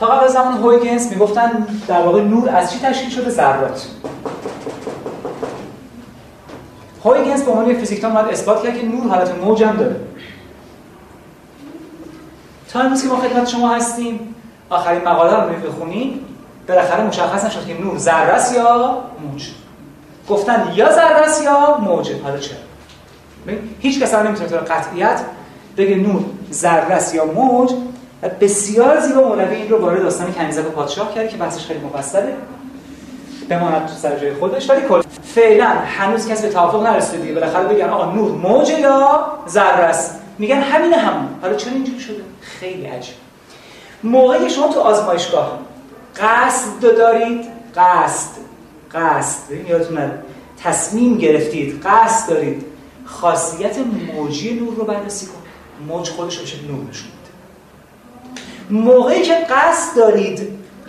تا قبل از زمان هویگنس می‌گفتن در واقع نور از چی تشکیل شده؟ ذرات. هویگنس به عنوان فیزیکدان اومد اثبات کرد که نور حالت موج هم داره. تا امروز که ما خدمت شما هستیم آخرین مقاله رو بخونیم بالاخره مشخص نشد که نور ذره یا موج. گفتن یا ذره یا موجه حالا چرا؟ هیچ کس هم نمی‌تونه قطعیت بگه نور ذره یا موج. بسیار زیبا مولوی این رو وارد داستان کنیزک و پادشاه کرده که بحثش خیلی مفصله. بماند تو سر جای خودش ولی کل فعلا هنوز کسی به توافق نرسیده دیگه. بالاخره بگن آقا نور موجه یا ذره است؟ میگن همین همون. حالا چرا اینجوری شده؟ خیلی عجیب. موقعی شما تو آزمایشگاه قصد دارید قصد قصد یادتون تصمیم گرفتید قصد دارید خاصیت موجی نور رو بررسی کنید. موج خودش بشه نور نشون موقعی که قصد دارید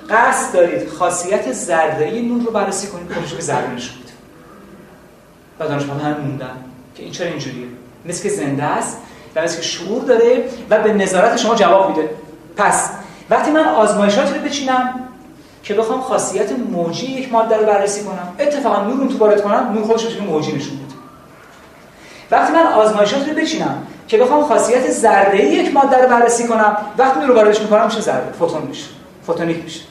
قصد دارید خاصیت ذره نور رو بررسی کنید خودش به نشون میده. و دانشمندان هم موندن که این چرا اینجوریه. مثل که زنده است و مثل که شعور داره و به نظارت شما جواب میده. پس وقتی من آزمایشات رو بچینم که بخوام خاصیت موجی یک ماده رو بررسی کنم اتفاقا نور رو تو وارد کنم نور خودش رو موجی نشون میده. وقتی من آزمایشات رو بچینم که بخوام خاصیت ذره یک ماده رو بررسی کنم وقتی رو واردش می‌کنم میشه ذره فوتون میشه. فوتونیک میشه.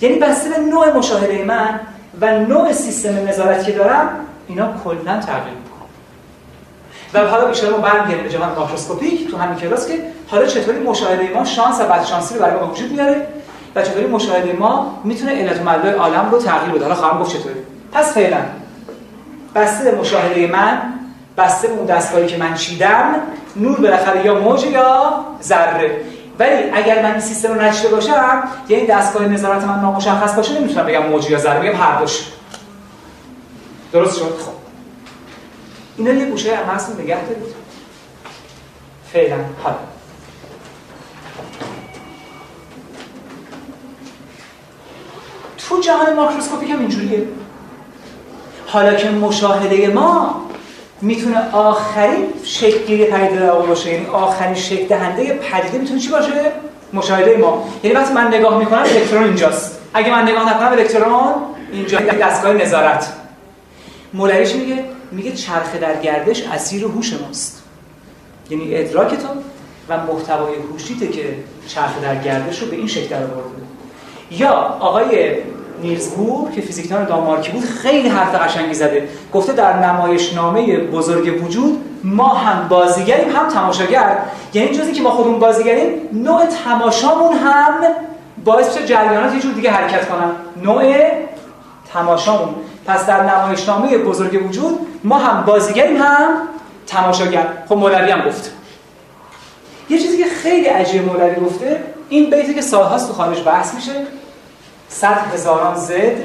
یعنی بسته به نوع مشاهده من و نوع سیستم نظارتی که دارم اینا کلا تغییر می‌کنه و حالا بیشتر ما برمیگردیم به جهان ماکروسکوپیک تو همین کلاس که حالا چطوری مشاهده ما شانس و بعد شانسی رو برای ما وجود میاره و چطوری مشاهده ما می‌تونه علت و عالم رو تغییر بده. حالا خواهم گفت چطوری. پس فعلا بسته به مشاهده من بسته به اون دستگاهی که من چیدم نور بالاخره یا موج یا ذره. ولی اگر من این سیستم رو باشم یعنی دستگاه نظارت من نامشخص باشه نمی‌تونم بگم موج یا ذره بگم هر دوش درست شد؟ خب. اینا یه گوشه هم نگه دارید. فعلا. حالا. تو جهان ماکروسکوپیک هم اینجوریه. حالا که مشاهده ما می‌تونه آخرین شکل گیری پدیده در باشه. یعنی آخرین شکل دهنده پدیده می‌تونه چی باشه؟ مشاهده ما. یعنی وقتی من نگاه می‌کنم الکترون اینجاست. اگه من نگاه نکنم الکترون اینجا دستگاه نظارت. مولوی میگه؟ میگه چرخه در گردش اسیر هوش ماست. یعنی ادراک تو و محتوای هوشیته که چرخه در گردش رو به این شکل در آورده. یا آقای نیرزبور که فیزیکدان دانمارکی بود خیلی حرف قشنگی زده. گفته در نمایشنامه بزرگ وجود ما هم بازیگریم هم تماشاگر. یعنی جزی که ما خودمون بازیگریم نوع تماشامون هم باعث میشه جریانات یه جور دیگه حرکت کنن. نوع تماشامون. پس در نمایشنامه بزرگ وجود ما هم بازیگریم هم تماشاگر. خب مولوی هم گفت. یه چیزی که خیلی عجیب مولوی گفته این بیتی که سالهاست تو خارج بحث میشه صد هزاران زد.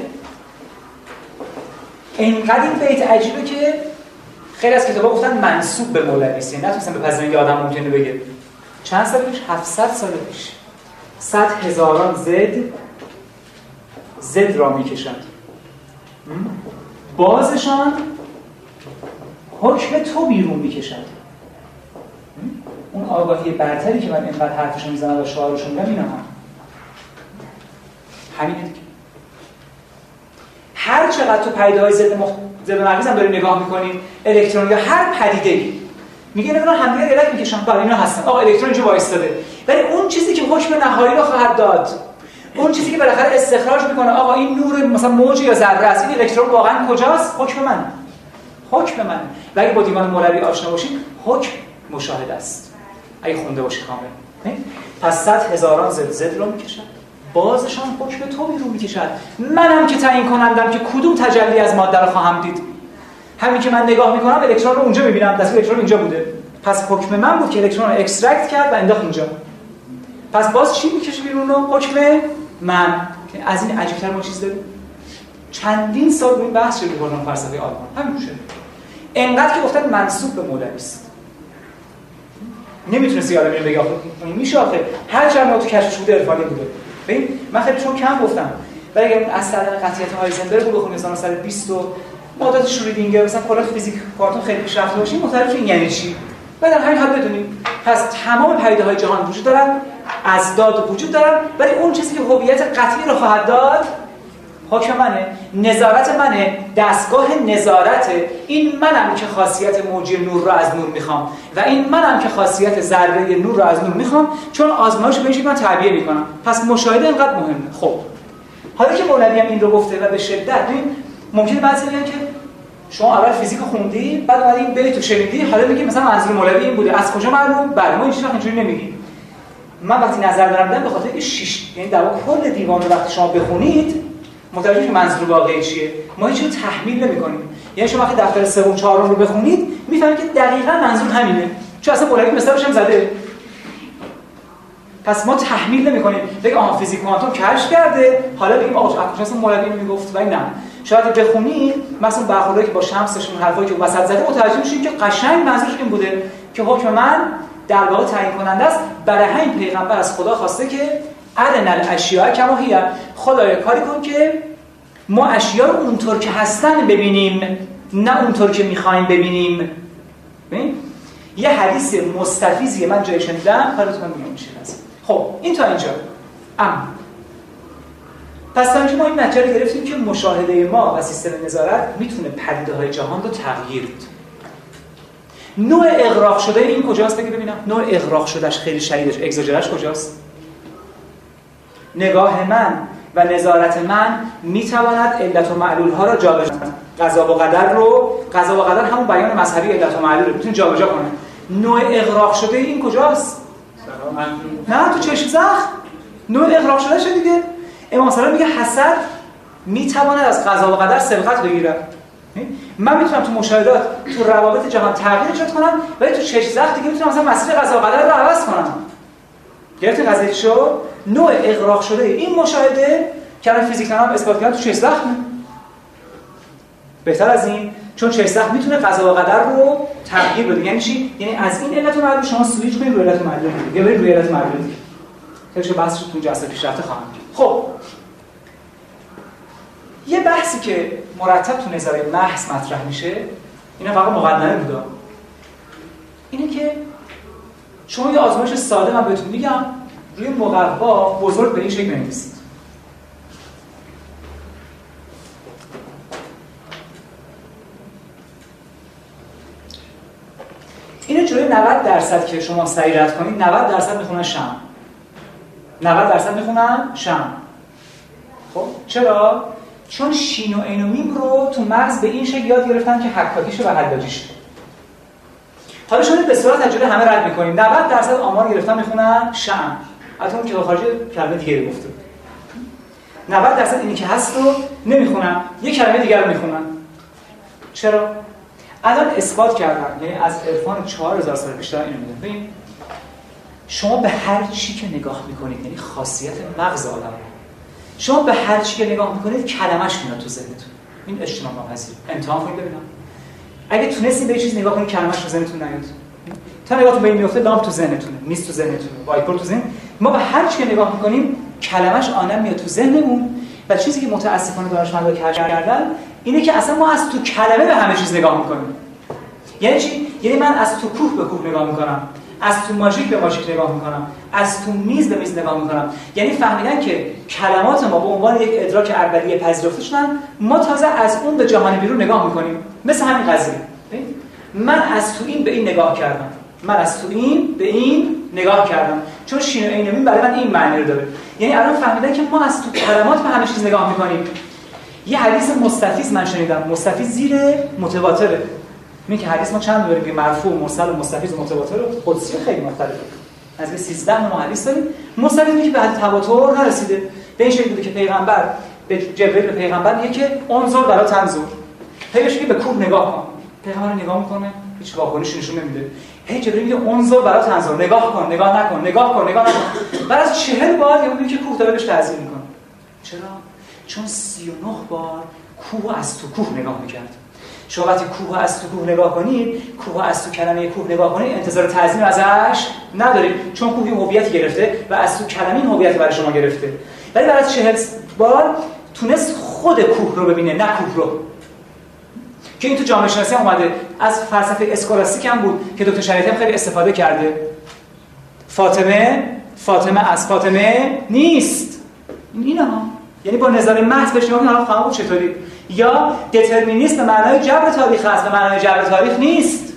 اینقدر این بیت عجیبه که خیلی از کتابا گفتن منصوب به مولوی است نتونستن بپذیرن یه آدم ممکنه بگه. چند سال پیش؟ 700 سال پیش. صد هزاران زد. زد را می‌کشند بازشان حکم تو بیرون می‌کشد اون آگاهی برتری که من اینقدر حرفشو می‌زنم و شعارشو میگم اینا هم همینه دیگه. هر چقدر تو پدیده های ضد مخ... ضد هم داریم نگاه می‌کنیم الکترون یا هر پدیده ای میگه نمی‌دونم همدیگه علت می‌کشن. بله اینا هستن. آقا الکترون اینجا وایستاده. ولی اون چیزی که حکم نهایی رو خواهد داد اون چیزی که بالاخره استخراج می‌کنه آقا این نور مثلا موج یا ذره است این الکترون واقعا کجاست؟ حکم من. حکم من. و اگه با دیوان مولوی آشنا باشید حکم مشاهده است. اگه خونده باشی کامل. پس صد هزاران ضد ضد رو می‌کشن. بازشان حکم تو بیرون می‌کشد. منم که تعیین کنندم که کدوم تجلی از ماده رو خواهم دید. همین که من نگاه می‌کنم الکترون رو اونجا می‌بینم. دست الکترون اینجا بوده. پس حکم من بود که الکترون رو extract کرد و انداخت اینجا. پس باز چی می‌کشه بیرون رو؟ حکم من. از این عجیبتر ما چیز داریم؟ چندین سال این بحث شده بردن فلسفه آلمان. همین شده. انقدر که گفتن منصوب به مولوی است نمی‌تونه یادم اینو بگه. میشه آخه. هر چند ما تو کشفش بوده عرفانی بوده. ببین من خیلی چون کم گفتم. ولی اگر از طریق قطعیت هایزنبرگ رو بخونیم مثلا 20 و مادات شوریدینگر مثلا کلا فیزیک کوانتوم خیلی پیشرفته باشیم متوجه این یعنی چی؟ و در همین حد بدونیم. پس تمام پدیده های جهان وجود دارن داد وجود دارن ولی اون چیزی که هویت قطعی رو خواهد داد حکم منه نظارت منه دستگاه نظارت. این منم که خاصیت موجی نور رو از نور می‌خوام. و این منم که خاصیت ذره نور رو از نور می‌خوام چون آزمایش به من تعبیه می‌کنم. پس مشاهده اینقدر مهمه. خب. حالا که مولوی هم این رو گفته و به شدت ببین ممکنه بعضی بگن که شما اول فیزیک خوندی بعد اومدی این بیت رو شنیدی حالا میگی مثلا منظور مولوی این بوده. از کجا معلوم؟ بله ما اینجوری نمیگیم. من وقتی نظر دارم به خاطر اینکه 6 یعنی در کل دیوان رو وقتی شما بخونید متوجه که منظور واقعی چیه؟ ما هیچ تحمیل نمی‌کنیم. یعنی شما وقتی دفتر سوم چهارم رو بخونید می‌فهمید که دقیقاً منظور همینه. چون اصلا مولوی مثالش هم زده. پس ما تحمیل نمی‌کنیم. بگیم آها فیزیک کوانتوم کشف کرده. حالا بگیم آقا اصلا مولوی می‌گفت ولی نه شاید بخونید مثلا برخوردی که با شمسشون حرفایی که وسط زده متوجه میشین که قشنگ منظورش این بوده که حکم من در واقع تعیین کننده است. برای همین پیغمبر از خدا خواسته که ارن الاشیاء کما هی. خدایا کاری کن که ما اشیا رو اونطور که هستن ببینیم نه اونطور که می‌خوایم ببینیم. ببین؟ یه حدیث مستفیزی من جای شنیدم حالتون میگم میشه خب این تا اینجا. ام. پس تا ما این نتیجه گرفتیم که مشاهده ما و سیستم نظارت می‌تونه پدیده های جهان رو تغییر بده. نوع اغراق شده این کجاست بگی ببینم. نوع اغراق شدهش خیلی شدیدش اگزاجرش کجاست؟ نگاه من و نظارت من می‌تواند علت و معلول ها را جابجا کنه قضا و قدر رو قضا و قدر همون بیان مذهبی علت و معلول رو می‌تونه جابجا کنه. نوع اغراق شده این کجاست؟ نه تو چشم زخم. نوع اغراق شده شده دیگه؟ امام سلام میگه حسد می‌تواند از قضا و قدر سبقت بگیره من می‌تونم تو مشاهدات تو روابط جهان تغییر ایجاد کنم ولی تو چشم زخم دیگه می‌تونم مثلا مسیر قضا و قدر رو عوض کنم. گرفتی قضیه شو؟ نوع اغراق شده این مشاهده که الان فیزیک هم اثبات کردن تو چه زخم. بهتر از این چون چه زخم می‌تونه قضا و قدر رو تغییر بده. یعنی چی؟ یعنی از این علت معلول شما سویچ کنید روی علت معلول یا برید روی علت معلول که بحثش تو جلسه پیشرفته خواهم خب. یه بحثی که مرتب تو نظریه محض مطرح میشه اینا فقط مقدمه بوده اینه که شما یه آزمایش ساده من بهتون میگم. روی مقوا بزرگ به این شکل بنویسید اینو جلوی 90 درصد که شما سعی رد کنید 90 درصد می‌خونن شم. 90 درصد می‌خونن شم. خب؟ چرا؟ چون شین و عین و میم رو تو مغز به این شکل یاد گرفتن که حکاکیشه و حدادیشه حالا شما به صورت تجربه همه رد می‌کنیم 90 درصد آمار گرفتن می‌خونن شم. حتی اون که خارجی کلمه دیگه گفته 90 درصد اینی که هست رو نمی‌خونن یه کلمه دیگر رو می‌خونن چرا؟ الان اثبات کردن یعنی از عرفان 4000 سال پیشتر اینو میگن ببین شما به هر چی که نگاه می‌کنید یعنی خاصیت مغز آدم شما به هر چی که نگاه می‌کنید کلمش میاد تو ذهنتون. این اجتماع ناپذیر امتحان کنید ببینم. اگه تونستید به چیز نگاه کنید کلمش تو ذهنتون نیاد. تا نگاهتون به این میفته لامپ تو ذهنتونه میز تو ذهنتونه وایپر تو ذهن. ما به هر چی نگاه می‌کنیم کلمش آنم میاد تو ذهنمون و چیزی که متاسفانه دانشمندا کشف کردن اینه که اصلا ما از تو کلمه به همه چیز نگاه می‌کنیم. یعنی چی؟ یعنی من از تو کوه به کوه نگاه می‌کنم. از تو ماژیک به ماژیک نگاه می‌کنم. از تو میز به میز نگاه می‌کنم. یعنی فهمیدن که کلمات ما به عنوان یک ادراک اولیه پذیرفته شدن ما تازه از اون به جهان بیرون نگاه می‌کنیم. مثل همین قضیه. من از تو این به این نگاه کردم. من از تو این به این نگاه کردم. چون شین و عین برای من این معنی رو داره. یعنی الان فهمیدن که ما از تو کلمات به همه چیز نگاه می‌کنیم. یه حدیث مستفیض من شنیدم. مستفیض زیر متواتره. میگه که حدیث ما چند داریم؟ که مرفوع مرسل و مستفیض متواتر و قدسی خیلی مختلفه. از به 13 نوع حدیث داریم. مستفیض میگه به تواتر نرسیده. به این شکل بوده که پیغمبر به جبرئیل به پیغمبر میگه که انظر برای تنظر پیش که به کوه نگاه کن. پیغمبر نگاه می‌کنه. هیچ واکنشی نشون نمیده. هی جبرئیل میگه انظر برای تنظر نگاه کن نگاه نکن نگاه کن نگاه نکن. بعد از 40 بار میگه که کوه داره بهش تعظیم می‌کنه. چرا؟ چون 39 بار کوه از تو کوه نگاه می‌کرد. شما وقتی کوه از تو کوه نگاه کنید کوه از تو کلمه کوه نگاه کنید انتظار تعظیم ازش ندارید. چون کوه هویتی گرفته و از تو کلمه هویت برای شما گرفته. ولی بعد از چهل بار تونست خود کوه رو ببینه نه کوه رو. که این تو جامعه شناسی اومده از فلسفه اسکولاستیک هم بود که دکتر شریعتی خیلی استفاده کرده. فاطمه فاطمه از فاطمه نیست. این ها یعنی با نظر محض بهش نگاه حالا خواهم چطوری؟ یا دترمینیست به معنای جبر تاریخ هست به معنای جبر تاریخ نیست.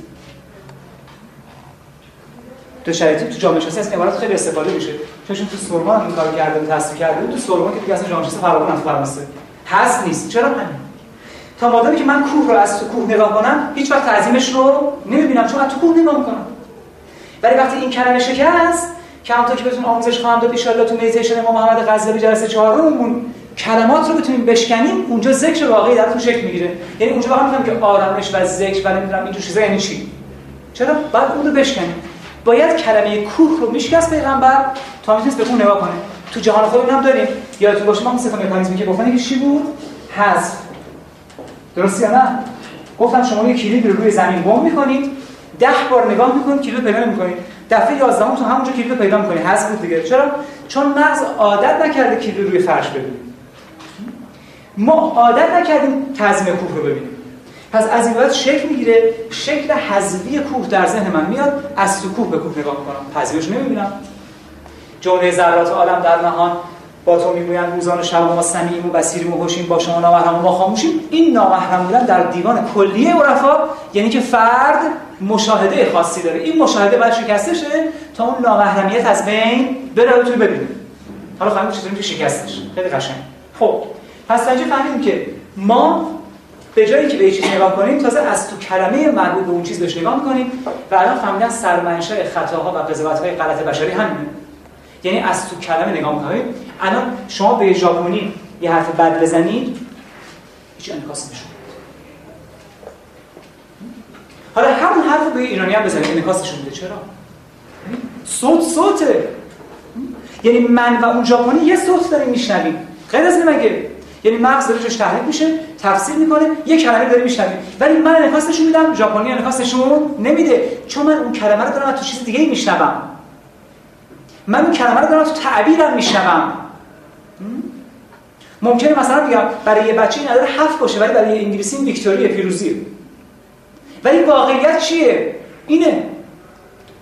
تو شرایطی تو جامعه شناسی از عبارت خیلی استفاده میشه. چون تو سوربن هم این کار کرده و تصویر کرده تو سوربن که دیگه اصلا جامعه شناسی فراوان تو فرانسه. هست نیست. چرا همین؟ تا مادامی که من کوه رو از تو کوه نگاه کنم هیچ وقت تعظیمش رو نمی‌بینم چون از تو کوه نگاه می‌کنم. ولی وقتی این کلمه شکست که همونطور که بهتون آموزش خواهم داد ان تو میتیشن امام محمد غزالی جلسه چهارممون کلمات رو بتونیم بشکنیم اونجا ذکر واقعی درتون شکل می‌گیره. یعنی اونجا واقعا میگم که آرامش و ذکر و نمی‌دونم این چیزا یعنی چی. چرا؟ بعد اون رو بشکنیم. باید کلمه کوه رو میشکست پیغمبر تا می‌تونست به اون نگاه کنه. تو جهان خودمون هم داریم. یادتون باشه ما اون سه مکانیزمی که گفتن که چی بود؟ حذف. درست یا نه؟ گفتم شما یه کلید رو روی زمین گم می‌کنید ده بار نگاه می‌کنید کلید پیدا نمی‌کنید دفعه 11 تو همونجا کلید پیدا می‌کنید حذف بود دیگه. چرا؟ چون مغز عادت نکرده کلید روی فرش ببینیم ما عادت نکردیم تزمین کوه رو ببینیم. پس از این بعد شکل می‌گیره. شکل حذوی کوه در ذهن من میاد. از تو کوه به کوه نگاه می‌کنم. پذیرش نمی‌بینم. جمله ذرات عالم در نهان. با تو می‌گویند روزان و شب ما سمیعیم و بصیریم و هوشیم با شما نامحرم ما خاموشیم. این نامحرم بودن در دیوان کلیه عرفا یعنی که فرد مشاهده خاصی داره. این مشاهده باید شکسته شه تا اون نامحرمیت از بین بره بتونه ببینه. حالا خواهیم چطوری که شکستش؟ خیلی قشنگ. خب پس اینجا فهمیدیم که ما به جایی که به چیز نگاه کنیم تازه از تو کلمه مربوط به اون چیز بهش نگاه می‌کنیم و الان فهمیدن سرمنشأ خطاها و قضاوت‌های غلط بشری همینه. یعنی از تو کلمه نگاه می‌کنید. الان شما به ژاپنی یه حرف بد بزنید هیچ انعکاسی نشون حالا همون حرف به ایرانی هم بزنید انعکاسشون میده. چرا؟ صوت صوته. یعنی من و اون ژاپنی یه صوت داریم میشنویم. غیر از مگه؟ یعنی مغز داره جوش تحریک میشه تفسیر می‌کنه یه کلمه داره میشنویم. ولی من انعکاس نشون میدم ژاپنی انعکاس نشون نمیده. چون من اون کلمه رو دارم تو چیز دیگه میشنوم. من اون کلمه رو دارم تو تعبیرم میشنوم. ممکنه مثلا بگم برای یه بچه این عدد هفت باشه ولی برای انگلیسی این ویکتوری پیروزی. ولی واقعیت چیه؟ اینه.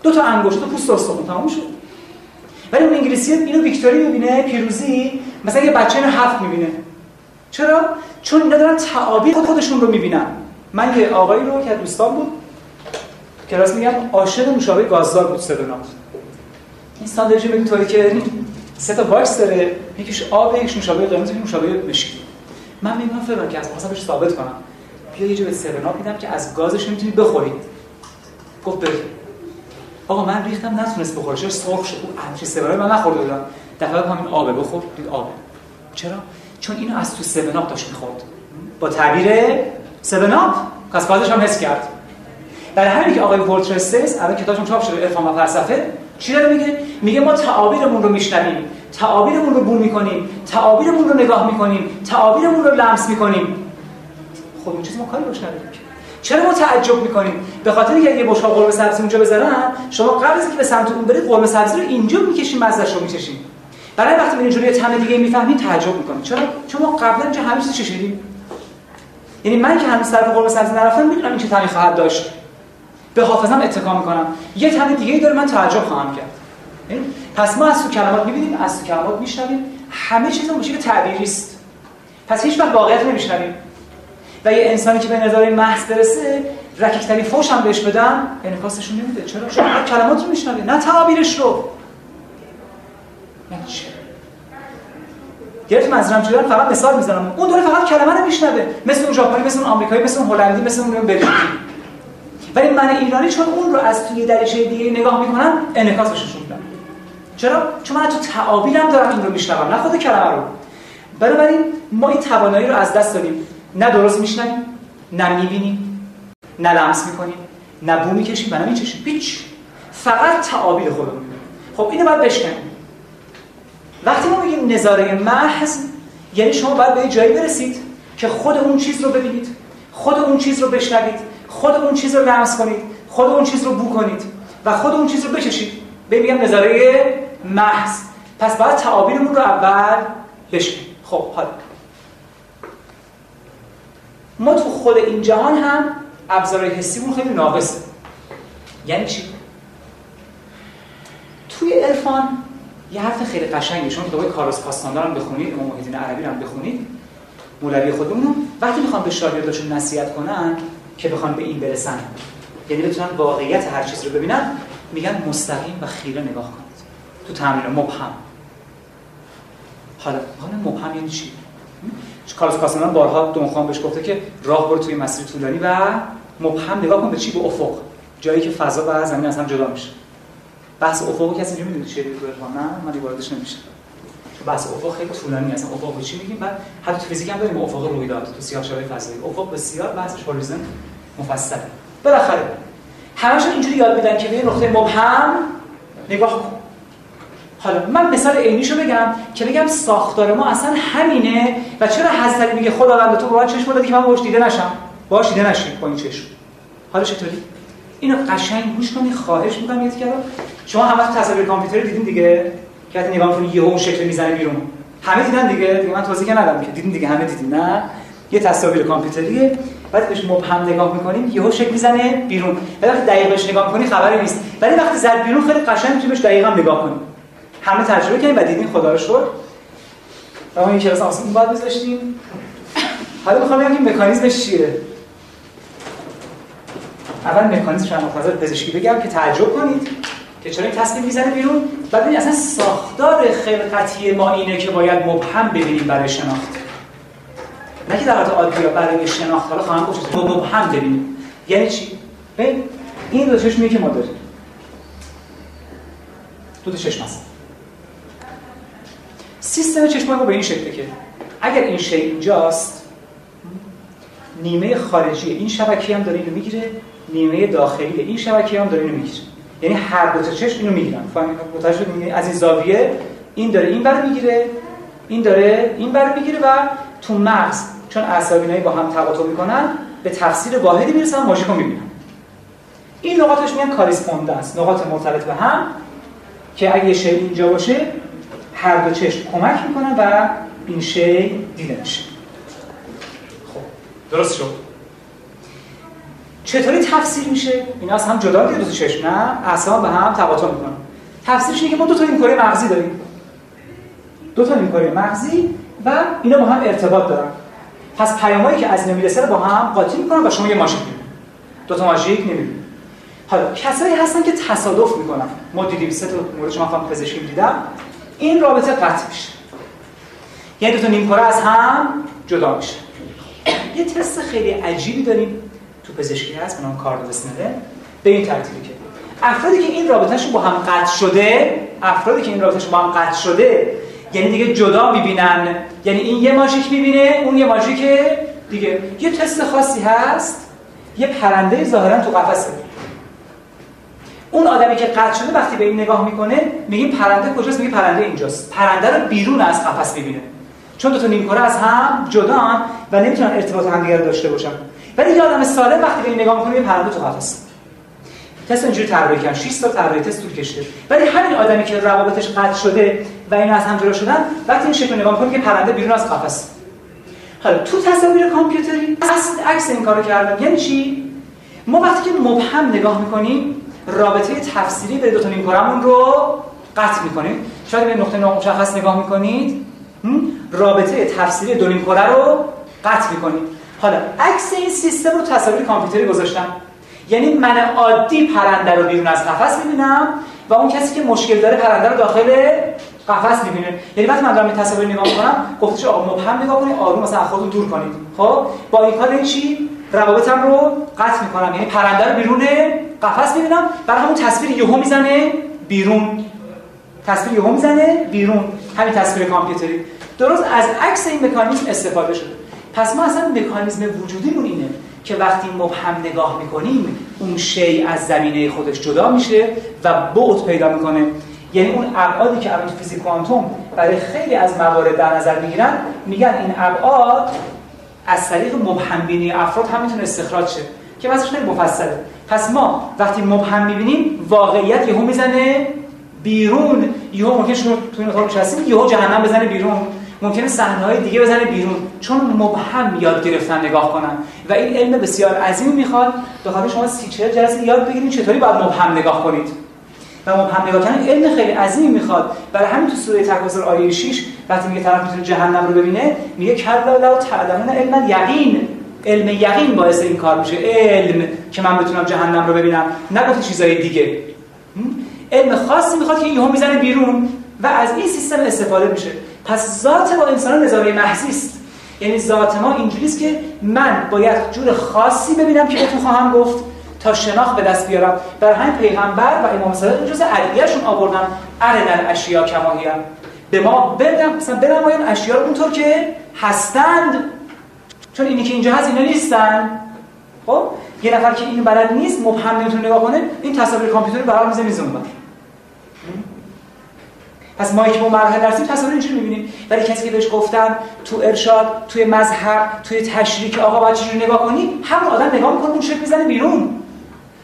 دو تا انگشت دو پوست استخوان تمام شد. ولی اون انگلیسی اینو ویکتوری می‌بینه پیروزی مثلا یه بچه اینو هفت می‌بینه. چرا؟ چون اینا دارن تعابیر خودشون رو می‌بینن. من یه آقایی رو که دوستان بود کلاس میگم عاشق مشابه گازدار بود سدونات این ساندویچ به طوری که سه تا باکس داره یکیش آب یکیش نوشابه قرمز یکیش نوشابه مشکی من میگم فلان که از بهش ثابت کنم بیا یه جو به سرنا میدم که از گازش می‌تونید بخورید گفت بده آقا من ریختم نتونست بخوره چرا سرخ شد اون همچین سرنا من نخورده بودم دفعه همین آبه بخور دید آبه چرا چون اینو از تو سوناپ داشت می‌خورد با تعبیر سوناپ پس بازش هم حس کرد برای همین که آقای ورترستس الان کتابشون چاپ شده عرفان و فلسفه چی داره میگه؟ میگه ما تعابیرمون رو میشنویم تعابیرمون رو بو می‌کنیم تعابیرمون رو نگاه می‌کنیم تعابیرمون رو لمس می‌کنیم. خب این چیزی ما کاری روش نداریم چرا ما تعجب می‌کنیم؟ به خاطر اینکه اگه بشقاب قرمه سبزی اونجا بذارن شما قبل از اینکه به سمت اون برید قرمه سبزی رو اینجا می‌کشین مزهش رو برای وقتی به اینجوری طعم دیگه می‌فهمید تعجب می‌کنید چرا؟ چون ما قبلا اینجا چیز چشیدیم. یعنی من که هنوز طرف قرمه سبزی نرفتم می‌دونم این چه طعمی خواهد داشت. به حافظم اتکا می‌کنم. یه طعم دیگه ای داره من تعجب خواهم کرد. یعنی پس ما از تو کلمات می‌بینیم از تو کلمات میشنویم. همه چیز اون که تعبیری است پس هیچ وقت واقعیت نمیشنویم. و یه انسانی که به نظر محض برسه رکیکترین فوش هم بهش بدم انعکاسشون نمیده. چرا؟ شما کلمات رو میشنوید نه تعابیرش رو. گرفت منظورم چیه؟ فقط مثال می‌زنم. اون داره فقط کلمه رو میشنوه. مثل اون ژاپنی مثل اون آمریکایی مثل اون هلندی مثل اون بلژیکی ولی من ایرانی چون اون رو از توی دریچه دیگه نگاه می‌کنم انعکاسش میدم. چرا؟ چون من تو تعابیرم دارم این رو میشنوم نه خود کلمه رو. بنابراین ما این توانایی رو از دست دادیم. نه درست میشنویم نه می‌بینیم نه لمس می‌کنیم نه بو می‌کشیم و نه میچشیم. هیچ. فقط تعابیر خودمون. خب اینو باید بشکنیم. وقتی ما میگیم نظاره محض یعنی شما باید به جایی برسید که خود اون چیز رو ببینید خود اون چیز رو بشنوید. خود اون چیز رو لمس کنید خود اون چیز رو بو کنید و خود اون چیز رو بچشید بگم نظاره محض. پس باید تعابیرمون رو اول بشکنید خب حالا ما تو خود این جهان هم ابزارهای حسیمون خیلی ناقصه. یعنی چی؟ توی عرفان یه حرف خیلی قشنگه. شما کتابای کارلوس کاستاندار هم بخونید امام محیدین عربی هم بخونید مولوی خودمون وقتی می‌خوان به شاگرداشون نصیحت کنن که بخوان به این برسن. یعنی بتونن واقعیت هر چیز رو ببینن میگن مستقیم و خیره نگاه کنید. تو تمرین مبهم. حالا حالا مبهم یعنی چی؟ کارلوس کاستاندار بارها دونخوان بهش گفته که راه برو توی مسیر طولانی و مبهم نگاه کن به چی؟ به افق. جایی که فضا و زمین اصلا جدا میشه. بحث افق کسی اینجا می‌دونه چیه نه من واردش نمیشه. بحث افق خیلی طولانی اصلا افق چی میگیم؟ بعد حتی فیزیک هم داریم افق رویداد تو سیاه‌چالای فضایی. افق بسیار بحثش هوریزون مفصل بالاخره همشون اینجوری یاد میدن که به نقطه مبهم نگاه کن. حالا من مثال عینیشو بگم که بگم ساختار ما اصلا همینه و چرا حضرت میگه خداوند تو باید چشم دادی که من باش دیده نشم؟ باش دیده نشی با این چشم. حالا چطوری؟ اینو قشنگ گوش کنی خواهش می‌کنم یه کردم شما همه تصاویر کامپیوتر دیدین دیگه؟ که نگاه کنید یهو اون شکل می‌زنه بیرون. همه دیدن دیگه؟ دیگه من توضیح ندادم که دیدین دیگه همه دیدین نه؟ یه تصاویر کامپیوتریه. بعد بهش مبهم نگاه می‌کنیم یهو شکل می‌زنه بیرون. وقتی دقیقش نگاه کنی خبری نیست. ولی وقتی زد بیرون خیلی قشنگ می‌تونی بهش دقیقا نگاه کنی. همه تجربه کردیم و دیدین خدا رو شکر. و ما این کلاس آسمون بعد میذاشتیم. حالا می‌خوام بگم که مکانیزمش چیه؟ اول مکانیزمش هم مخاطب پزشکی بگم که تعجب کنید که چرا این تصمیم می‌زنه بیرون. بعد اصلا ساختار خلقتی ما اینه که باید مبهم ببینیم برای شناخت. نه که در حالت عادی برای شناخت حالا خواهم گفت مبهم ببینیم یعنی چی؟ ببین این دو چشمی که ما داریم. دو تا چشم هست سیستم چشم ما به این شکله که اگر این شی اینجاست نیمه خارجی این شبکه هم داره اینو می‌گیره نیمه داخلی این شبکه هم داره اینو می‌گیره. یعنی هر دو تا چشم اینو می‌گیرن. متوجه شدید از این زاویه این داره این بر می‌گیره این داره این بر می‌گیره و تو مغز چون اعصاب با هم تقاطع می‌کنن به تفسیر واحدی می‌رسن ماژیک رو می‌بینن. این نقاطش میگن کاریسپوندنس نقاط مرتبط به هم که اگه شی اینجا باشه هر دو چشم کمک می‌کنن و این شی دیده میشه. خب درست شد. چطوری تفسیر میشه؟ اینا از هم جدا دیگه دو چشم نه؟ اصلا به هم تقاطع می‌کنن. تفسیرش اینه که ما دو تا نیمکره مغزی داریم. دو تا نیمکره مغزی و اینا با هم ارتباط دارن. پس پیامایی که از نمی‌رسه رو با هم قاطی می‌کنن و شما یه ماژیک می‌بینید. دو تا ماژیک نمی‌بینید. حالا کسایی هستن که تصادف می‌کنن. ما دیدیم سه تا مورد شما خواهم پزشکی دیدم. این رابطه قطع میشه. یعنی دو تا نیمکره از هم جدا میشه. یه تست خیلی عجیبی داریم تو پزشکی هست به نام کاردوسنره به این ترتیبی که افرادی که این رابطهشون با هم قطع شده افرادی که این رابطهشون با هم قطع شده یعنی دیگه جدا می‌بینن. یعنی این یه ماژیک می‌بینه اون یه ماژیک دیگه. یه تست خاصی هست. یه پرنده ظاهرا تو قفسه. اون آدمی که قطع شده وقتی به این نگاه می‌کنه میگیم پرنده کجاست؟ میگه پرنده اینجاست. پرنده رو بیرون از قفس می‌بینه. چون دو تا نیمکره از هم جدا و نمی‌تونن ارتباط همدیگه داشته باشن. ولی یه آدم سالم وقتی به این نگاه می‌کنه یه پرنده تو قفس تست اینجوری طراحی کردن. 6 تا طراحی تست طول کشته ولی همین آدمی که روابطش قطع شده و اینا از هم جدا شدن وقتی این شکل نگاه می‌کنه که پرنده بیرون از قفس حالا تو تصاویر کامپیوتری اصل عکس این کارو کردن. یعنی چی؟ ما وقتی که مبهم نگاه می‌کنیم رابطه تفسیری به دو تا نیمکرهمون رو قطع می‌کنیم. شاید به نقطه نامشخص نگاه می‌کنید رابطه تفسیری دو نیمکره رو قطع می‌کنید. حالا عکس این سیستم رو تصاویر کامپیوتری گذاشتم یعنی من عادی پرنده رو بیرون از قفس می‌بینم و اون کسی که مشکل داره پرنده رو داخل قفس می‌بینه. یعنی وقتی من دارم این تصاویر نگاه می‌کنم گفتش آقا مبهم نگاه کنید آروم مثلا خودتون دور کنید. خب؟ با این کار این چی؟ روابطم رو قطع می‌کنم. یعنی پرنده رو بیرون قفس می‌بینم. برای همون تصویر یهو می‌زنه بیرون. تصویر یهو می‌زنه بیرون. همین تصویر کامپیوتری. درست از عکس این مکانیزم استفاده شده. پس ما اصلا مکانیزم وجودیمون اینه. که وقتی مبهم نگاه می‌کنیم اون شی از زمینه خودش جدا میشه و بعد پیدا می‌کنه. یعنی اون ابعادی که الان فیزیک کوانتوم برای خیلی از موارد در نظر می‌گیرن میگن این ابعاد از طریق مبهم بینی افراد هم می‌تونه استخراج شه. که واسه خیلی مفصله. پس ما وقتی مبهم می‌بینیم واقعیت یهو می‌زنه بیرون. یهو ممکن شما تو این اتاق نشستیم یهو جهنم بزنه بیرون. ممکنه صحنه دیگه بزنه بیرون. چون مبهم یاد گرفتن نگاه کنن. و این علم بسیار عظیمی می‌خواد. به خاطر شما سی چهل جلسه یاد بگیرید چطوری باید مبهم نگاه کنید. و مبهم نگاه کردن علم خیلی عظیمی می‌خواد. برای همین تو سوره تکاثر آیه 6 وقتی میگه طرف می‌تونه جهنم رو ببینه میگه کلا لو تعلمون علم یقین. علم یقین باعث این کار میشه. علم که من بتونم جهنم رو ببینم. نگفت چیزای دیگه. علم خاصی می‌خواد که یهو می‌زنه بیرون و از این سیستم استفاده میشه. پس ذات با انسان نظاره محضی است. یعنی ذات ما اینجوریه که من باید جور خاصی ببینم که بهتون خواهم گفت تا شناخت به دست بیارم. برای همین پیغمبر و امام صادق جزء ادعیه‌شون آوردن. ارن اشیا کماهیم به ما بدم مثلا بنمایان اشیا رو اونطور که هستند. چون اینی که اینجا هست اینا نیستن. خب؟ یه نفر که اینو بلد نیست مبهم نمی‌تونه نگاه کنه این تصاویر کامپیوتری برام میزه میزه پس ما که مرحله درسیم تصاویر اینجوری می‌بینیم. ولی کسی که بهش گفتن تو ارشاد توی مذهب توی تشریک آقا باید چجوری نگاه کنی؟ همون آدم نگاه می‌کنه اون شکل می‌زنه بیرون.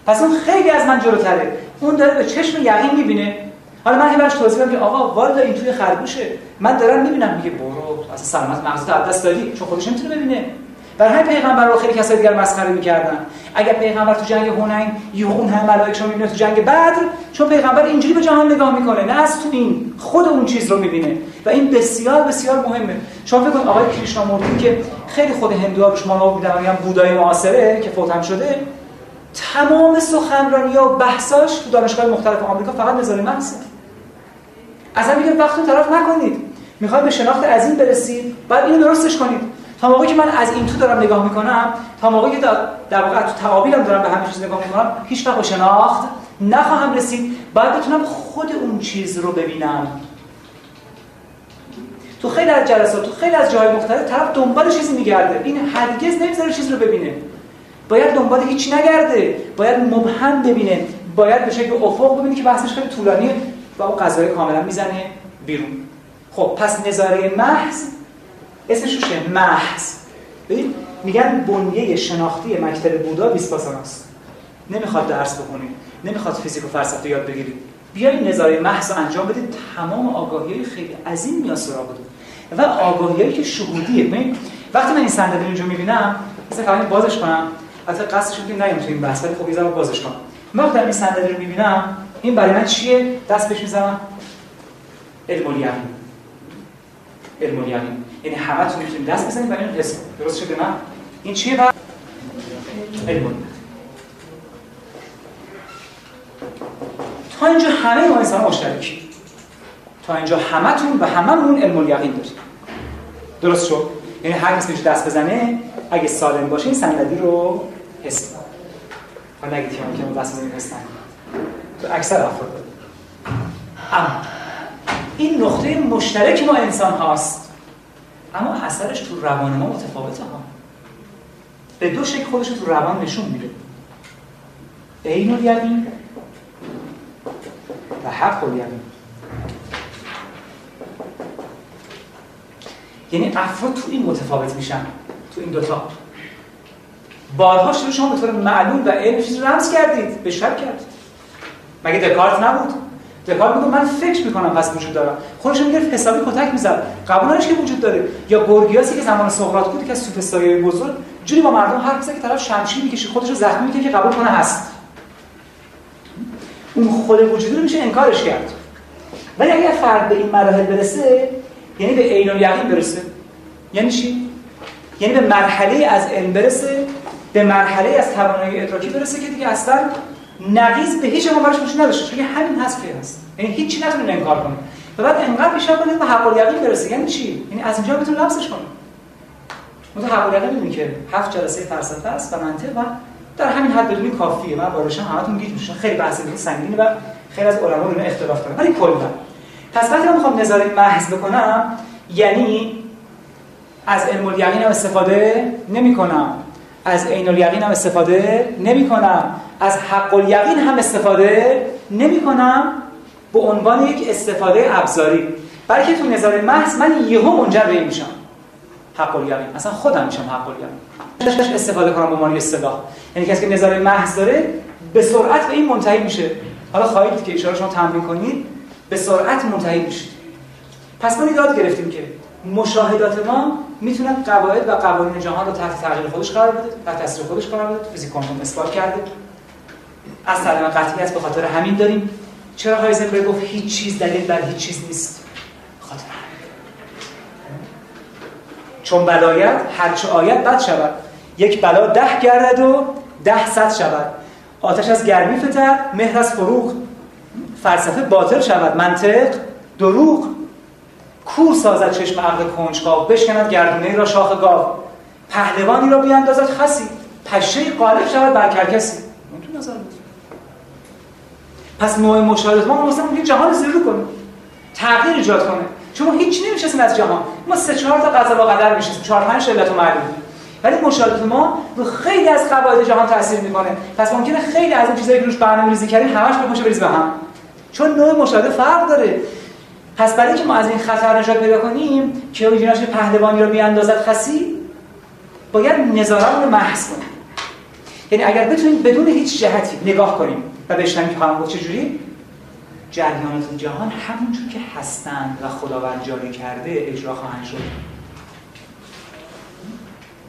پس اون خیلی از من جلوتره. اون داره به چشم یقین می‌بینه. حالا من براش توضیح که آقا والا این توی خرگوشه. من دارم می‌بینم. میگه برو اصلا سلامت مغزت از دست دادی. چون خودش نمی‌تونه ببینه. برای همین پیغمبر رو خیلی کسای دیگر مسخره می‌کردن. اگر پیغمبر تو جنگ هنین یه هم ملائکه رو می‌بینه تو جنگ بدر چون پیغمبر اینجوری به جهان نگاه می‌کنه نه از تو این خود اون چیز رو می‌بینه. و این بسیار بسیار مهمه. شما فکر کنید آقای کریشنامورتی که خیلی خود هندوها روش مانو بودن میگن بودای معاصره که فوت هم شده تمام سخنرانی و بحثاش تو دانشگاه مختلف آمریکا فقط نظر محض اصلا میگه وقت طرف نکنید. می‌خواید به شناخت از این برسید بعد اینو درستش کنید. تا موقعی که من از این تو دارم نگاه می‌کنم تا موقعی که در واقع تو تعابیرم دارم به همه چیز نگاه می‌کنم هیچ وقت شناخت نخواهم رسید. باید بتونم خود اون چیز رو ببینم. تو خیلی از جلسات تو خیلی از جاهای مختلف طرف دنبال چیزی میگرده. این هرگز نمی‌ذاره چیز رو ببینه. باید دنبال هیچ نگرده. باید مبهم ببینه. باید به شکل افق ببینه که بحثش خیلی طولانیه و اون قضایی کاملا می‌زنه بیرون. خب پس نظاره محض اسمش روشه محض. ببین میگن بنیه شناختی مکتب بودا است. نمی‌خواد درس بخونید. نمی‌خواد فیزیک و فلسفه یاد بگیرید. بیاین نظاره محض انجام بدید. تمام آگاهی خیلی عظیم میاد سراغ و آگاهی که شهودیه. ببین وقتی من این صندلی اینجا می‌بینم مثلا فقط بازش کنم. البته قصدش که نیم تو این بحث ولی خب یه بازش کنم. من وقتی این صندلی رو می‌بینم این برای من چیه؟ دست بهش می‌زنم. علم الیقین یعنی همه تون می‌تونید دست بزنید برای این اسم. درست شده من این چیه و علم تا اینجا همه ما انسان مشترکی تا اینجا همتون و هممون علم الیقین داریم. درست شد؟ یعنی هر کسی دست بزنه اگه سالم باشه این صندلی رو حس حالا نگید که ممکنه دست بزنید حس تو اکثر افراد. اما این نقطه مشترک ما انسان هاست. اما اثرش تو روان ما متفاوته ها. به دو شکل خودش تو روان نشون میده. عین الیقین و حق الیقین. یعنی افراد تو این متفاوت میشن تو این دوتا. بارها شروع شما به طور معلوم و علم چیز رمز کردید به شک کردید مگه دکارت نبود؟ دکارت میگه من فکر می‌کنم پس وجود دارم خودش میگه حسابی کتک می‌زد. قبول که وجود داره. یا گورگیاسی که زمان سقراط بود که از سوفسطایی بزرگ جوری با مردم حرف زد که طرف شمشیر می‌کشه خودش رو زخمی می‌کنه که قبول کنه هست. اون خود وجود رو میشه انکارش کرد. ولی اگر فرد به این مراحل برسه یعنی به عین الیقین برسه. یعنی چی؟ یعنی به مرحله از علم برسه به مرحله از توانایی ادراکی برسه که دیگه اصلا نقیض به هیچ براش وجود نداشته چون همین هست که هست. یعنی هیچی نتونه انکار کنه. و بعد انقدر پیشا کنه به حق الیقین برسه. یعنی چی؟ یعنی از اینجا بتونه لمسش کنه. مثلا حق الیقین که هفت جلسه فلسفه است و منطق و در همین حد بدونی کافیه. من بارشم همتون گیج میشن خیلی بحث سنگینه و خیلی از علما رو اختلاف دارن. ولی کلا. پس وقتی من می‌خوام نظاره محض بکنم یعنی از علم الیقین هم استفاده نمی کنم از عین الیقین هم استفاده نمی کنم از حق الیقین هم استفاده نمی کنم به عنوان یک استفاده ابزاری. بلکه تو نظر محض من یهو منجر به این میشم. حق الیقین. اصلا خودم میشم حق الیقین. استفاده کنم به عنوان اصطلاح یعنی کسی که نظر محض داره به سرعت به این منتهی میشه. حالا خواهید که اشاره شما تمرین کنید به سرعت منتهی میشید. پس ما یاد گرفتیم که مشاهدات ما می‌تونه قواعد و قوانین جهان رو تحت تغییر خودش قرار بده تحت تاثیر خودش قرار بده فیزیک کوانتوم اثبات کرده. از سلام قطعیت به خاطر همین داریم. چرا هایزنبرگ گفت هیچ چیز دلیل بر هیچ چیز نیست؟ خاطر چون بلایت هرچه آیت بد شود. یک بلا ده گردد و ده صد شود. آتش از گرمی فتد مهر از فروغ. فلسفه باطل شود منطق دروغ. کور سازد چشم عقل کنجکاو بشکند گردونه را شاخ گاو. پهلوانی را بیاندازد خسی. پشه قالب شود بر کرکسی. نظر بود. پس نوع مشاهدات ما مثلا ممکن جهان زیرو کنه تغییر ایجاد کنه. چون هیچ نمی‌شناسیم از جهان. ما سه چهار تا قضا و قدر می‌شناسیم. چهار پنج علت معلوم ولی مشاهدات ما رو خیلی از قواعد جهان تاثیر می‌کنه. پس ممکنه خیلی از این چیزایی که روش برنامه‌ریزی کردیم همش بپاشه بریز به هم چون نوع مشاهده فرق داره. پس برای که ما از این خطر نجات پیدا کنیم که اوریجینالش پهلوانی رو بیاندازد خسی باید نظارت رو محض کنیم. یعنی اگر بتونیم بدون هیچ جهتی نگاه کنیم و بشنویم که خواهم چجوری؟ جریانات جهان همونجور که هستند و خداوند جاری کرده اجرا خواهند شد.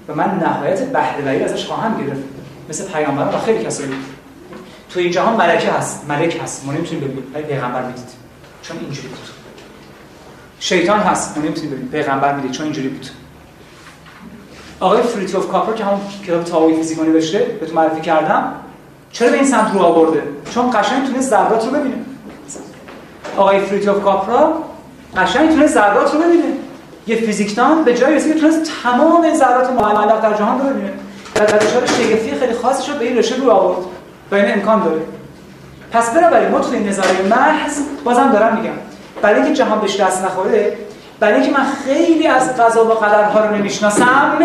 و من نهایت بهرهوری ازش خواهم گرفت. مثل پیامبران و خیلی کسایی. تو این جهان ملکه هست ملک هست. ما نمی‌تونیم ببینیم ولی پیغمبر می‌دید. چون اینجوری بود. شیطان هست ما نمی‌تونیم ببینیم پیغمبر می‌دید. چون اینجوری بود. آقای فریتوف کاپر که همون کتاب تئوری فیزیک نوشته تو معرفی کردم چرا به این سمت رو آورده؟ چون قشنگ تونه ذرات رو ببینه. آقای فریتوف کاپرا قشنگ تونه ذرات رو ببینه. یه فیزیکدان به جای رسید تونست تمام ذرات معلق در جهان رو ببینه. و دانشار شگفتی خیلی خاصی رو به این رشته رو آورد و این امکان داره. پس بنابراین ما توی نظریه محض بازم دارم میگم. برای اینکه جهان بهش دست نخوره برای اینکه من خیلی از قضا و قدرها رو نمی‌شناسم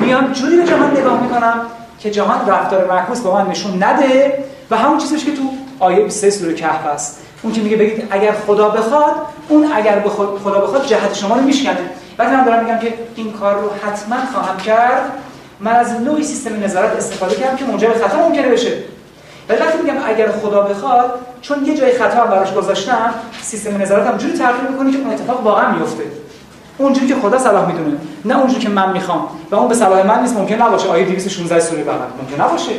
میام جوری به جهان نگاه می‌کنم که جهان رفتار معکوس با من نشون نده و همون چیزش که تو آیه 23 سوره کهف است اون که میگه بگید اگر خدا بخواد اون اگر بخواد خدا بخواد جهت شما رو میشکنه. وقتی من دارم میگم که این کار رو حتما خواهم کرد. من از نوعی سیستم نظارت استفاده کردم که منجر به خطا ممکنه بشه. ولی وقتی میگم اگر خدا بخواد چون یه جای خطا هم براش گذاشتم سیستم نظارت هم جوری تغییر می‌کنه که اون اتفاق واقعا میفته اونجوری که خدا صلاح می‌دونه. نه اونجوری که من می‌خوام. و اون به صلاح من نیست ممکن نباشه. آیه 216 سوره بقره. ممکن نباشه.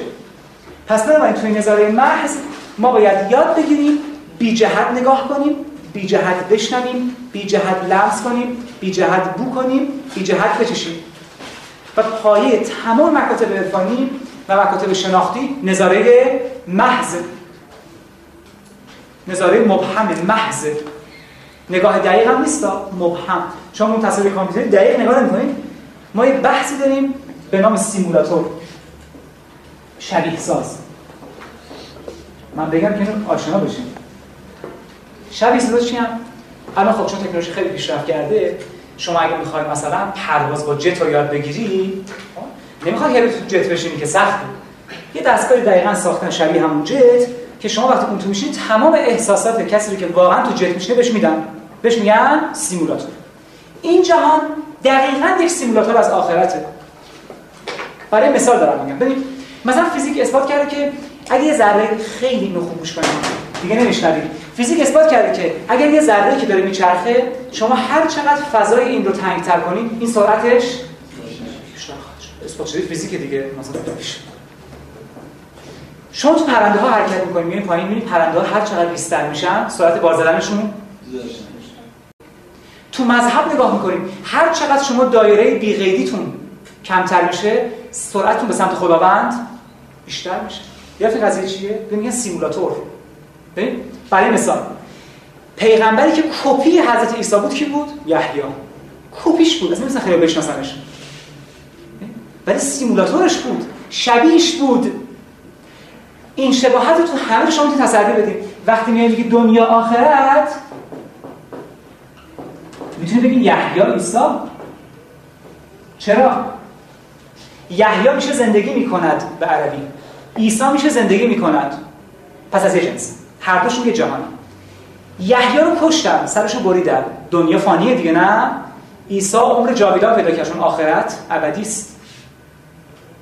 پس بنابراین توی نظاره محض ما باید یاد بگیریم بی جهت نگاه کنیم بی جهت بشنویم بی جهت لمس کنیم بی جهت بو کنیم بی جهت بچشیم. و پایه تمام مکاتب عرفانی و مکاتب شناختی نظاره محض. نظاره مبهم محض. نگاه دقیق هم نیست مبهم. شما اون تصویر کامپیوتری دقیق نگاه نمی‌کنید. ما یه بحثی داریم به نام سیمولاتور. شبیه ساز من بگم که آشنا بشیم شبیه ساز چی هم؟ الان خب چون تکنولوژی خیلی پیشرفت کرده شما اگه می‌خواید مثلا پرواز با جت رو یاد بگیری نمی‌خواد که تو جت بشینی که سخته یه دستگاه دقیقا ساختن شبیه همون جت که شما وقتی اون تو میشین تمام احساسات کسی رو که واقعا تو جت میشینه بهش میدن. بهش میگن سیمولاتور. این جهان دقیقا یک سیمولاتور از آخرته. برای مثال دارم میگم. ببین مثلا فیزیک اثبات کرده که اگه یه ذره خیلی اینو کنید دیگه نمیشنوید فیزیک اثبات کرده که اگر یه ذره که داره میچرخه شما هر چقدر فضای این رو تنگتر کنید این سرعتش اثبات شده. فیزیک دیگه مثلا شما تو پرنده ها حرکت می‌کنید پایین می‌بینید پرنده ها هر چقدر بیشتر میشن سرعت بار زدنشون تو مذهب نگاه می‌کنید هر چقدر شما دایره بی قیدیتون کمتر میشه سرعتتون به سمت خداوند بیشتر میشه. یادتون قضیه چیه؟ میگن سیمولاتور. ببین برای مثال پیغمبری که کپی حضرت عیسی بود کی بود؟ یحیی. کپیش بود اصلا مثلا خیلی بشناسنش. ولی سیمولاتورش بود شبیهش بود. این شباهت رو تو همه شما تو تصدی بدید وقتی میای دنیا آخرت می‌تونی بگی یحیی عیسی؟ چرا؟ یحیی میشه زندگی می‌کند به عربی. عیسی میشه زندگی می‌کند. پس از یه جنس. هر دوشون یه جهانی یحیی رو کشتن سرشو بریدن. دنیا فانیه دیگه نه؟ عیسی عمر جاویدان پیدا کرد چون آخرت ابدی است.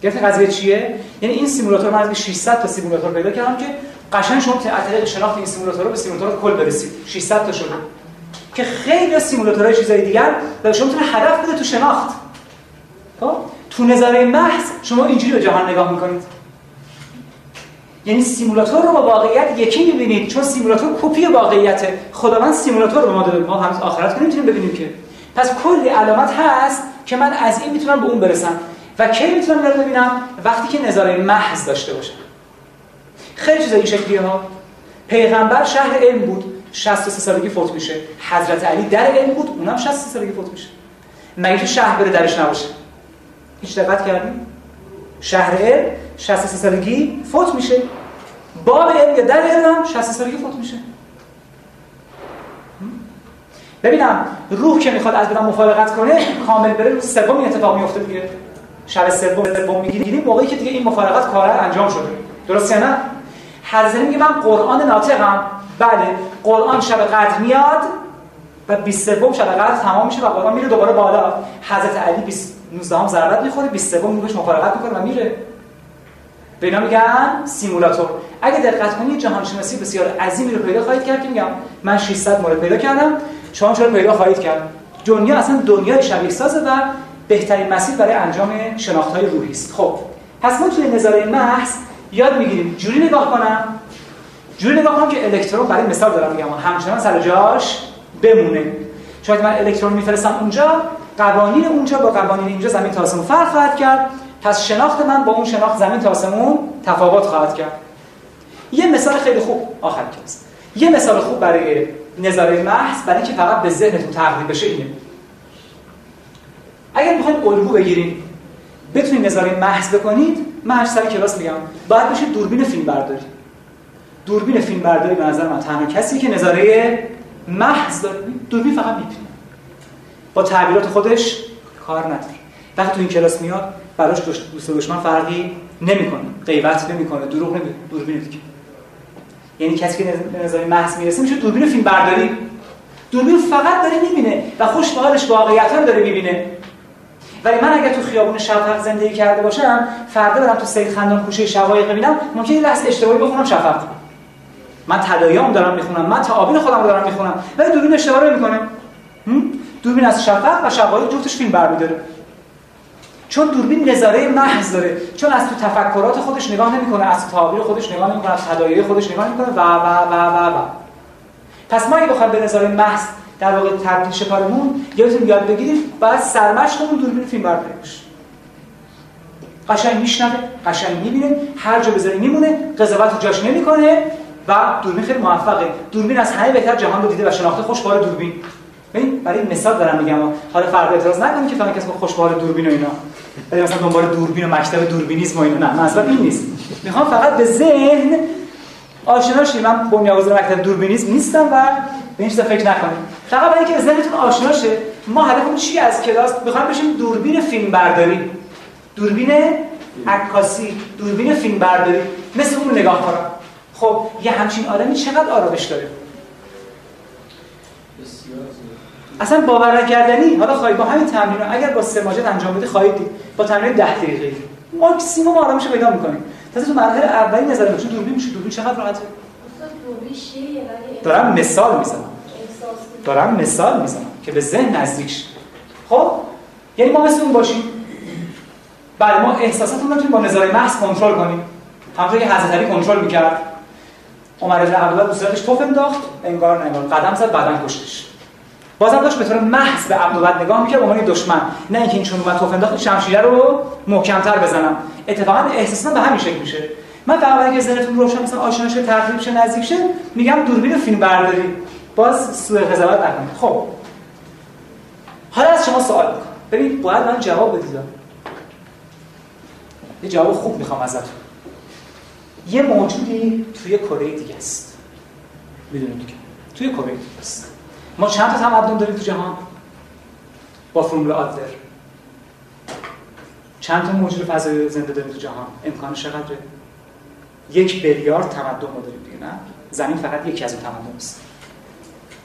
گرفت قضیه چیه؟ یعنی این سیمولاتور من از 600 تا سیمولاتور پیدا کردم که قشنگ شما طریق شناخت این سیمولاتور رو به سیمولاتور کل برسید. 600 تا شده. که خیلی سیمولاتورهای چیزای دیگر و شما می‌تونه هدف بده تو شناخت. خب؟ تو نظاره محض شما اینجوری به جهان نگاه می‌کنید. یعنی سیمولاتور رو با واقعیت یکی می‌بینید چون سیمولاتور کپی واقعیته خداوند سیمولاتور رو ما داده. ما هنوز آخرت که نمی‌تونیم ببینیم که. پس کلی علامت هست که من از این می‌تونم به اون برسم. و کی می‌تونم رو ببینم؟ وقتی که نظاره محض داشته باشم. خیلی چیزا این شکلیه ها. پیغمبر شهر علم بود. 63 سالگی فوت میشه. حضرت علی در علم بود اونم 63 سالگی فوت میشه. مگه شهر بره درش نباشه؟ هیچ دقت کردیم؟ شهر علم 63 سالگی فوت میشه. باب علم یا در علم 63 سالگی فوت میشه. ببینم روح که می‌خواد از بدن مفارقت کنه کامل بره روز سوم این اتفاق میفته دیگه. شب سوم سوم می‌گیریم موقعی که دیگه این مفارقت کار انجام شده. درست یا نه؟ حضرت میگه من قرآن ناطقم. بله. قرآن شب قدر میاد و 23 شب قدر تمام میشه و قرآن میره دوباره بالا. حضرت علی 19 هم ضربت می‌خوره 23 میگوش مفارقت می‌کنه و میره. به اینا میگن سیمولاتور. اگه دقت کنید جهان شناسی بسیار عظیمی رو پیدا خواهید کرد که میگم من 600 مورد پیدا کردم. شما چرا پیدا خواهید کرد؟ دنیا اصلا دنیای شبیه سازه و بهترین مسیر برای انجام شناخت های روحی است. خب پس ما توی نظاره محض یاد می‌گیریم. جوری نگاه کنم. جوری نگاه کنم که الکترون برای مثال دارم میگم. همچنان سر جاش بمونه. شاید من الکترون میفرستم اونجا قوانین اونجا با قوانین اینجا زمین تا آسمون فرق خواهد کرد. پس شناخت من با اون شناخت زمین تا آسمون تفاوت خواهد کرد. یه مثال خیلی خوب آخر کلاس. یه مثال خوب برای نظاره محض برای اینکه فقط به ذهنتون تقریب بشه اینه. اگر می‌خواید الگو بگیریم بتونید نظاره محض بکنید. من هر سر کلاس میگم باید بشه دوربین فیلم برداری دوربین فیلم برداری به نظر من تنها کسی که نظاره محض داره دوربین فقط می‌بینه با تعبیرات خودش کار نداره. وقتی تو این کلاس میاد براش دوست دشمن فرقی نمی‌کنه. غیبت نمی‌کنه دروغ نمیگه دوربین دیگه. یعنی کسی که نظر محض می‌رسه میشه دوربین فیلم برداری دوربین فقط داره می‌بینه و خوش به حالش واقعیت رو داره می‌بینه. ولی من اگر تو خیابون شفق زندگی کرده باشم فردا برم تو سید خندان کوچه شقایق ببینم ممکنه لحظه اشتباهی بخونم شفق من تداییام دارم می‌خونم من تعابین خودم رو دارم می‌خونم. ولی دوربین اشتباه نمی‌کنه دوربین از شفق و شقایق جفتش فیلم برمیداره. چون دوربین نظاره محض داره چون از تو تفکرات خودش نگاه نمی‌کنه از تعابیر خودش نگاه نمی‌کنه از تداییر خودش نگاه نمی‌کنه و و و و و. پس ما اگه بخوایم به نظاره محض در واقع تبدیل شه کارمون یادتون یاد بگیرید بعد سرمشقمون دوربین فیلم برداری قشنگ میشنوه قشنگ می‌بینه هر جا بذاری میمونه قضاوت جاش نمی‌کنه. و دوربین خیلی موفقه. دوربین از همه بهتر جهان رو دیده و شناخته خوشبال دوربین. ببین برای مثال دارم میگم. حالا فرق اعتراض نکنید که فهمی کسی خوشبال دوربین و اینا. ولی مثلا دنبال دوربین و مکتب دوربینیسم و اینا. نه منظورم این نیست. می‌خوام فقط به ذهن آشنا شید من بنیانگذار مکتب دوربینیسم نیستم و به این چیزا فکر نکنید فقط برای اینکه ذهنتون آشنا شه ما هدفمون چی از کلاس؟ می‌خوام بشیم دوربین فیلم برداری دوربین عکاسی دوربین فیلم برداری مثل اون نگاه کنم خب یه همچین آدمی چقدر آرامش داره؟ اصلا باور نکردنی؟ حالا خواهید با همین تمرین اگر با سماجت انجام بدی خواهید دید. با تمرین 10 دقیقه. ماکسیمم آرامش پیدا می‌کنیم. تازه تو مراحل اولی نظر میشه دوربین میشه. دوربین چقدر راحته؟ دارم مثال می‌زنم. دارم مثال می‌زنم که به ذهن نزدیک شه. خب؟ یعنی ما مثل اون باشیم. بله، ما احساساتمون رو با نظاره محض کنترل کنیم. همونطور که حضرت علی کنترل می‌کرد. عمر بن عبدالله دوستش توف انداخت انگار نه انگار قدم زد بعدن کشتش. بازم داشت به طور محض به عبد نگاه می‌کرد به عنوان دشمن. نه اینکه این چون اومد توف انداخت شمشیر رو محکمتر بزنم. اتفاقا احساسا به همین شکل میشه. من فقط که ذهنتون روشن مثلا آشنا شه تقریب شه نزدیک شه میگم دوربین فیلم برداری. باز سوء قضاوت نکنید. خب. حالا از شما سوال می‌کنم. ببین باید من جواب بدید یه جواب خوب می‌خوام ازتون. یه موجودی توی کره دیگه است. می‌دونید دیگه توی کره دیگه است. ما چند تا تمدن داریم تو جهان؟ با فرمول آدلر چند تا موجود فضایی زنده داریم تو جهان؟ امکانش چقدره؟ یک بیلیارد تمدن ما داریم دیگه نه؟ زمین فقط یکی از اون تمدن است.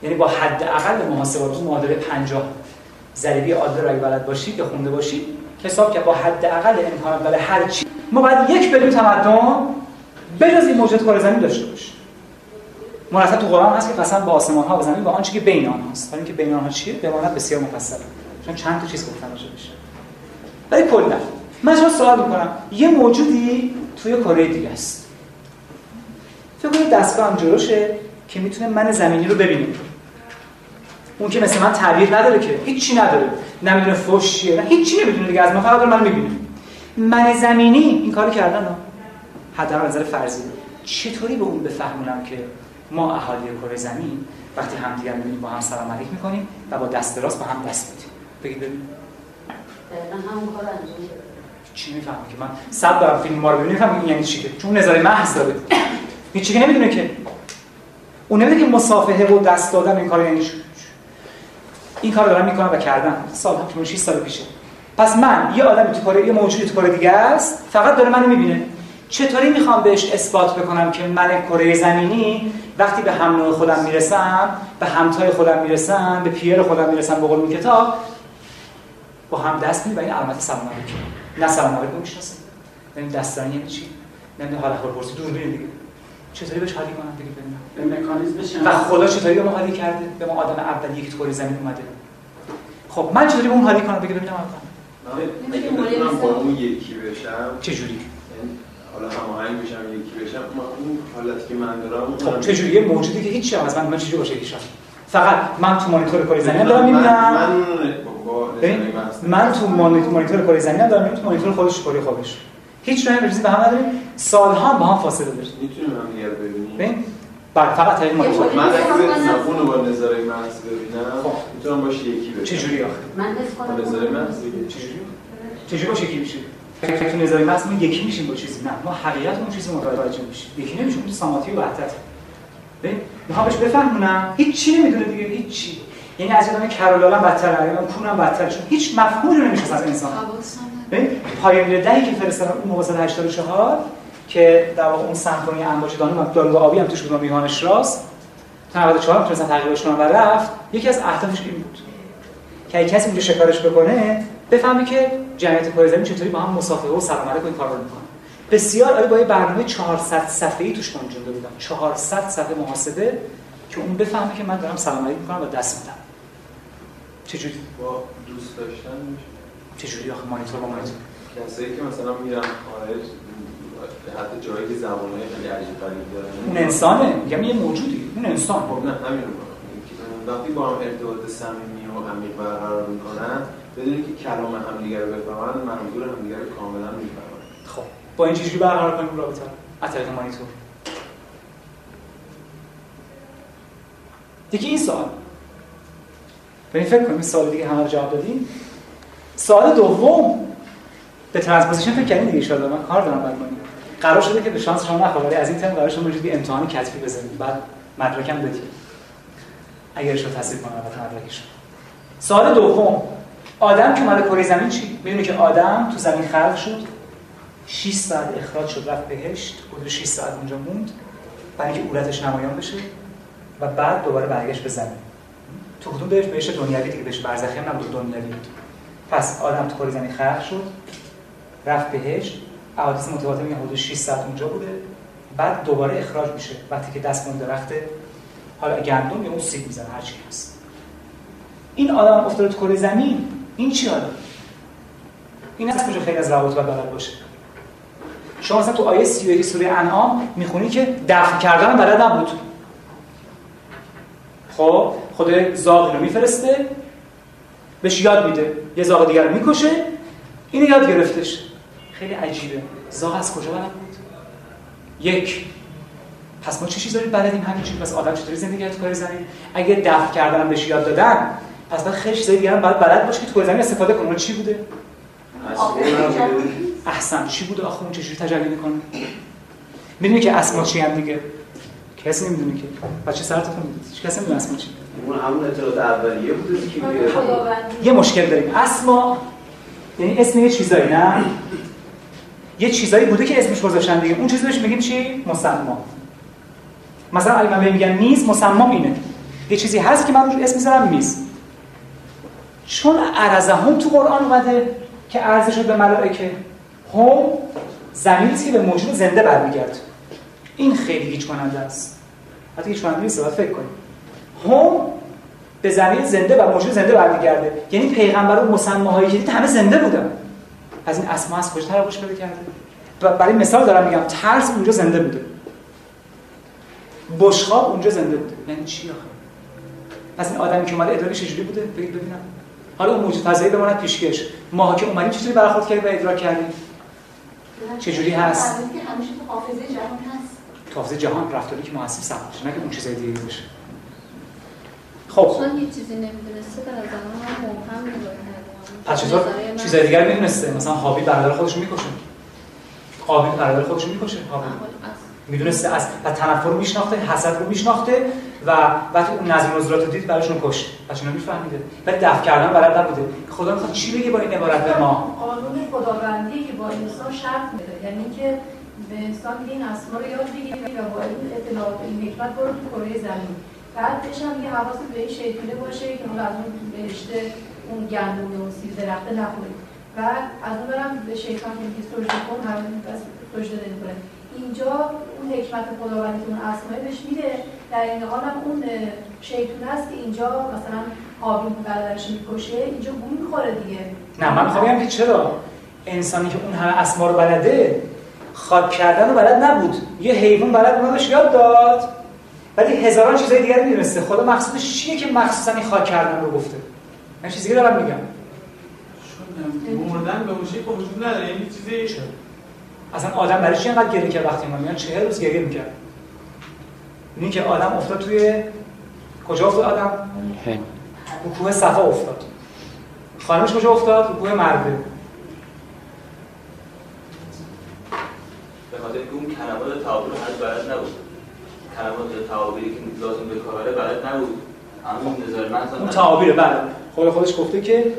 یعنی با حد اقل محاسبات معادله 50 ضریبی آدلر رو اگه بلد باشید یا خونده باشید حساب که با حد اقل امکانات برای هر چی. ما باید یک بیلیون تمدن بجز این موجود کره زمین داشته باشیم مرتب تو قرآن هست که قسم با آسمان ها و زمین با آنچه که بین آنهاست ولی اینکه بین آنها چیه؟ بماند بسیار مفصله چون چند تا چیز گفتن راجع بشه ولی کلا من شما سوال می‌کنم. یه موجودی توی کره دیگه است. فکر کنید دستگاه هم جلوشه که می‌تونه من زمینی رو ببینه. اون که مثل من تعبیر نداره که. هیچی نداره. نمی‌دونه فوش چیه نه هیچی نمی‌دونه دیگه. از من فقط من می‌بینه. من زمینی این کارو کردن ها حداقل نظر فرضی چطوری به اون بفهمونم که ما اهالی کره زمین وقتی همدیگر می‌بینیم با هم سلام علیک می‌کنیم و با دست راست با هم دست میدیم؟ بگید ببین همون کار چی می‌فهمه که من صد دارم فیلم ما رو ببینم این یعنی چی که؟ چون نظاره محض داره. هیچ که نمی‌دونه که. اون نمی‌دونه که مصافحه و دست دادن این کار یعنی این کار دارم می‌کنم و کردم. سال 6 سال پیشه. پس من یه آدمی تو کار یه موجودی تو کار دیگه است فقط داره منو می‌بینه. چطوری می‌خوام بهش اثبات بکنم که من کره زمینی وقتی به هم نوع خودم می‌رسم به همتای خودم می‌رسم به پیر خودم می‌رسم به قول کتاب با هم دست می و این علامت سلام علیکم نه سلام علیکم می‌شناسه. ببین دستانی یعنی چی؟ نمی‌دونم حالا خود پرسی دور دیگه. چطوری بهش حالی کنم دیگه؟ ببینم. به مکانیزم و خدا چطوری به ما حالی کرده؟ به ما آدم اولی که تو زمین اومده. خب من چطوری به اون حالی کنم؟ بگه ببینم اگه بتونم با اون یکی بشم. چجوری؟ یعنی حالا هماهنگ بشم یکی بشم ما اون حالتی که من دارم خب چجوری یه موجودی که هیچ از من من چجوری باشه یکیشم فقط من تو مانیتور کره زمین دارم می‌بینم. من تو مانیتور کره زمین دارم می‌بینم تو مانیتور خودش کره خودش هیچ نوعی چیزی به هم نداریم. سالها با هم فاصله داریم. می‌تونیم هم دیگه ببینیم؟ ببین بله فقط این مانیتور. من اگه بتونم اونو با نظاره محض ببینم خب. می‌تونم باشه یکی ببینم. چجوری آخه؟ من حس کنم نظاره محض چجوری؟ چجوری باشه یکی میشه؟ فکر تو نظاره محض ما یکی میشیم با چیزی. نه ما حقیقت اون چیزی متوجه میشیم. یکی نمیشیم اون ساماتی و وحدت. ببین می‌خوام بهش بفهمونم هیچ چی نمی‌دونه دیگه هیچ چی یعنی از آدم کرولالم بدتر یعنی کونم بدتر چون هیچ مفهومی رو نمیشه از انسان. ببین پایان دهی که فرستادن اون موقع 84 که در واقع اون سمفونی انباش دانو و داروگ آبی هم توش بود میهانش راست. تا 94 می‌تونستن تغییرش کنن و رفت. یکی از اهدافش این بود که اگه کسی اونجا شکارش بکنه بفهمه که جمعیت کره زمین چطوری با هم مسافه و سلام علیکم کار رو می‌کنه. بسیار عالی با یه برنامه 400 صفحه‌ای توش گنجونده بودم 400 صفحه محاسبه که اون بفهمه که من دارم سلام علیکم می‌کنم و دست میدم. چجوری؟ با دوست داشتن چجوری آخه مانیتور با مانیتور؟ کسایی که مثلا میرن خارج حتی جایی که زبانهای خیلی عجیب غریب دارن. اون انسانه. میگم یه موجودی. اون انسان. نه همین رو وقتی با هم ارتباط صمیمی و عمیق برقرار می‌کنن بدونید که کلام همدیگه رو بفهمن منظور همدیگه رو کاملا می‌فهمن. خب با این چجوری برقرار کنیم رابطه از طریق مانیتور. دیگه این سوال. بریم فکر کنیم سوال دیگه همه رو جواب دادیم. سوال دوم. به transposition فکر کردین دیگه؟ شده من کار دارم بعد قرار شده که به شانس شما نخوره ولی از این ترم قرار شده یه امتحان کتبی بزنید بعد مدرکم بدید اگر شو تصدیق کنه البته مدرکش. سوال دوم. آدم که اومده کره زمین چی؟ می‌دونه که آدم تو زمین خلق شد 6 ساعت اخراج شد رفت بهشت حدود 6 ساعت اونجا موند برای اینکه اولتش نمایان بشه و بعد دوباره برگشت به زمین. تو کدوم بهش؟ بهش دنیوی دیگه بهش برزخی هم نبود دنیوی پس آدم تو کره زمین خلق شد رفت بهش احادیث متواتر میگن حدود 6 ساعت اونجا بوده. بعد دوباره اخراج میشه. وقتی که دست اون درخت حالا گندم یا اون سیب می‌زنه هر چی هست. این آدم افتاده تو کره زمین. این چی آدم این از کجا خیلی از روابط باید بلد باشه. شما مثلا تو آیه 31 سوره انعام می‌خونی که دفن کردن بلد نبود. خب خود زاغ رو میفرسته بهش یاد میده. یه زاغ دیگر رو می‌کشه اینو یاد گرفتش. خیلی عجیبه. زاغ از کجا بلد بود؟ یک. پس ما چه چیزی داریم بلدیم؟ همینجوری. پس آدم چطوری زندگی کرد کار زمین اگه دفع کردن بهش یاد دادن پس بعد خیلی چیزای دیگه هم باید بلد باشه که تو زمین استفاده کنه چی بوده؟ احسن چی بوده آخه؟ اون چجوری تجلی می‌کنه؟ می‌دونی که اسما چی هم دیگه؟ کسی نمی‌دونه که. بچه سرتون می‌دید کسی نمی‌دونه اسما چی. اون همون اطلاعات اولیه بوده که یه مشکل داریم. اسما یعنی اسم یه چیزایی نه؟ یه چیزایی بوده که اسمش گذاشتن دیگه. اون چیزی بهش میگیم چی؟ مسما. مثلا اگه من میگم میز مسما اینه. یه چیزی هست که من روش اسم می‌ذارم میز. چون هم تو قرآن اومده که عرضه شد به ملائکه هم زمینی که به موجود زنده برمیگرد. این خیلی گیج کننده است. حتی هیچ فهمی نیست فکر کنید هم به زمین زنده و موجود زنده برمیگرده. یعنی پیغمبر و مسماهایی که همه زنده بودن. از این اسما از کجا تراوش پیدا کرده؟ برای مثال دارم میگم ترس اونجا زنده بوده. بشخاب اونجا زنده بوده. یعنی چی آخه؟ از این آدمی که اومده ادراک چجوری بوده؟ بگید ببینم. حالا اون موجود فضایی بماند پیشکش. ما که اومدیم چجوری برخورد کردیم و ادراک کردیم؟ چجوری هست؟ همیشه تو حافظه جهان هست. تو حافظه جهان رفتاری که مؤثر ثبت نه که اون چیزای دیگه باشه. خب. چون یه چیزی نمی‌دونسته نظر من مبهم نگاه پس چطور چیزای دیگر می‌دونسته مثلا حابیل برادر خودش می‌کشه. قابیل برادر خودش می‌کشه؟ حابیل می‌دونسته از و تنفر رو میشناخته حسد رو میشناخته و وقتی اون نظم نظرات رو دید براشون کشت. اینا میفهمیده. ولی دفع کردن بلد نبوده. خدا می‌خواد چی بگه با این عبارت به ما؟ قانون خداوندی که با انسان شرط میده. یعنی که به انسان این اسما رو یاد بگیری و با این اطلاعات این حکمت برو تو کره زمین. بعدش هم یه حواست به این شیطونه باشه که اون از اون بهشته اون گندم و سیب درخته نخوری و از اون برم به شیطان که سجده کن بس سجده اینجا اون حکمت خداوندی که اون اسمای بهش میده. در این حال هم اون شیطون است که اینجا مثلا حابیل برادرش می‌کشه اینجا گول می‌خوره دیگه. نه من می‌خوام که چرا؟ انسانی که اون همه اسما رو بلده خاک کردن رو بلد نبود. یه حیوان بلد اونش یاد داد. ولی هزاران چیزای دیگر می‌دونسته. خدا مقصودش چیه که مخصوصا این خاک کردن رو گفته؟ من چیزی دارم میگم. مردن به اون شکل وجود نداره. یعنی چیزی اصلا آدم برای چی اینقدر گریه کرد وقتی ما میگن 40 روز گریه می‌کرد. اینی که آدم افتاد توی کجا افتاد آدم؟ رو کوه صفا افتاد. خانمش کجا افتاد؟ رو کوه مرده. به خاطر اون کلمات تعابیر هنوز بلد نبود. کلمات تعابیری که لازم به کار بلد نبود. اما نظر من اون تعابیر بله. خود خودش گفته که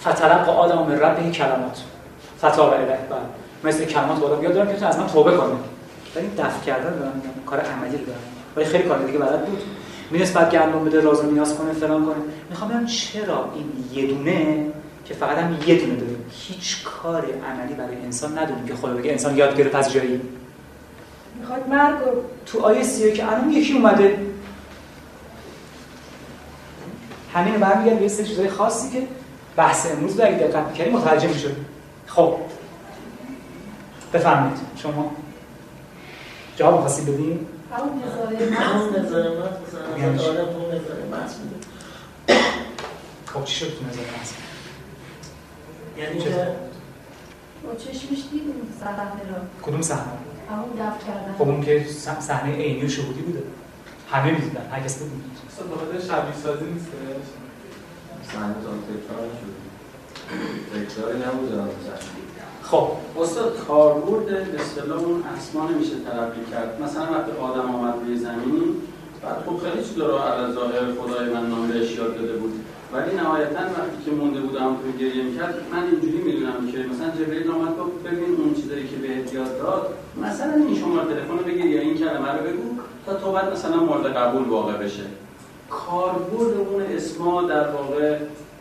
فتلق آدم من ربه کلمات. فتاب اله بله. مثل کلمات بالا بیاد دارم که از من توبه کنه ولی دفع کردن دارم کار عملی رو دارم. ولی خیلی کار دیگه بلد بود. میرس بعد گندم بده راز و نیاز کنه فلان کنه. می‌خوام ببینم چرا این یه دونه که فقط هم یه دونه داریم هیچ کار عملی برای انسان ندونیم که خدا بگه انسان یاد گرفت از جایی. می‌خواد مرگ تو آیه سیه که الان یکی اومده. همین برمیگرد به یه سری چیزای خاصی که بحث امروز رو اگه دقت می‌کردی متوجه می‌شد. خب. بفرمایید شما جواب خاصی بدین؟ همون خب چی شد تو نظر یعنی چه؟ با چشمش دید اون صحنه رو کدوم صحنه؟ همون دفع کردن. خب اون که صحنه عینی و شهودی بوده. همه می‌دیدن هر کس بود اصلا به خاطر شبیه سازی نیست. صحنه تا تکرار شد تکراری نبود مثلا خب. استاد کاربرد به اصطلاح اون اسما نمیشه تلقی کرد. مثلا وقتی آدم آمد روی زمین بعد خب خیلی چیزا رو علی ظاهر خدای من نام بهش یاد داده بود. ولی نهایتا وقتی که مونده بودم تو گریه می‌کرد من اینجوری می‌دونم که مثلا جبرئیل آمد گفت ببین اون چیزایی که بهت یاد داد مثلا این شماره تلفن رو بگیر یا این کلمه رو بگو تا تو بعد مثلا مورد قبول واقع بشه. کاربرد اون اسما در واقع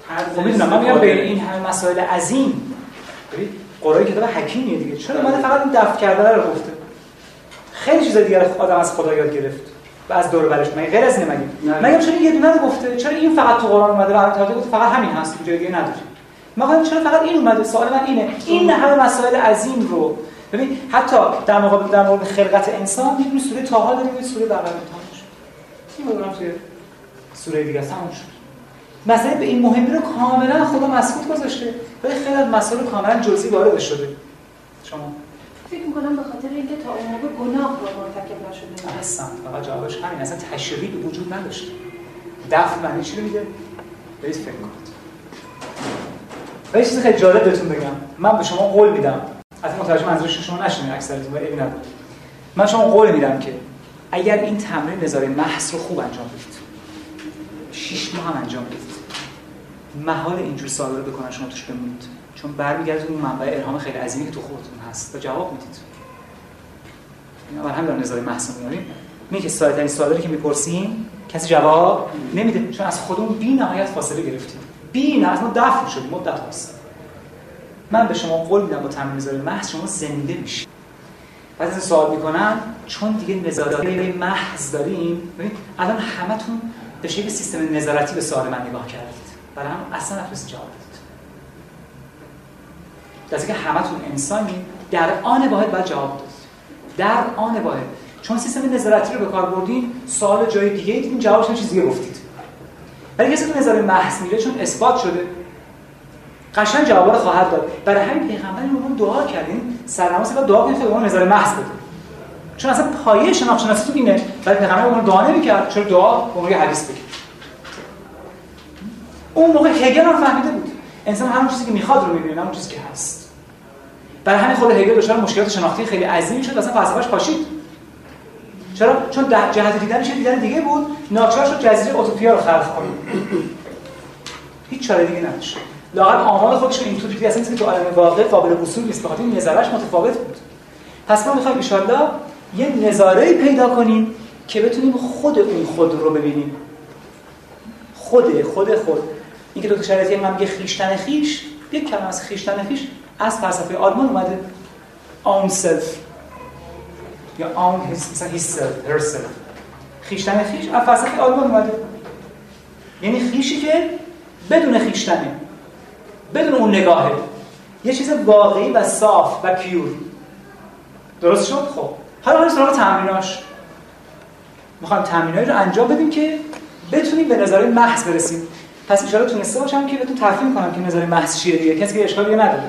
طرز خب من میگم به این همه مسائل عظیم. ببین قرآن کتاب حکیمیه دیگه. چرا؟ من فقط این دفع کردن رو گفته. خیلی چیز دیگه آدم از خدا یاد گرفت و از دور برش. مگه غیر از اینه مگه. مگه چرا یه دونه رو گفته؟ چرا این فقط تو قرآن اومده و البته گفت فقط همین هست؟ جای دیگه نداره گفتم چرا فقط این اومده؟ سوال من اینه. این همه مسائل عظیم رو. ببین حتی در مقابل در مورد خلقت انسان یه سوره طه داریم یه سوره بقره تمام شد. این سوره دیگه تمام شد. مسئله به این مهمی رو کاملا خدا مسکوت گذاشته. ولی خیلی از مسائل کاملا جزئی وارد شده. شما؟ فکر می‌کنم به خاطر اینکه تا اون موقع گناه رو مرتکب نشده. اصلا. فقط جوابش همین. اصلا تشریعی به وجود نداشته. دفع معنی چی میده برید فکر کنید. و یه چیز خیلی جالب بهتون بگم. من به شما قول میدم. حتی متوجه منظورش شما نشین اکثرتون ولی نداره من شما قول میدم که اگر این تمرین نظاره محض رو خوب انجام بدید شیش ماه هم انجام بدید. محال اینجور سوالا رو بکنن شما توش بمونید. چون برمیگرده اون منبع الهام خیلی عظیمی که تو خودتون هست و جواب می‌دید. این اول همین نظر محسن میاریم می که ساده ترین سوالی که می‌پرسیم کسی جواب نمیده. چون از خودمون بی نهایت فاصله گرفتیم. بی نهایت ما دفع شدیم مدت هاست من به شما قول میدم با تمرین نظر محض شما زنده میشید. بعد از سوال می‌کنن چون دیگه نظارت محض داریم ببین الان همتون به شکل سیستم نظارتی به سوال من نگاه کردید. برای هم اصلا نتونستید جواب بدید. در که همتون انسانی در آن واحد باید جواب داد در آن واحد. چون سیستم نظارتی رو به کار بردین سوال جای دیگه دیدین جوابش هم چیز دیگه گفتید. ولی کسی که نظر محض میره چون اثبات شده قشنگ جواب رو خواهد داد. برای همین پیغمبر رو دعا کردیم سرنماز دعا کنید که اون نظر محض بده چون اصلا پایه شناخت شناسی تو اینه. ولی پیغمبر اون دعا نمی‌کرد. چون دعا؟ اون حدیث بگه. اون موقع هگل هم فهمیده بود. انسان همون چیزی که می‌خواد رو می‌بینه اون چیزی که هست. برای همین خود هگل دچار مشکلات شناختی خیلی عظیمی شد. اصلا فلسفه‌اش پاشید. چرا؟ چون در جهت دیدنش دیدن دیگه بود. ناچار شد جزیره اوتوپیا رو خلق کنه. هیچ چاره دیگه نداشت. لاغر آمال خودش رو اینطوری دیگه اصلا تو عالم واقع قابل وصول نیست. بخاطر نظرش متفاوت بود. پس ما می‌خوایم ان یه نظاره پیدا کنیم که بتونیم خود اون خود رو ببینیم. خود خود خود. اینکه دو تا شرایطی من میگه خیشتن خیش یک کلمه از خیشتن خیش از فلسفه آلمان اومده. Own self. یا his, مثلا her self. خیشتن خیش از فلسفه آلمان اومده. یعنی خیشی که بدون خیشتنه. بدون اون نگاهه. یه چیز واقعی و صاف و پیور درست شد؟ خب. حالا بریم سراغ تمریناش می‌خوایم تمرینایی رو انجام بدیم که بتونیم به نظر محض برسیم. پس ان تونسته باشم که بهتون تفهیم کنم که نظر محض چیه دیگه. کسی که اشکالی نداره.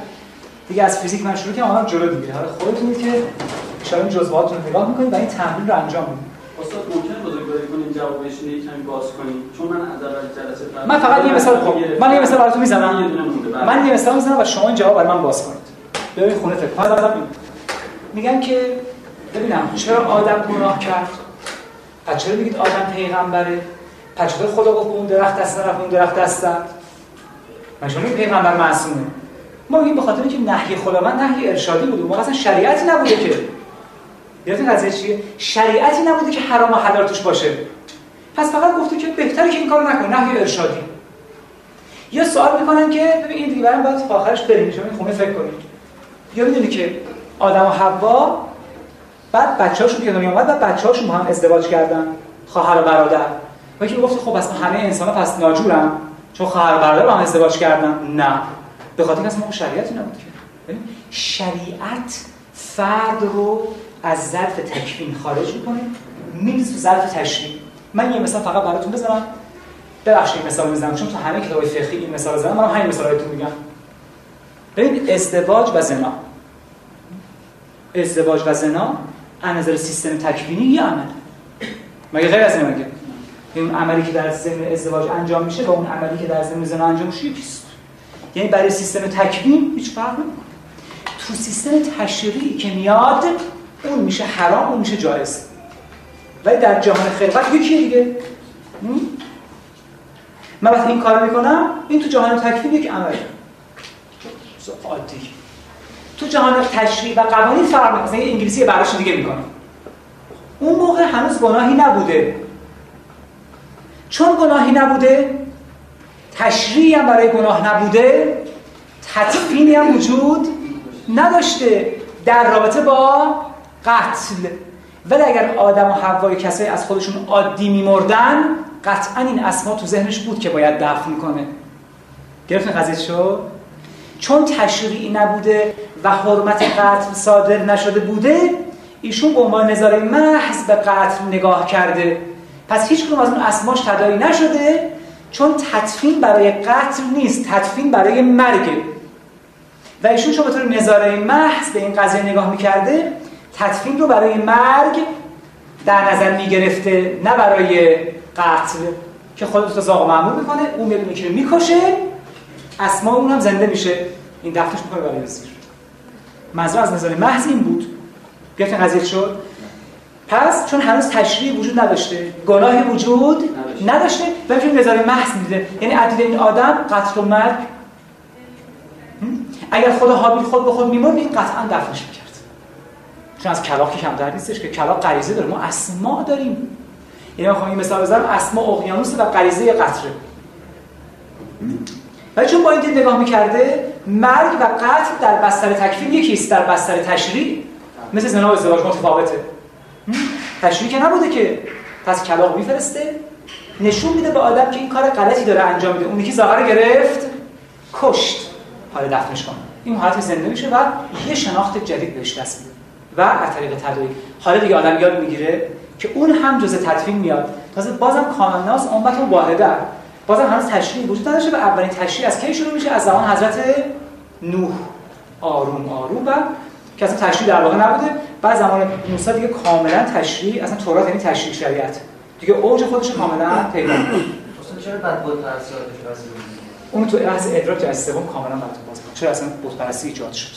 دیگه از فیزیک من شروع کنم جلو دیگه حالا خودتون که ان جزئیات رو نگاه می‌کنید و این تمرین رو انجام می‌دید. استاد ممکن بزرگواری کنیم جوابش رو کمی باز کنیم؟ چون من از اول جلسه من فقط یه مثال خب من یه مثال براتون می‌زنم. بله. من یه مثال می‌زنم و شما این جواب برای من باز کنید. ببین خونه فکر کنید میگن که ببینم چرا آدم گناه کرد؟ پس چرا میگید آدم پیغمبره؟ پس چطور خدا گفت اون درخت دست نرفت اون درخت دست من شما پیغمبر معصومه. ما میگیم به خاطر اینکه نهی خداوند نهی ارشادی بود. ما اصلا شریعتی نبوده که. یادتون قضیه چیه؟ شریعتی نبوده که حرام و حلال توش باشه. پس فقط گفته که بهتره که این کارو نکنه. نهی ارشادی. یا سوال می‌کنن که ببین این دیگه برام باید آخرش بریم. شما این خونه فکر کنید. یا می‌دونی که آدم و حوا بعد بچه‌هاشون که دنیا اومد بعد بچه‌هاشون هم ازدواج کردن. خواهر و برادر. و که گفت خب اصلا همه انسان‌ها پس ناجورن چون خواهر و برادر با هم ازدواج کردن. نه. به خاطر اینکه اصلا شریعتی نبود که. شریعت فرد رو از ظرف تکوین خارج می‌کنه میریزه تو ظرف تشریع. من یه مثال فقط براتون بزنم. ببخشید مثال می‌زنم چون تو همه کتاب فقهی این مثال زدم. من همین مثال رو میگم. ببین ازدواج و زنا. ازدواج و زنا از نظر سیستم تکوینی یه عمل. مگه غیر از این این عملی که در ضمن ازدواج انجام میشه با اون عملی که در ضمن زنا انجام میشه یکیست یعنی برای سیستم تکوین هیچ فرق نمی‌کنه. تو سیستم تشریعی که میاد اون میشه حرام اون میشه جایز. ولی در جهان خلقت یکیه دیگه. من وقتی این کار می‌کنم این تو جهان تکوین یک عمله. عادی. تو جهان تشریع و قوانین فرق می‌کنه. انگلیسی براش دیگه می‌کنه. اون موقع هنوز گناهی نبوده. چون گناهی نبوده تشریعی هم برای گناه نبوده تطفینی هم وجود نداشته. در رابطه با قتل. ولی اگر آدم و حوای کسایی از خودشون عادی میمردن قطعا این اسما تو ذهنش بود که باید دفن کنه. گرفتن قضیه شو؟ چون تشریعی نبوده و حرمت قتل صادر نشده بوده ایشون به عنوان نظاره محض به قتل نگاه کرده. پس هیچ از اون اسماش تدایی نشده چون تدفین برای قتل نیست تدفین برای مرگه و ایشون چون به طور نظاره محض به این قضیه نگاه می‌کرده تدفین رو برای مرگ در نظر می‌گرفته نه برای قتل. که خودت زاغ معمول می‌کنه اون می‌بینه که می‌کشه اسما اون هم زنده میشه. این دفترش می‌کنه برای زیر منظور از نظر محض این بود. گفتن قضیه شد. پس چون هنوز تشریع وجود نداشته گناهی وجود نداشته. و میشه نظر محض میده. یعنی عدید این آدم قتل و مرگ. اگر خدا حابیل خود به خود میمرد این قطعا دفنش می‌کرد. چون از کلاق که کمتر نیستش که کلاق غریزه داره. ما اسما داریم. یعنی من این مثال بزنم. اسما اقیانوس و غریزه قطره. ولی چون با این دید نگاه می‌کرده مرگ و قتل در بستر تکفین یکیست در بستر تشریع مثل زنا و ازدواج متفاوته؟ تشریع که نبوده که پس کلاغ میفرسته. نشون میده به آدم که این کار غلطی داره انجام میده. اونی که زاغر رو گرفت کشت. حالا دفنش کن. این حالت زنده میشه و یه شناخت جدید بهش دست میده. و از طریق تداعی حالا دیگه آدم یاد می‌گیره که اون هم جزء تدفین میاد. تازه بازم کامل ناس امت واحده. بازم هنوز تشریع وجود نداشته و اولین تشریع از کی شروع میشه؟ از زمان حضرت نوح. آروم آروم و که اصلا تشریع در واقع نبوده. بعد زمان موسی دیگه کاملا تشریع اصلا تورات یعنی تشریع شریعت. دیگه اوج خودش کاملا پیدا می‌کنه اصلا چرا بعد بود؟ اون تو از ادراک جهت سوم کاملا براتون باز. چرا اصلا بت پرستی ایجاد شد؟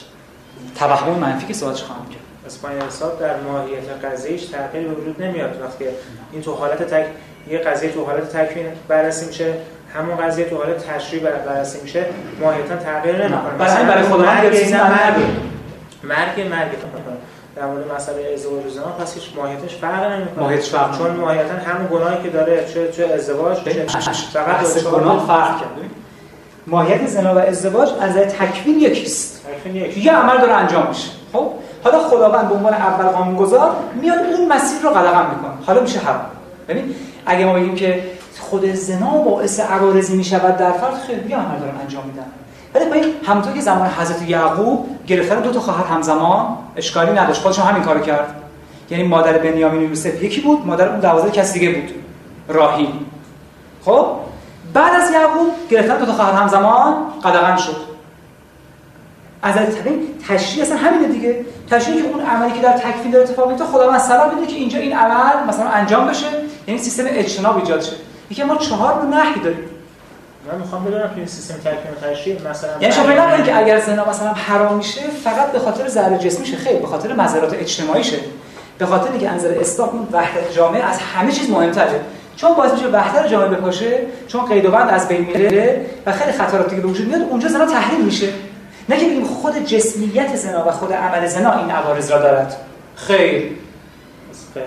توهم منفی که سوالش خواهم کرد. اسپانیا حساب در ماهیت قضیهش تغییری به وجود نمیاد. وقتی این تو حالت تک یه قضیه تو حالت تکوین بررسی میشه همون قضیه تو حالت تشریع بر- بررسی میشه ماهیتا تغییر نمی‌کنه. برای برای خودمون مرگ مرگ. مرگ مرگ در مورد مسئله ازدواج و زنا پس هیچ ماهیتش فرق نمی‌کنه. ماهیتش فرق چون. ماهیتا همون گناهی که داره چه چه ازدواج چه فقط دو- گناه فرق کرد. ببین. ماهیت زنا و ازدواج از تکوین یکیست. تکوین یک یه عمل داره انجام میشه. خب؟ حالا خداوند به عنوان اول قانونگذار میاد اون مسیر رو قدغن می‌کنه. حالا میشه حرام ببین اگه ما بگیم که خود زنا باعث عوارضی می‌شود در فرد خیلی یه عمل دارن انجام میدن. ولی ببین همونطور که زمان حضرت یعقوب گرفتن دو تا خواهر همزمان اشکالی نداشت. خودشون همین کارو کرد. یعنی مادر بنیامین و یوسف یکی بود مادر اون دوازده کسی دیگه بود. راهیل خب؟ بعد از یعقوب گرفتن دو تا خواهر همزمان قدغن شد. از طبیعی تشریع اصلا همینه دیگه. تشریع که اون عملی که در تکفین داره اتفاق میفته خداوند سلام میده که اینجا این عمل مثلا انجام بشه یعنی سیستم اجتناب ایجاد شه. یکی ما چهار رو نهی داریم. من می‌خوام بدونم که این سیستم تکوین تشریع مثلا یعنی شما فکر که اگر زنا مثلا حرام میشه فقط به خاطر ضرر جسمیشه خیر به خاطر مضرات اجتماعیشه به خاطر اینکه انظر اسلام اون وحدت جامعه از همه چیز مهمتره. چون باعث میشه وحدت جامعه بپاشه چون قید و بند از بین میره و خیلی خطراتی که به وجود میاد اونجا زنا تحریم میشه. نه که بگیم خود جسمیت زنا و خود عمل زنا این عوارض را دارد. خیر.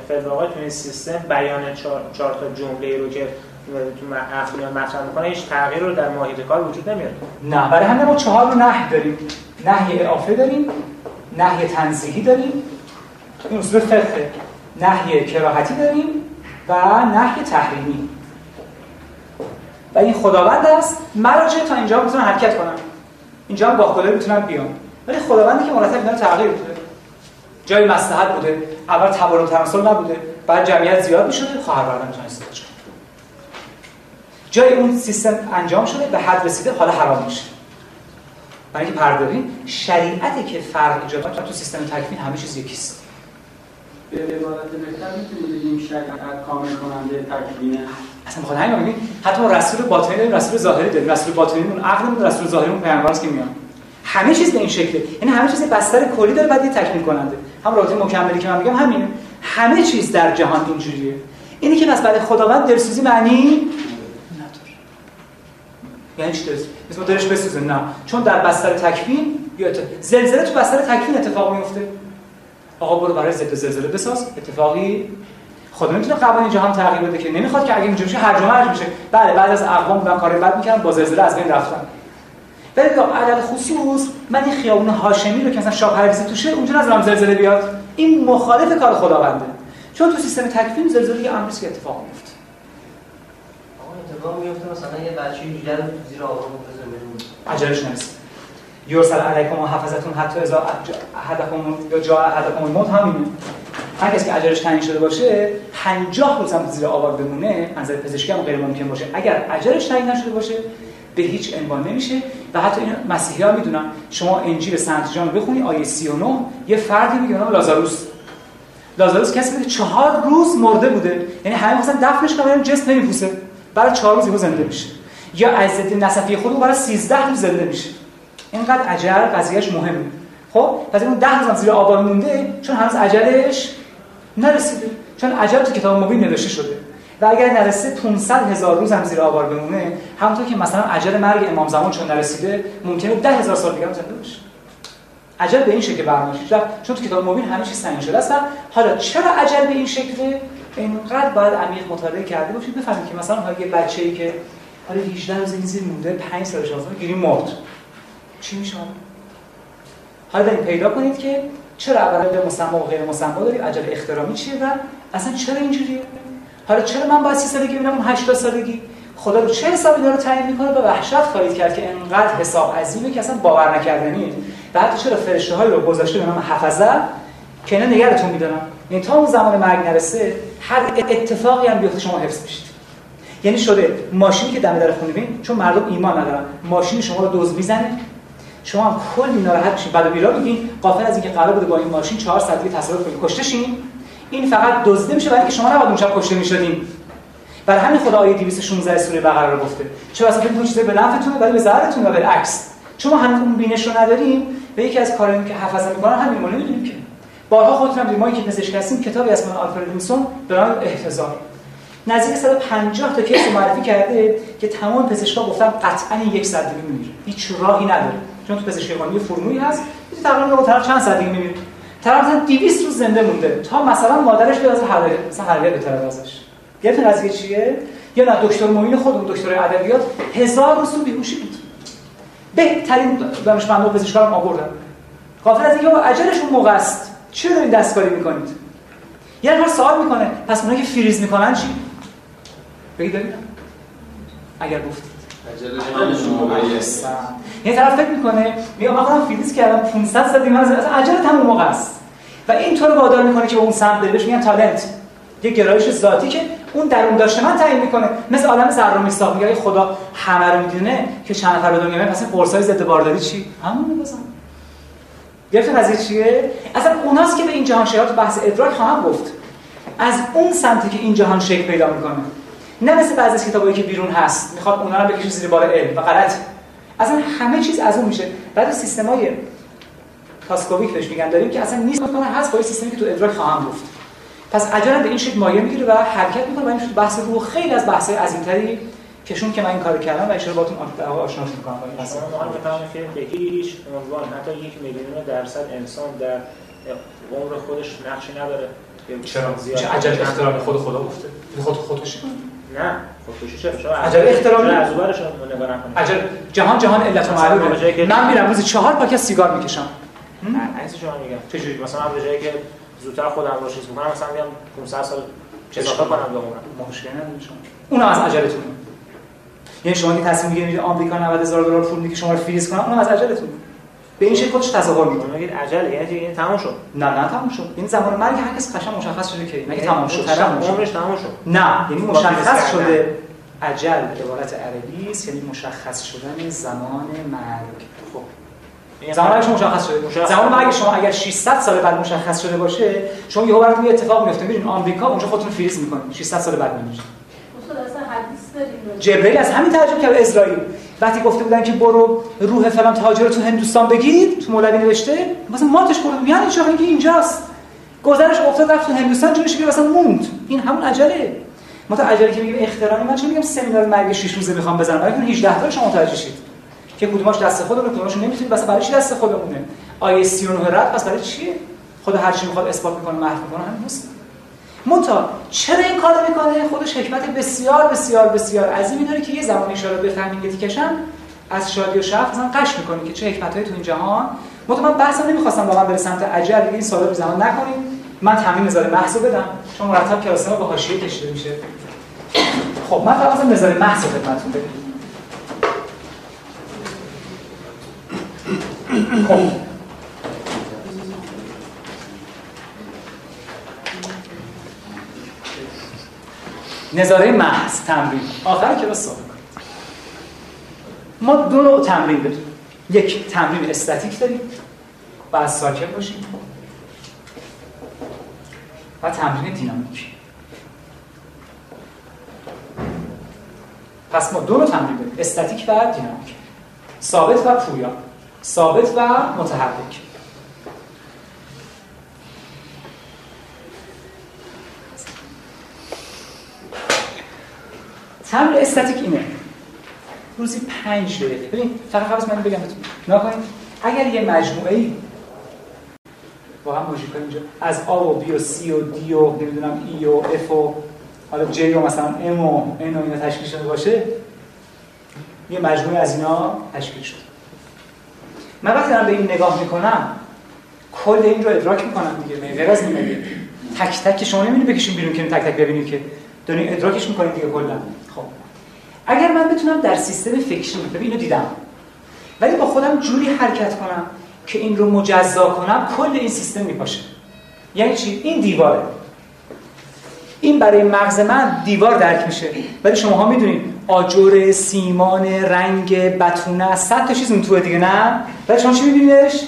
فدراقای تو این سیستم بیان چهار, چهار تا جمله رو که تو میان مطرح می‌کنه هیچ تغییر رو در ماهیت کار وجود نمیاد نه برای همین ما چهار رو نهی داریم. نهی اعافه داریم نهی تنزیهی داریم این اصول فقه. نهی کراهتی داریم و نهی تحریمی. و این خداوند است. مراجع تا اینجا می‌تونن حرکت کنن اینجا هم با خدا می‌تونن بیان. ولی خداوندی که مرتب اینا تغییر بوده جای مصلحت بوده. اول تبارک تناسل نبوده. بعد جمعیت زیاد می‌شده. خواهر برادر می‌تونن ازدواج کنن جای اون سیستم انجام شده. به حد رسیده. حالا حرام میشه. برای اینکه پرداریم شریعتی که فرق ایجاد تو سیستم تکوین همه چیز یکیست. به عبارت بهتر می‌تونیم بگیم شریعت کامل کننده تکوینه اصلا بخاطر همین میگیم حتی رسول باطنی داریم رسول ظاهری داریم. رسول باطنی اون عقلمون رسول ظاهری اون پیامبر که میان همه چیز به این شکله. یعنی همه چیز بستر کلی داره بعد یه تکمیل کننده. هم رابطه مکملی که من میگم همینه. همه چیز در جهان اینجوریه. اینی که بس برای خداوند دلسوزی معنی نداره. یعنی چی دلسوزی؟ مثل دلش بسوزه. نه. چون در بستر تکوین یا زلزله تو بستر تکوین اتفاق میفته آقا برو برای زلزله بساز. اتفاقی خدا نمی‌تونه قوانین جهان تغییر بده که نمی‌خواد که اگه اینجوری بشه هر جمعه بشه بله بعد از اقوام بودن کار بد می‌کردن با زلزله از بین رفتن. ولی به عدد خصوص من این خیابون هاشمی رو که مثلا شاه پرویزی توشه اونجا نذارم زلزله بیاد. این مخالف کار خداونده. چون تو سیستم تکوین زلزله یه امری که اتفاق میفته اتفاق میفته مثلا یه بچه اینجوری رو تو زیر آب بزنه بدون عجلش نرسید یرسل علیکم و حفظتون حتی اذا احدکم یا جا احدکم الموت همینه. هر کسی که اجرش تعیین شده باشه 50 روز هم زیر آوار بمونه از پزشکی هم غیر ممکن باشه. اگر اجرش تعیین نشده باشه به هیچ عنوان نمیشه. و حتی این مسیحی ها می‌دونن شما انجیل سنت جان بخونی آیه 39 یه فردی میگه نام لازاروس. لازاروس کسی بوده چهار روز مرده بوده. یعنی همه مثلا دفنش کنن جسم نمیپوسه. برای چهار روز زنده میشه. یا عزت نسفی خود برای 13 روز زنده میشه. اینقدر اجل قضیهش مهمه. خب؟ پس اون 10 روز زیر آوار مونده چون هنوز اجلش نرسیده. چون اجل تو کتاب مبین نوشته شده. و اگر نرسه 500 هزار روز هم زیر آوار بمونه همونطور که مثلا اجل مرگ امام زمان چون نرسیده ممکنه ده هزار سال دیگه هم زنده باشه. اجل به این شکل برنامه شده. چون تو کتاب مبین همه چیز تعیین شده است حالا چرا اجل به این شکله اینقدر باید عمیق مطالعه کرده باشید. بفهمید که مثلا یه بچه‌ای که حالا 18 روز این زیر مونده 5 سالش آزاد گیری مرد. چی میشه حالا؟ پیدا کنید که چرا اولا به مسما و غیر مسما داریم عجله احترامی چیه و اصلا چرا اینجوریه؟ حالا چرا من باید 30 سالگی ببینم اون 80 سالگی؟ خدا رو چه حسابی داره تعیین می‌کنه؟ به وحشت خواهید کرد که انقدر حساب عظیمه که اصلا باور نکردنیه بعد چرا فرشته های رو گذاشته به نام حفظه که اینا نگرتون میدارن؟ یعنی تا اون زمان مرگ نرسه هر اتفاقی هم بیفته شما حفظ میشید یعنی شده ماشینی که دم در خونه بین چون مردم ایمان ندارن. ماشین شما رو دزد می‌زنه شما هم کلی ناراحت میشین بعد بیرا میگین قافل از اینکه قرار بوده با این ماشین 4 ساعت دیگه تصادف کنید کشته شین این فقط دزدیده میشه برای اینکه شما نباید اونجا کشته می‌شدین برای همین خدا آیه 216 سوره بقره رو گفته. چه واسه فکر چیزی به نفعتونه ولی به ضررتون و بالعکس. چون ما اون بینش رو نداریم. به یکی از کارهایی که حفظه می‌کنن همین ما نمی‌دونیم که. بارها خودتون هم ما که پزشک هستیم کتابی از من آلفرد ویلسون به نام احتضار نزدیک 150 تا کیس معرفی کرده که تمام پزشکا گفتن قطعا یک دیگه میمیره. هیچ راهی نداره. چون تو پزشکی قانونی فرمولی هست تقریبا دو طرف چند ساعت دیگه میمیره طرف مثلا 200 روز زنده مونده. تا مثلا مادرش بیاد از حلقه مثلا حلقه بتره ازش. گرفتین قضیه چیه؟ یا نه دکتر معین خودمون دکتر ادبیات هزار روز تو بیهوشی بود. بهترین دانشمندا و پزشکا رو آوردن. غافل از اینکه اجلشون موقع است. چرا دارین دستکاری می‌کنید؟ یه نفر سوال می‌کنه پس اونایی که فریز می‌کنن چی؟ بگید اگر گفتید یه طرف فکر می‌کنه میگه من فریز کردم 500 سال دیگه از عجله تمام موقع است. و این طور وادار می‌کنه که اون سمت بره بهش میگن تالنت. یه گرایش ذاتی که اون درون داشته من تعیین می‌کنه. مثل عالم ذره میساق میگه خدا همه رو می‌دونه که چند نفر به دنیا میاد پس قرصای ضد بارداری چی؟ همون بزن. گرفت قضیه چیه؟ اصلا اوناست که به این جهان شهرات بحث ادراک خواهم گفت. از اون سمتی که این جهان شکل پیدا می‌کنه. نه مثل بعضی از کتابایی که بیرون هست. می‌خواد اونا رو بکشه زیر بار علم. و غلط. اصلا همه چیز از اون میشه. بعد سیستمای کاسکوویک بهش میگن. داریم که اصلا نیست. کنه هست با سیستمی که تو ادراک خواهم گفت. پس عجله به این شکل مایه می‌گیره و حرکت می‌کنه. و این بحث رو خیلی از بحث‌های عظیم‌تری کشون که من این کارو کردم و اشاره باتون آشنا می‌کنم. با مثلا ما می‌فهمیم که به هیچ عنوان حتی یک میلیون درصد انسان در عمر خودش نقشی نداره. چرا؟ چه عجله احترام خود خدا گفته؟ خود خودش نه. خودکشی چه شما عجله احترامی؟ از اونورش عجله. جهان جهان علت و معلومه من میرم روزی چهار پاکت سیگار می‌کشم. عکس شما میگم؟ چجوری؟ مثلا به جایی که زودتر خودم رو چیز بکنم مثلا میام 500 سال اضافه کنم بمونم مشکل نداره شما اونم از عجلتونه یعنی شما که تصمیم می‌گیرید آمریکا 90 هزار دلار پول میده که شما رو فریز کنن اونم از عجلتون به این شکل خودش تصور می‌کنه. میگید عجله؟ یعنی این تموم شد؟ نه نه تموم شد. این زمان مرگ هر کس قشنگ مشخص شده که مگه تمام شد. عمرش تموم شد. نه یعنی مشخص شده. عجل عبارت عربی است یعنی مشخص شدن زمان مرگ. خب. زمان مرگش مشخص شده. زمان مرگ شما اگر 600 سال بعد مشخص شده باشه شما یهو براتون یه اتفاق میفته میرین آمریکا اونجا خودتون فریز می‌کنید. 600 سال بعد میمیرید جبرئیل از همین ترجمه کرد. اسرائیل. وقتی گفته بودن که برو روح فلان تاجر تو هندوستان بگیر تو مولوی نوشته مثلا ماتش برد یعنی چه اینکه اینجاست. گذرش افتاد رفت تو هندوستان جونش که مثلا موند. این همون عجله. ما تا عجله که میگیم اختراعی من چون میگم سمینار مرگ 6 روزه می‌خوام بزنم؟ برای 18 تا شما متوجه شید. که کدوماش دست خودمون کدوماش نمی‌تونید واسه برای چی دست خودمونه؟ آیه 39 رد پس برای چیه؟ خدا هر چی می‌خواد اثبات می‌کنه محو می‌کنه همین نیست. منتها چرا این کارو می‌کنه؟ خودش حکمت بسیار بسیار بسیار عظیمی داره که یه زمانی اشاره بفهمید که تیکشم از شادی و شرف مثلا قش می‌کنه که چه حکمتایی تو این جهان. منتها من بحثم نمی‌خواستم واقعا بر سمت عجل این سوالا رو زمان نکنیم. من تمرین نظر محض بدم. چون مرتب کلاس ما با حاشیه کشیده میشه. خب من فقط نظر محض خدمتتون بگم خب. نظاره محض تمرین. آخر کلاس صحبت ما دو نوع تمرین داریم. یک تمرین استاتیک داریم و از ساکن باشیم و تمرین دینامیک. پس ما دو نوع تمرین داریم. استاتیک و دینامیک. ثابت و پویا. ثابت و متحرک. تمرین استاتیک اینه. روزی پنج دقیقه. ببین فقط قبل من بگم بهتون. نکنید اگر یه مجموعه ای واقعا موژیکا اینجا از آ و بی و سی و دی و نمی‌دونم ای و اف و حالا جی و مثلا ام و ان و اینا تشکیل شده باشه یه مجموعه از اینا تشکیل شده. من وقتی دارم به این نگاه می‌کنم کل این رو ادراک می‌کنن دیگه غیر از این تک تک شما نمی‌دونید بکشین بیرون که تک تک ببینید که دارین ادراکش می‌کنید دیگه کلا. اگر من بتونم در سیستم ببین اینو دیدم. ولی با خودم جوری حرکت کنم که این رو مجزا کنم کل این سیستم میپاشه. یعنی چی؟ این دیواره. این برای مغز من دیوار درک میشه. ولی شماها می‌دونید آجر سیمان رنگ بتونه صد تا چیز توه دیگه نه؟ ولی شما چی میبینیدش؟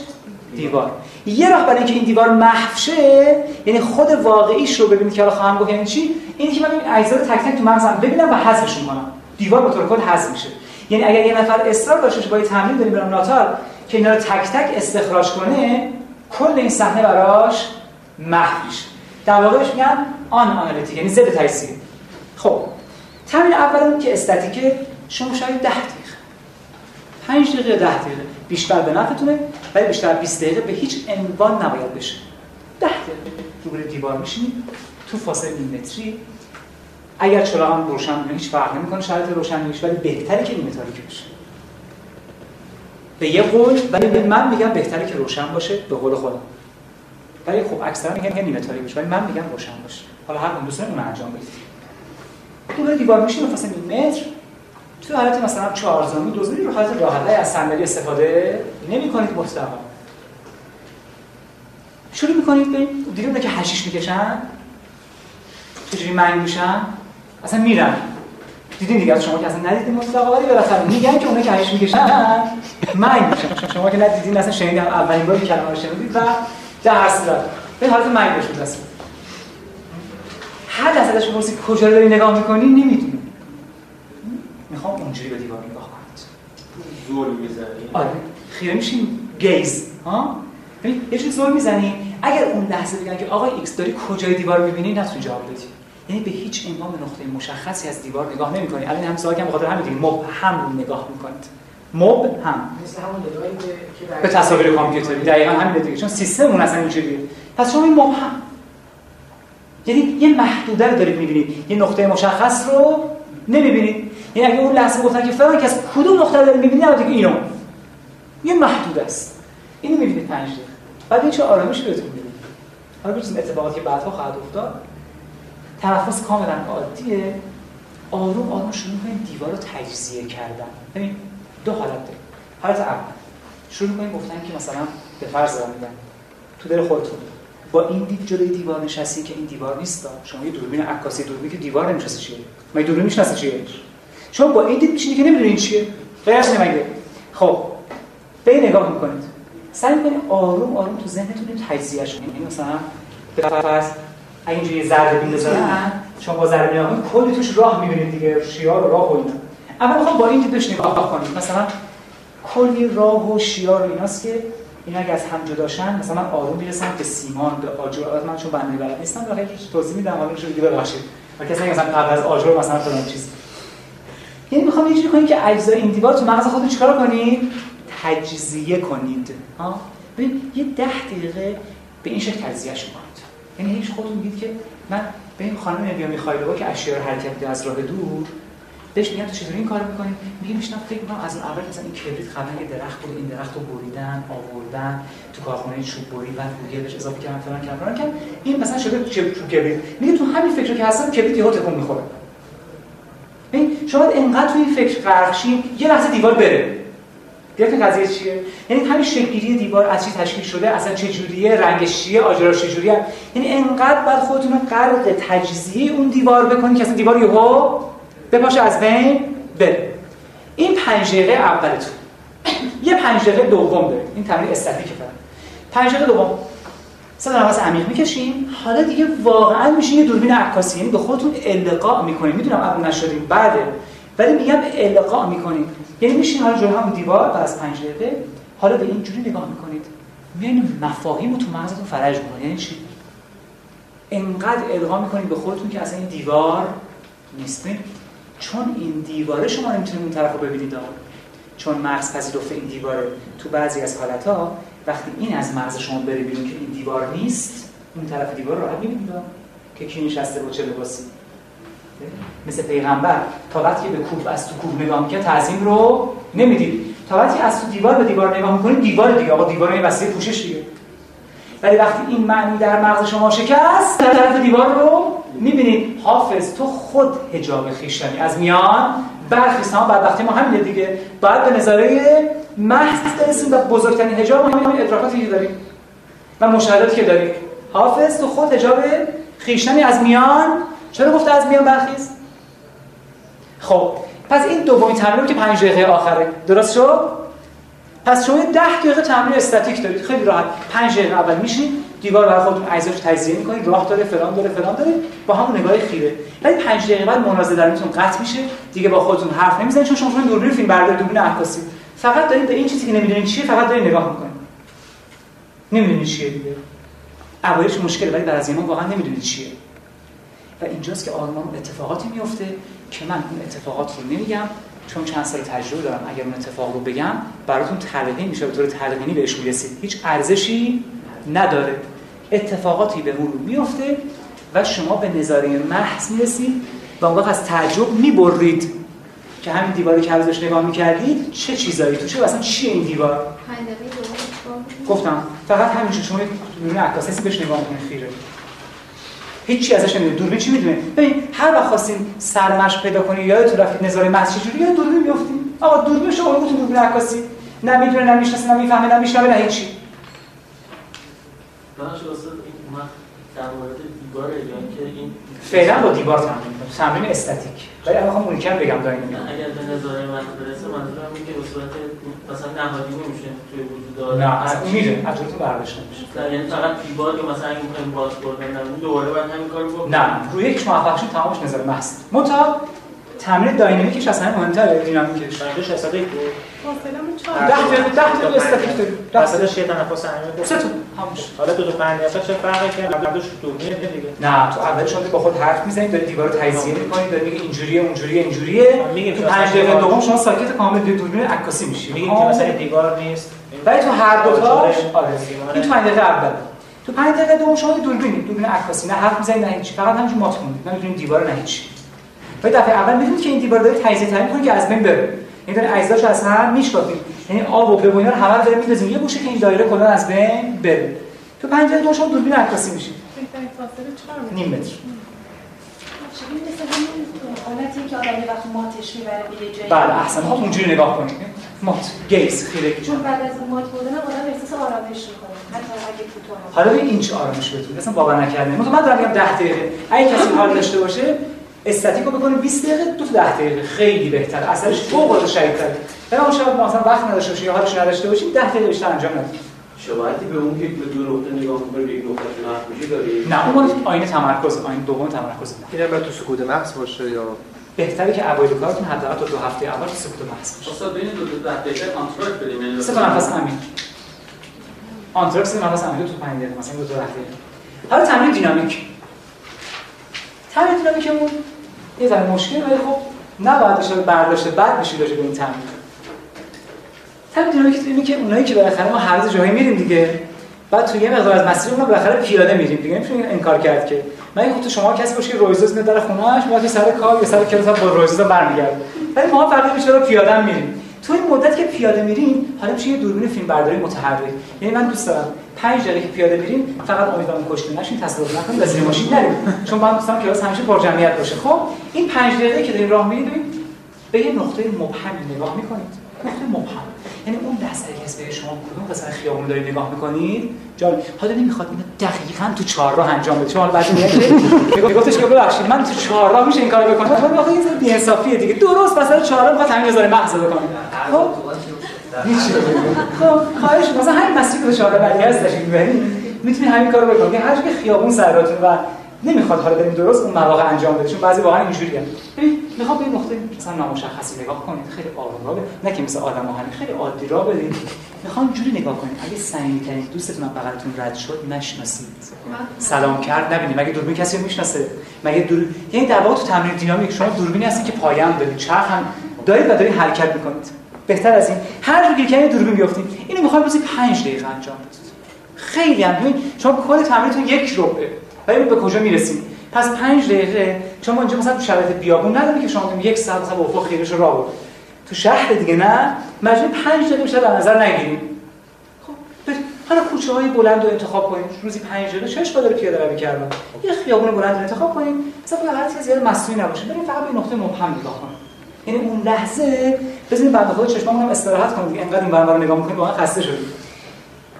دیوار. یه راه برای اینکه این دیوار محو شه یعنی خود واقعیش رو ببینید که حالا خواهم گفت یعنی چی؟ اینی که من این اجزا رو تک تک تو مغزم ببینم و حذفشون کنم دیوار به طور کل حذف میشه. یعنی اگر یه نفر اصرار داشته با یه تمرین داریم برام ناتال که اینا رو تک تک استخراج کنه کل این صحنه براش محو میشه. در واقع میگن آن آنالیتیک یعنی ضد تجزیه. خب تمرین اول که استاتیک شما شاید 10 دقیقه. 5 دقیقه 10 دقیقه. بیشتر به نفعتونه ولی بیشتر 20 دقیقه به هیچ عنوان نباید بشه. 10 دقیقه. روبروی دیوار میشینید تو فاصله متری اگر چراغ روشن هیچ فرق نمی‌کنه شرایط روشنیش ولی بهتره که نیمه تاریک بشه به یه قول ولی من میگم بهتره که روشن باشه به قول خودم. ولی خب اکثرا میگن نیمه تاریک باشه ولی من میگم روشن باشه. حالا هر کدوم دوستان اون انجام بدید. دور دیوار میشین فاصله نیم متر. تو حالت مثلا چهارزامی دوزاری رو حالت راحت از صندلی استفاده نمی‌کنید مطلقا شروع می‌کنید به دیدید که حشیش می‌کشن؟ چجوری منگ میشن؟ اصلا میرن دیدین دیگه از شما که اصلا ندیدین مطلقا ولی بالاخره میگن که اونایی که حشیش می‌کشن منگ میشن شما که ندیدین اصلا شنیدین اولین باری کلمه رو شنیدید و در صورت به حالت منگ بشود دست هر لحظه ازش بپرسید کجا رو داری نگاه می‌کنی نمی‌دونی. می‌خوام اونجوری به دیوار نگاه کنید زل می‌زنی. آره. خیره میشین gaze. ها؟ یه چیز زل می‌زنی. اگر اون لحظه بگن که آقای ایکس داری کجای دیوار می‌بینی نتونی جواب بدی. یعنی به هیچ عنوان نقطه مشخصی از دیوار نگاه نمی‌کنی. الان هم سوال که بخاطر همین دیگه. مبهم نگاه می‌کنید. مبهم مثل همون نگاهی که به تصاویر کامپیوتری. دقیقاً همین دیگه. چون سیستم اون اصلا اینجوریه. پس شما این مبهم یعنی یه محدوده رو دارید می‌بینید. یه نقطه مشخص رو نمی‌بینید. یعنی اگه اون لحظه گفتن که فلان کس کدوم نقطه رو دارید می‌بینید البته اینو. یه محدود است. اینو می‌بینید 5 دقیقه. بعد این چه آرامشی بهتون میده. حالا ببینید اتفاقاتی که بعدها خواهد افتاد. تنفس کاملا عادیه. آروم آروم شروع کنید دیوار رو تجزیه کردن. ببین دو حالت داره حالت اول شروع کنید گفتن که مثلا به فرض دارم میگم تو دل خودتون با این دید جلوی دیوار نشستی که این دیوار نیست. شما یه دوربین عکاسی دوربین که دیوار نمی‌شناسه چیه؟ مگه دوربین می‌شناسه چیه؟ شما با این دید میشینی که نمی‌دونین چیه. غیر از خب به نگاه می‌کنید. سعی کنید آروم آروم تو ذهنتون تجزیهش کنید یعنی مثلا به فرض اینجوری ذره بزنن شما با ذره بین کلی توش راه می‌بینید دیگه شیار و راه و اینا. اما می‌خوام با این دیدش نگاه کنید مثلا کلی راه و شیار و ایناست که اینا اگه از هم جداشن مثلا من آروم می‌رسم به سیمان به آجر. من چون بنده بلد نیستم بخاطر توضیح میدم حالا میشه دیگه ببخشید. و کسی مثلا قبل از آجر مثلا فلان چیز. یعنی می‌خوام یه جوری کنید که اجزای این دیوار تو مغز خودتون چیکار کنید؟ تجزیه کنید. ها؟ ببین یه ده دقیقه به این شکل تجزیهش کنید یعنی هیچ خودتون میگید که من به این خانم نلیا میخایلووا که اشیاء حرکت میده از راه دور بهش میگم تو چطوری این کارو می‌کنی؟ میگه میشنم فکر می‌کنم از اون اول مثلا این کبریت قبلا یه درخت بود این درخت رو بریدن آوردن تو کارخونه چوب بری گوگرد بهش اضافه کردن فلان کردن کردن. این مثلا شده چوب کبریت. میگه تو همین فکر که هستم کبریت یهو تکون می‌خوره. ببین شما انقدر تو این فکر غرق یه لحظه دیوار بره. گرفتین قضیه چیه؟ یعنی همین شکلی دیوار از چی تشکیل شده؟ اصلا چه جوریه؟ رنگش چیه؟ چه جوریه؟ یعنی انقدر بعد خودتون غرق تجزیه اون دیوار بکنید که اصلا دیوار یهو بپاشه از بین بره. این پنج دقیقه اولتون. یه پنج دقیقه دوم داره این تمرین استاتیک فقط. پنج دقیقه دوم. صدا نفس عمیق می‌کشیم حالا دیگه واقعا میشین یه دوربین عکاسی. یعنی به خودتون القا می‌کنید می‌دونم قبول نشدیم بعده ولی میگم القا می‌کنید یعنی میشین حالا جلوی همون دیوار بعد از 5 دقیقه حالا به این جوری نگاه می‌کنید. میایین مفاهیم رو تو مغزتون فرج می‌کنید یعنی چی؟ انقدر القا می‌کنید به خودتون که اصلا این دیوار نیست. چون این دیواره شما نمی‌تونید اون طرف رو ببینید چون مغز پذیرفته این دیواره تو بعضی از حالتها وقتی این از مغز شما بره بیرون که این دیوار نیست اون طرف دیوار رو راحت می‌بینید که کی نشسته با چه لباسی. مثل پیغمبر تا وقتی به کوه از تو کوه نگاه می‌کنه تعظیم رو نمی‌دید تا وقتی از تو دیوار به دیوار نگاه می‌کنید دیوار دیگه. آقا دیوار این وسیله پوشش دیگه. ولی وقتی این معنی در مغز شما شکست در طرف دیوار رو می‌بینید حافظ تو خود حجاب خیشتنی از میان برخیست هم بدبختی ما همینه دیگه. باید به نظاره محض برسیم و بزرگترین حجاب همین ادراکاتی که داریم و مشاهداتی که داریم. حافظ تو خود حجاب خیشتنی از میان چرا گفته از میان برخیز؟ خب پس این دومین تمرین که 5 دقیقه آخره. درست شد؟ پس شما 10 دقیقه تمرین استاتیک دارید. خیلی راحت. 5 دقیقه اول میشین دیوار برای خودتون اجزاش تجزیه می‌کنید راه داره فلان داره فلان داره با همون نگاه خیره. ولی 5 دقیقه بعد مناظره درونتون قطع میشه. دیگه با خودتون حرف نمی‌زنید چون شما دوربین فیلم برداری دوربین عکاسی. فقط دارید به این چیزی که نمی‌دونید چیه فقط دارید نگاه می‌کنید. نمی‌دونید چیه دیگه. اولش مشکله ولی بعد از این واقعا نمی‌دونید چیه. و اینجاست که آرمان اتفاقاتی میفته که من اون اتفاقات رو نمیگم چون چند سال تجربه دارم اگر اون اتفاق رو بگم براتون تلقین میشه به طور تلقینی بهش می‌رسید هیچ ارزشی نداره. اتفاقاتی به مرور میفته و شما به نظاره محض می‌رسید و اون وقت از تعجب می‌برید که همین دیواری که ازش نگاه می‌کردید چه چیزایی؟ توشه و اصلا چیه این دیوار؟ گفتم فقط همین شما دوربین عکاسی بهش نگاه می‌کنید خیره. هیچی ازش نمی‌دونه دوربین چی می‌دونه؟ ببین هر وقت خواستین سرمشق پیدا کنی یادتون رفت نظاره محض چجوری یا دوربین میافتین. آقا دوربین شما گفتین دوربین عکاسی. نه می‌دونه نه می‌شناسه نه می‌فهمه نه میشنوه نه هیچی. در مورد دیوار یا اینکه این فعلا با دیوار تمرین کنیم تمرین استاتیک. ولی الان می‌خوام محکم بگم داینامیک نه اگر به نظر من برسه منظورم اینه که به صورت مثلا نهادی نمیشه توی وجود داره. نه اصلا میره. از جورتون برداشت نمیشه. نه یعنی فقط دیوار یا مثلا اگه می‌خوایم باز بردن نمونی دوباره باید همین کارو بکنیم. نه روی یک موفق شد تمامش نظر محض متا تمرین داینامیکش اصلا مهمتره دینامیکش. بود فاصلمون ده چهار دقیقه. استاتیک داریم. وسطش یه تنفس عمیق سه تا. حالا دو تا پنج دقیقه چه فرقی کرد؟ قبلش دوربین دیگه. نه تو اول شما با خود حرف می‌زنید دارید دیوار رو تجزیه می‌کنید دارید میگه اینجوریه اونجوریه اینجوریه. میگیم تو که 5 مثلا دقیقه دوم شما ساکت کامل دو دوربین عکاسی میشی. میگیم که مثلا دیوار نیست. ولی تو هر دو تاش آره دیوار- این تو 5 دقیقه اول. تو 5 دقیقه دوم شما دوربین دوربین عکاسی. نه حرف می‌زنید نه هیچ. فقط همینجوری مات کنید نه می‌دونید دیوار نه هیچ. ولی دفعه اول می‌دونید که این دیوار داره تجزیه می‌کنه که از بین بره. این داره اجزاش از هم میشکافید یعنی آب و بگوینا رو همه رو داره میندازیم. یه گوشه که این دایره کلا از بین بره. تو 5 دقیقه دوم شما دوربین عکاسی متر. نیم متر. این مثل همون حالتی که آدم یه وقت ماتش می‌بره به یه جایی بله احسن. ها اونجوری نگاه کنید مات. گیز خیره چون بعد از اون مات بردن آدم احساس آرامش می‌کنه. حتی اگه کوتاه هم. حالا این چه آرامش بهتون. اصلا باور نکردنی من من دارم میگم 10 دقیقه. اگه کسی حال داشته باشه استاتیکو بکنه 20 دقیقه تا 10 دقیقه. خیلی بهتر اثرش فوق العاده شدیدتره. ولی اون شب مثلا وقت نداشته باشی یا حالش نداشته باشی 10 دقیقه بیشتر انجام ندید شباهتی به اون که به دو نقطه نگاه می‌کنی به یک نقطه میشه داری؟ نه اون آینه تمرکز آینه دوم تمرکز. نه این باید تو سکوت محض باشه یا؟ بهتره که اوایل کارتون حداقل تا دو هفته اول تو سکوت محض باشه. استاد بین دو تا دقیقه آنتراک بدیم یعنی سه تا نفس عمیق آنتراک سه نفس عمیق تو 5 دقیقه مثلا دو تا 10 دقیقه. حالا تمرین دینامیک. تمرین دینامیکمون یه ذره مشکل ولی خب نباید بشه برداشته بعد بشه راجع به این تمرین تمرین دینامیک اینه که اونایی که بالاخره ما هر جایی میریم دیگه بعد تو یه مقدار از مسیر ما بالاخره پیاده میریم دیگه. نمی‌تونیم انکار کرد که. من تو شما کسی باشه که رویزوز میاد در خونه‌اش میاد سر کار یا سر کلاس با رویزوز برمیگرده. ولی ما فقط میشه رو پیاده میریم. تو این مدت که پیاده میریم حالا میشه یه دوربین فیلم برداری متحرک. یعنی من دوست دارم 5 دقیقه پیاده میریم فقط امیدوارم کشته نشین تصادف نکنید و زیر ماشین نریم. چون من دوست دارم کلاس همیشه پر جمعیت باشه. خب این 5 دقیقه که داریم راه میریم به یه نقطه مبهم نگاه می‌کنید. نقطه مبهم. یعنی اون لحظه که از به شما کدوم قسمت خیابون دارید نگاه می‌کنید؟ جالب. حالا نمی‌خواد اینو دقیقاً تو چهارراه انجام بده. بعضی میگن که گفتش که ببخشید من تو چهارراه میشه این کارو بکنم. ولی واقعا یه ذره بی‌انصافیه دیگه. درست مثلا چهارراه می‌خواد همین هزار محض بکنه. خب؟ خب خواهش مثلا همین مسیر که به چهارراه بعدی هست تشریف ببرید می‌تونید همین کارو بکنید هر جا که خیابون سراتون و نمی‌خواد حالا بریم درست اون مواقع انجام بده. چون بعضی واقعا اینجوریه. ببین می‌خوام به نقطه مثلا نامشخصی نگاه کنید. خیلی آروم را نه که مثل آدم همین خیلی عادی را بدید می‌خوام اینجوری نگاه کنید. اگه صمیمیترین دوستتون از بغلتون رد شد نشناسید. سلام کرد نبینید مگه دوربین کسی رو می‌شناسه؟ مگه دور یعنی در واقع تو تمرین دینامیک. شما دوربینی هستی که پایان دارید چرخ هم دارید و دارید حرکت می‌کنید. بهتر از این. هر جور که دوربین بیافتید اینو می‌خوام روزی 5 دقیقه انجام بدید. خیلی هم ببین شما کل تمرینتون یک ربعه ولی به کجا می‌رسیم پس پنج دقیقه شما اینجا مثلا تو شرایط بیابون نداری که شما یک ساعت مثلا افق خیرش راه برو تو شهر دیگه نه. مجبور پنج دقیقه بیشتر در نظر نگیریم خب حالا کوچه های بلند رو انتخاب کنیم روزی 5 دقیقه چش داره پیاده روی کردن. یه خیابون بلند رو انتخاب کنیم مثلا هر چیز زیاد مسئولی نباشه. بریم فقط به نقطه مبهم نگاه کنیم یعنی اون لحظه بزنیم بنده خدا چشممون هم استراحت کنیم دیگه. انقدر این برنامه نگاه می‌کنیم واقعا خسته شدیم.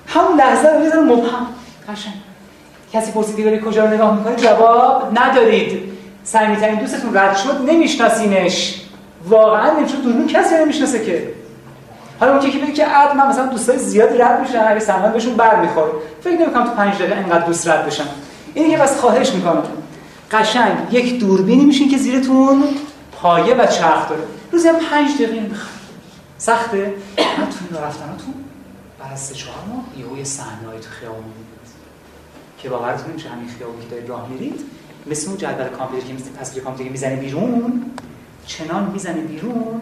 همون لحظه رو بزنیم مبهم. قشنگ. کسی پرسید داری کجا رو نگاه می‌کنید؟ جواب ندارید. صمیمی‌ترین دوستتون رد شد نمی‌شناسینش. واقعا نمیشه دوربین کسی نمی‌شناسه که. حالا اون یکی بگه که عد من مثلا دوستای زیادی رد میشن اگه سلام بهشون بر می‌خوره. فکر نمی‌کنم تو 5 دقیقه اینقدر دوست رد بشن. این یه بس خواهش می‌کنم. قشنگ یک دوربینی میشین که زیرتون پایه و چرخ داره. روزی هم 5 دقیقه بخوام سخته؟ من تو این رفتناتون بعد از 3 4 ماه یهو صحنه‌ای تو خیابون که باورتون نمیشه همین خیابونی که دارید راه میرید؟ مثل اون جدول کامپیوتر که مثل تصویر کامپیوتر می‌زنه بیرون چنان می‌زنه بیرون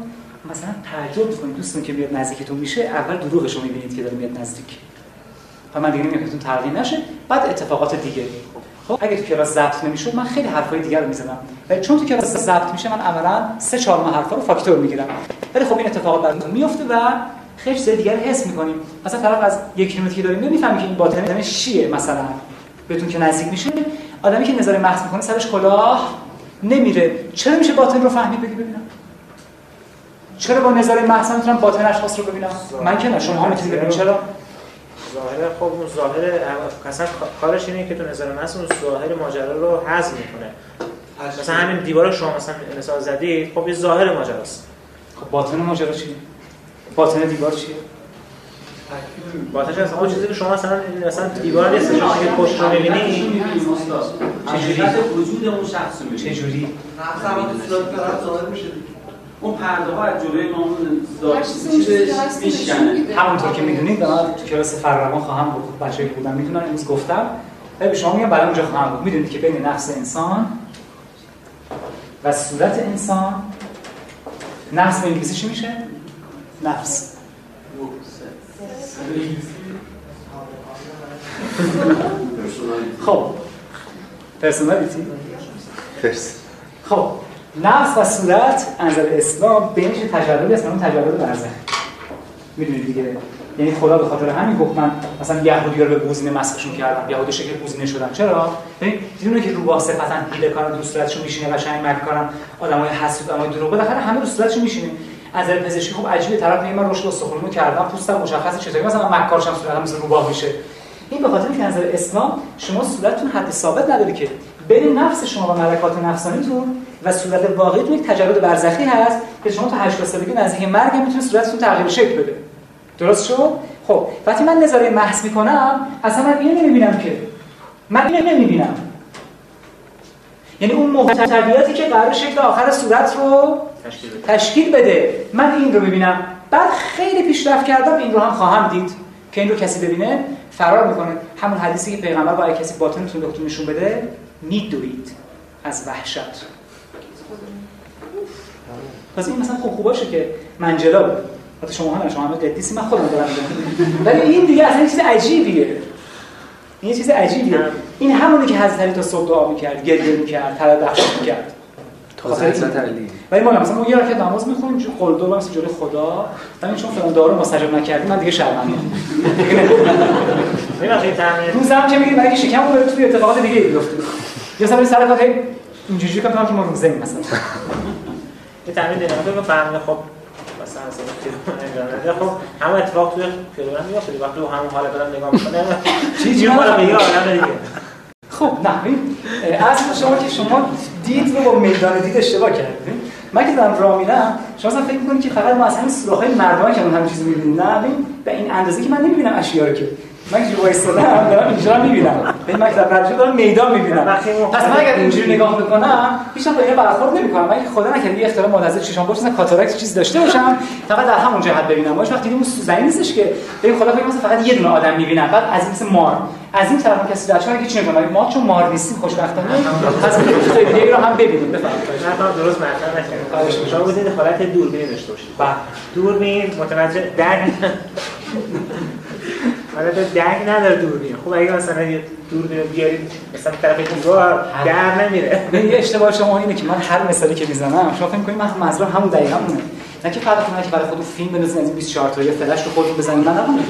مثلا تعجب می‌کنید دوستون که میاد نزدیکتون میشه اول دروغش رو می‌بینید که داره میاد نزدیک. و من دیگه نمیگم تغییر نشه. بعد اتفاقات دیگه. خب اگه تو کلاس ضبط نمی‌شد من خیلی حرفای دیگر رو می‌زدم. ولی چون تو کلاس ضبط میشه من عملا سه چهار ماه حرفا رو فاکتور می‌گیرم. ولی خب این اتفاقات براتون میفته و خیلی چیز دیگر حس می‌کنیم. مثلا طرف از یک کیلومتر که داریم نمی‌فهمی که این باطن چیه مثلا؟ بهتون که نزدیک میشه آدمی که نظر محض می‌کنه سرش کلاه نمیره. چرا میشه باطن رو فهمید؟ بگی ببینم. چرا با نظر محض می‌تونم باطن اشخاص رو ببینم؟ من که نه شما می‌تونید ببینید. چرا؟ ظاهر خب اون ظاهر اصلا کارش اینه که تو نظر محض اون ظاهر ماجرا رو حذف می‌کنه. مثلا همین دیوار شما مثلا مثال زدید خب یه ظاهر ماجراست. خب باطن ماجرا چیه؟ باطن دیوار چیه؟ باطنش از اون چیزی که شما مثلا مثلا دیوار نیست شما که پشت رو می‌بینی. چجوری؟ وجود اون شخص رو چه جوری ظاهر میشه. اون پرده ها از جلوی ما اون چیزش میشکنه همونطور که می‌دونید من تو کلاس فرمان خواهم بود. بچه‌ای که بودن می‌دونن امروز گفتم. به شما میگم برای اونجا خواهم بود. می‌دونید که بین نفس انسان و صورت انسان نفس به انگلیسی چی میشه؟ نفس خب. پرسونالیتی خب. نفس و صورت انزل اسلام بینش تجربه است اون تجربه برزخ می‌دونید دیگه. یعنی خدا به خاطر همین گفت من مثلا یهودی رو به گوزینه مسخشون کردم یهودی شکل گوزینه شدن چرا؟ ببین دیدونه که روباه صفتا هیله کارن رو صورتشون میشینه قشنگ مک کارن آدمای حسود آدمای دروغ بالاخره همه رو صورتشون میشینه. از نظر پزشکی خب عجیبه طرف میگه من رشد استخوانمو کردم پوستم مشخصه چطوری مثلا مکارشم صورتم مثل روباه میشه. این به خاطر اینکه نظر اسلام شما صورتتون حد ثابت نداره که بین نفس شما و ملکات نفسانیتون و صورت واقعیتون یک تجرد برزخی هست که شما تا 80 سالگی نزدیک مرگ هم می‌تونه صورتتون تغییر شکل بده. درست شد؟ خب وقتی من نظاره محض می‌کنم اصلا من اینو نمی‌بینم که من اینو نمی‌بینم. یعنی اون محتویاتی که قرار شکل آخر صورت رو تشکیل بده. من این رو ببینم بعد خیلی پیشرفت کردم این رو هم خواهم دید که این رو کسی ببینه فرار می‌کنه. همون حدیثی که پیغمبر با کسی باطنتون بهتون نشون بده میدوید از وحشت. پس این مثلا خوب خوباشه که منجلا بود. حتی شما هم شما همه قدیسی من خودم دارم ولی این دیگه اصلا چیز عجیبیه. این چیز عجیبیه. این همونی که حضرت علی تا صبح دعا می‌کرد گریه می‌کرد طلب بخش می‌کرد. تازه حضرت علی. ولی ما مثلا ما یه رکعت نماز می‌خونیم جو قول دو مثلا جلوی خدا. همین چون فلان دارو مستجاب نکردیم من دیگه تعمیر روزم که میگیم اگه شکمو بره توی اتفاقات دیگه بیفته یا مثلا سر کار اینجوری کنم که ما روزه مثلا. یه تعمیر دیدم تو فهمیده خب مثلا مثلا خب همه اتفاق توی پیرمرد میفته وقتی همون حالت دارم نگاه می‌کنه چیزی رو میگه آدم دیگه. خب نه اصل شما که شما دید رو با میدان دید اشتباه کردید من که دارم راه میرم شما اصلا فکر می‌کنید که فقط ما اصلا سوراخ‌های مردمان که اون همین چیزو می‌بینیم. نه به این اندازه که من نمی‌بینم اشیا رو که من که وایسادم دارم اینجا می‌بینم. به این مکتب رد دارم میدان می‌بینم. پس من اگر اینجوری نگاه می‌کنم هیچ وقت به برخورد نمی‌کنم. من خدا نکنه یه اختلال مدزه چشام باشه کاتاراکت چیز داشته باشم فقط در همون جهت ببینم. باشه وقتی اون سوزنی نیستش که به خدا فکر مثلا فقط یه دونه آدم می‌بینم بعد از این مثل مار. از این طرف کسی در چون چی نمی‌کنه ما چون مار نیستیم خوشبختانه پس چیزای دیگه رو هم ببینیم. بفرمایید. نه درست مطرح نکردم شما بودید حالت دوربین داشته باشید. بله. دوربین متوجه درک حالت درک نداره دوربین خب اگه مثلا یه دوربین بیارید مثلا طرف دیوار در نمیره. یه اشتباه شما اینه که من هر مثالی که می‌زنم شما فکر می‌کنید من منظورم همون دقیقاً اونه نه که فرق کنه که برای خودتون فیلم بنویسین از این 24 تا یا فلش رو خودتون بزنید من نبودم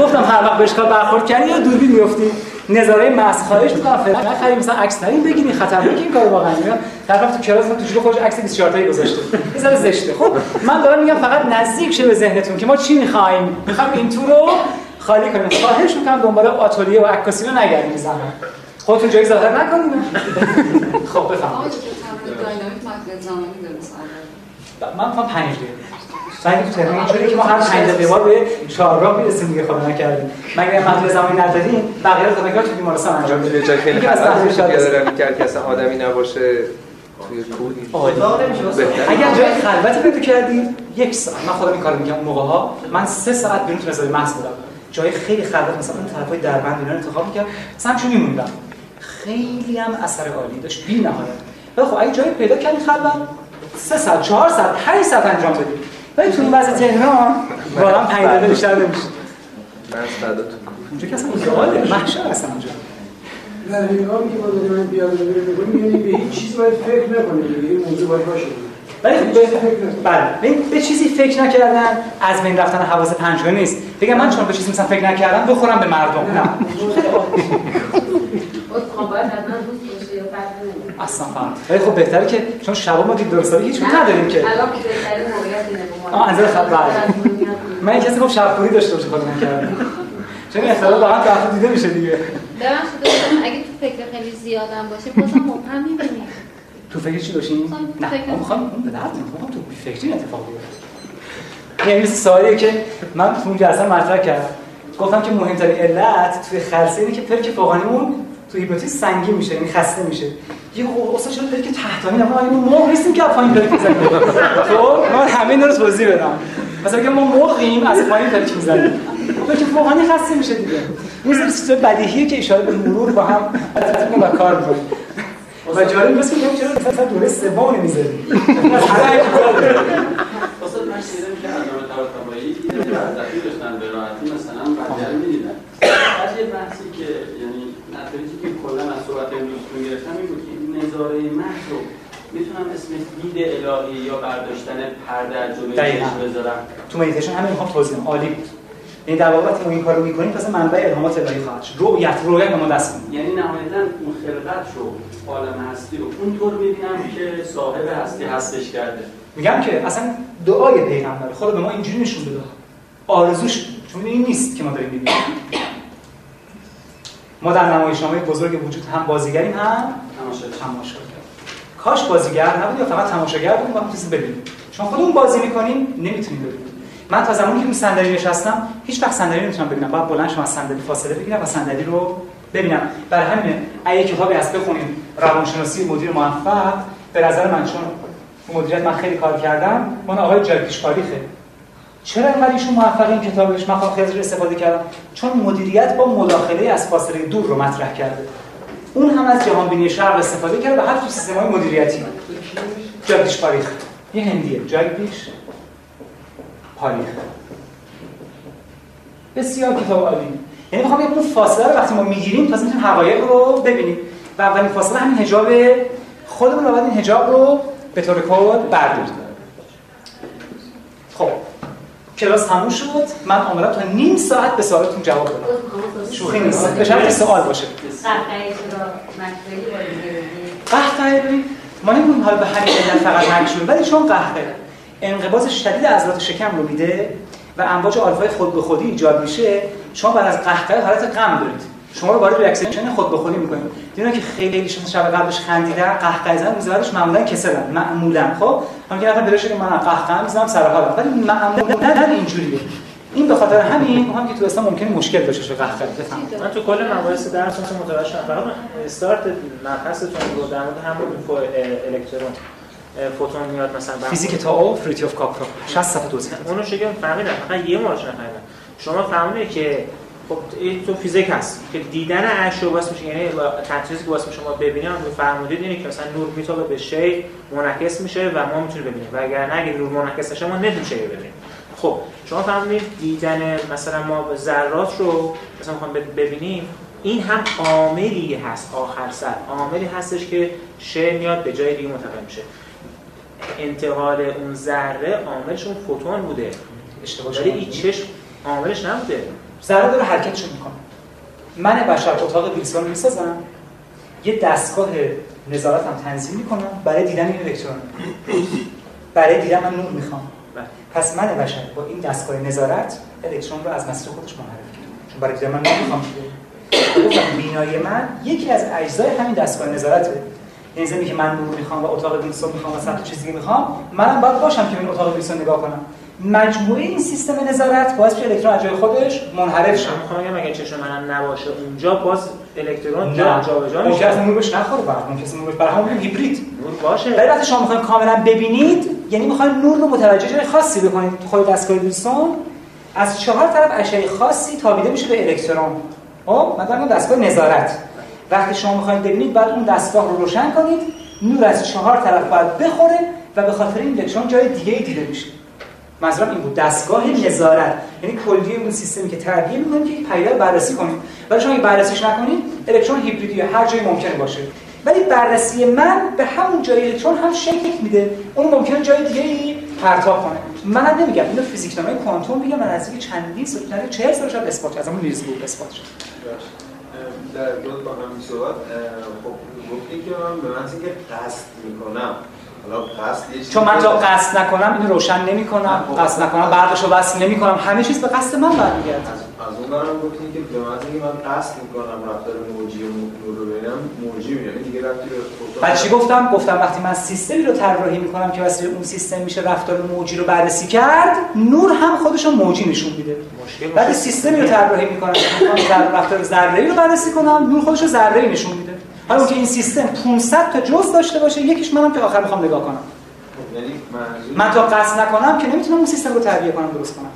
گفتم هر وقت به اشکال برخورد کردی یا دوربین میافتی؟ نظاره مس خواهش می‌کنم فلش نخریم مثلا عکس نریم بگیرین خطرناکه این کار واقعا میگم طرف تو کلاس تو جلو خودش عکس 24 تایی گذاشته. یه ذره زشته. خب من دارم میگم فقط نزدیک شه به ذهنتون که ما چی می‌خوایم؟ می‌خوام این تو رو خالی کنیم. خواهش می‌کنم دنبال آتلیه و عکاسی رو نگردیم زمان خودتون جایی ظاهر نکنید خب داینامیک من می‌خوام 5 دقیقه. سعی تو تهران اینجوری که ما هر 5 دقیقه بار به چهارراه می‌رسیم دیگه خدا نکردیم مگر مطلب زمانی نداریم بقیه خدا تو بیمارستان انجام یه بدیم جا خیلی خلاص می‌کرد که اصلا آدمی نباشه توی. اگر جای خلوتی پیدا کردی یک ساعت. من خودم این کارو میگم اون موقع ها من سه ساعت بیرون تو نظر محض بودم. جای خیلی خلوت مثلا اون طرفای دربند اینا انتخاب می‌کردم. مثلا چون میموندم خیلی هم اثر عالی داشت. بی نهایت ولی خب اگه جایی پیدا کردی خلوت سه ساعت چهار ساعت پنج ساعت انجام بدی ولی تو این وضع تهران واقعا پنج دقیقه بیشتر نمیشه. من تو اونجا که اصلا ایدئاله محشر اصلا اونجا. در هنگامی که ما داریم این روی می‌کنیم یعنی به هیچ چیز باید فکر نکنیم دیگه این موضوع باید باشه. ولی به بله به چیزی فکر نکردن از بین رفتن حواس پنجگانه نیست. بگم من چون به چیزی مثلا فکر نکردم بخورم به مردم. نه باید حتما روز باشه یا فرق اصلا فهم ولی خب بهتره که چون شبا ما دید درستابی هیچ نداریم که. الان که بهترین موقعیت اینه. آه انظر خب بله. من این کسی خب شبخوری داشته باشه خود نکردم چون این اختلاف واقعا تو دیده میشه دیگه. ببخشید دوستان اگه تو فکر خیلی زیادم باشه بازم مبهم می‌بینیم تو فکر چی باشین؟ مثلا نه ما می‌خوام اون به درد نمی‌خوام تو بی فکری اتفاق بیفته یعنی مثل سوالیه که من تو اون جلسه مطرح کردم. گفتم که مهمترین علت توی خلسه اینه که پلک فوقانیمون تو هیپنوتیزم سنگین میشه یعنی خسته میشه. یه خب اصلا چرا پلک تحتانی نه ما این مرغ نیستیم که پایین پلک می‌زنیم. خب؟ من همه اینا رو توضیح بدم. مثلا میگم ما مرغیم از پایین پلک می‌زنیم؟ پلک فوقانی خسته میشه دیگه. این سری چیزای بدیهیه که اشاره به مرور با هم با کار می‌کنیم. و جالب نیست که چرا مثلا دوره سوم نمی‌ذاریم واسه من شنیدم که علامه فلسفی داشتن به راحتی مثلا بقیه رو می‌دیدن بعد یه بحثی که یعنی نتایجی که کلا از صحبت امروزتون گرفتم این بود که این نظاره محض رو می‌تونم اسم دید الهی یا برداشتن پرده از بذارم. تو مدیتیشن همین می‌خوام توضیح عالی بود. یعنی در واقع وقتی ما این کارو می‌کنیم پس منبع الهامات الهی خواهد شد. رؤیت رؤیت به ما دست میده یعنی نهایتا اون خلقت رو عالم هستی رو اونطور می‌بینم که صاحب هستی هستش کرده. میگم که اصلا دعای پیغمبر خدا به ما اینجوری نشون بده. آرزوش چون این نیست که ما داریم می‌بینیم. ما در نمایشنامه بزرگ وجود هم بازیگریم هم تماشاگر. کاش بازیگر نبود یا فقط تماشاگر بودیم و اون چیزی ببینیم. چون خودمون بازی می‌کنیم نمی‌تونیم ببینیم. من تا زمانی که رو صندلی نشستم هیچ وقت صندلی نمی‌تونم ببینم. باید بلند شم از صندلی فاصله بگیرم و صندلی رو ببینم. برای همین اگه کتابی هست بخونیم روانشناسی مدیر موفق. به نظر من چون مدیریت من خیلی کار کردم من آقای جاگدیش پاریخه چرا اینقدر ایشون موفق این کتابش؟ من خیلی خیلی استفاده کردم. چون مدیریت با مداخله از فاصله دور رو مطرح کرده. اون هم از جهان بینی شرق استفاده کرده و حتی تو سیستم های مدیریتی. جاگدیش پاریخ یه هندیه. جاگدیش پاریخ بسیار کتاب عالی. یعنی می‌خوام اون فاصله رو وقتی ما می‌گیریم تازه می‌تونیم حقایق رو ببینیم. و اولین فاصله همین حجاب خودمون رو باید این حجاب رو به طور کد برداریم. خب. کلاس تموم شد. من آمدم تا نیم ساعت به سوالاتون جواب بدم. شوخی نیست. به شرط سوال باشه. قهقه ببین ما نمیگیم حالا به همین علت فقط مکشون ولی چون قهقه انقباض شدید عضلات شکم رو میده و امواج آلفای خود به خودی ایجاد میشه شما بعد از قهقه حالت غم دارید. شما رو وارد reaction خود به خودی می‌کنید دیدن که خیلی شما شب قبلش خندیدن قهقه زدن میذارش معمولا کسلن معمولا خب؟ هم که نفر بلش که من قهقه می‌زنم سر حالم. ولی معمولا نه اینجوریه. این به خاطر همین هم که تو اسلام ممکنه مشکل داشته باشه قهقه بفهم. من تو کل مباحث درستون متوجه شدم. فقط استارت مبحثتون رو در مورد همون فو الکترون فوتون میاد مثلا فیزیک تائو فریتیوف کاپرا 60 صفحه توضیح اونو شگم فهمیدم. فقط یه موردش نفهمیدم شما فهمیدید که خب این تو فیزیک هست که دیدن اشیا واسه میشه یعنی تجهیزی که واسه شما ببینیم فرمودید اینه که مثلا نور میتابه به شی منعکس میشه و ما می‌تونیم ببینیم. و اگر نه اگه نور منعکس نشه ما نمی‌تونیم شی ببینیم. خب شما فهمیدید دیدن مثلا ما ذرات رو مثلا می‌خوام ببینیم این هم عاملی هست آخر سر. عاملی هستش که شی میاد به جای دیگه منتقل میشه. انتقال اون ذره عاملش اون فوتون بوده. اشتباه ولی. این چشم عاملش نبوده. ذره داره حرکتشو می‌کنه. من بشر اتاق ویلسون رو می‌سازم یه دستگاه نظارت هم تنظیم می‌کنم برای دیدن این الکترون. برای دیدن من نور می‌خوام. پس من بشر با این دستگاه نظارت الکترون رو از مسیر خودش منحرف کردم چون برای دیدن من نور می‌خوام. گفتم بینایی من یکی از اجزای همین دستگاه نظارته. یعنی زمین که من نور می‌خوام و اتاق ویلسون می‌خوام و صد تا چیز دیگه می‌خوام منم باید باشم که این اتاق ویلسون نگاه کنم. مجموعه این سیستم نظارت باعث میشه الکترون از جای خودش منحرف شه. می‌خوام بگم اگه چشم منم نباشه اونجا باز الکترون جا جابجا میشه. است نور بهش نخوره بعد ممکن است نور بهش برای همون هیبرید. نور باشه. ولی وقتی شما می‌خواین کاملا ببینید یعنی می‌خواین نور رو متوجه جای خاصی بکنید. تو خود دستگاه ویلسون از چهار طرف اشعه خاصی تابیده میشه به الکترون. خب؟ میگم دستگاه نظارت. وقتی شما می‌خواین ببینید بعد اون دستگاه رو روشن کنید. نور از چهار طرف باید بخوره و به خاطر این الکترون جای دیگه ای دیده میشه. منظورم این بود. دستگاه نظارت. یعنی کلیه اون سیستمی که تربیه می‌کنیم که رو بررسی کنیم. ولی شما اگه بررسیش نکنید الکترون هیبریدی هر جایی ممکنه باشه. ولی بررسی من به همون جای الکترون هم شکل میده. اون ممکنه جای دیگه ای پرتاب کنه. منم نمیگم. اینو فیزیکنامه کوانتوم میگم من نزدیک چندین سال نزدیک 40 سال شاید اثبات از همون نیلز بور اثبات شد در با همین صحبت خب گفتی که من به محض اینکه قصد می‌کنم چون من تا قصد نکنم اینو روشن نمی‌کنم قصد نکنم برقشو وصل نمی‌کنم. همه چیز به قصد من برمیگرده. از اون برم گفتی که به محض اینکه من قصد می‌کنم رفتار موجی و نور رو ببینم موجی می‌بینم دیگه رفتی به چی گفتم؟ گفتم وقتی من سیستمی رو طراحی می‌کنم که واسه اون سیستم میشه رفتار موجی رو بررسی کرد نور هم خودش رو موجی نشون میده. بعد سیستمی رو طراحی می‌کنم که ذره- رفتار ذره‌ای رو بررسی کنم نور خودش رو ذره‌ای نشون میده. حالا اون که این سیستم 500 تا جزء داشته باشه یکیش منم که آخر می‌خوام نگاه کنم. یعنی منظور من تا قصد نکنم که نمی‌تونم اون سیستم رو تربیه کنم درست کنم.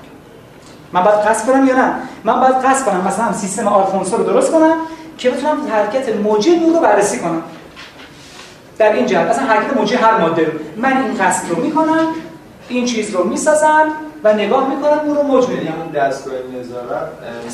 من باید قصد کنم یا نه؟ من باید قصد کنم مثلا سیستم آلفونسو رو درست کنم که بتونم حرکت موجی نور رو بررسی کنم. در این جهت مثلا حرکت موجی هر ماده رو. من این قصد رو می‌کنم این چیز رو می‌سازم و نگاه می‌کنم نور رو موج یعنی می‌بینم اون دستگاه نظارت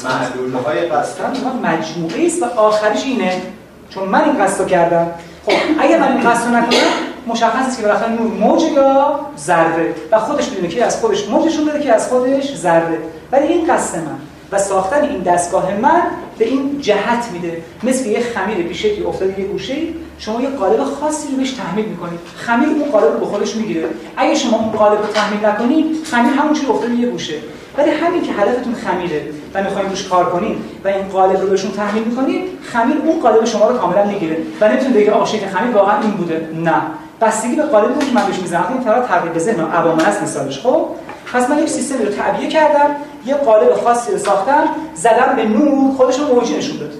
معلومه های قصدن مجموعه است و آخریش اینه. چون من این قصد کردم. خب اگر من این قصد نکنم مشخص که بالاخره نور موج یا ذره. و خودش می‌دونه که از خودش موجشون بده که از خودش ذره. ولی این قصد من و ساختن این دستگاه من به این جهت میده. مثل یه خمیر بیشه که افتاده یه گوشه شما یه قالب خاصی رو بهش تحمیل می‌کنید. خمیر اون قالب رو به خودش می‌گیره. اگه شما اون قالب رو تحمیل نکنید خمیر همون چیزی افتاده یه گوشه. ولی همین که هدفتون خمیره و می‌خواین روش کار کنین و این قالب رو بهشون تحمیل می‌کنید خمیر اون قالب شما رو کاملا می‌گیره و نمی‌تونه بگه آ شکل خمیر واقعا این بوده. نه. بستگی به قالبی که من بهش می‌زنم این طرف تقریب به ذهن عوامل است مثالش. خب؟ پس من یک سیستمی رو تعبیه کردم یه قالب خاصی رو ساختم زدم به نور خودش رو موجی نشون داد.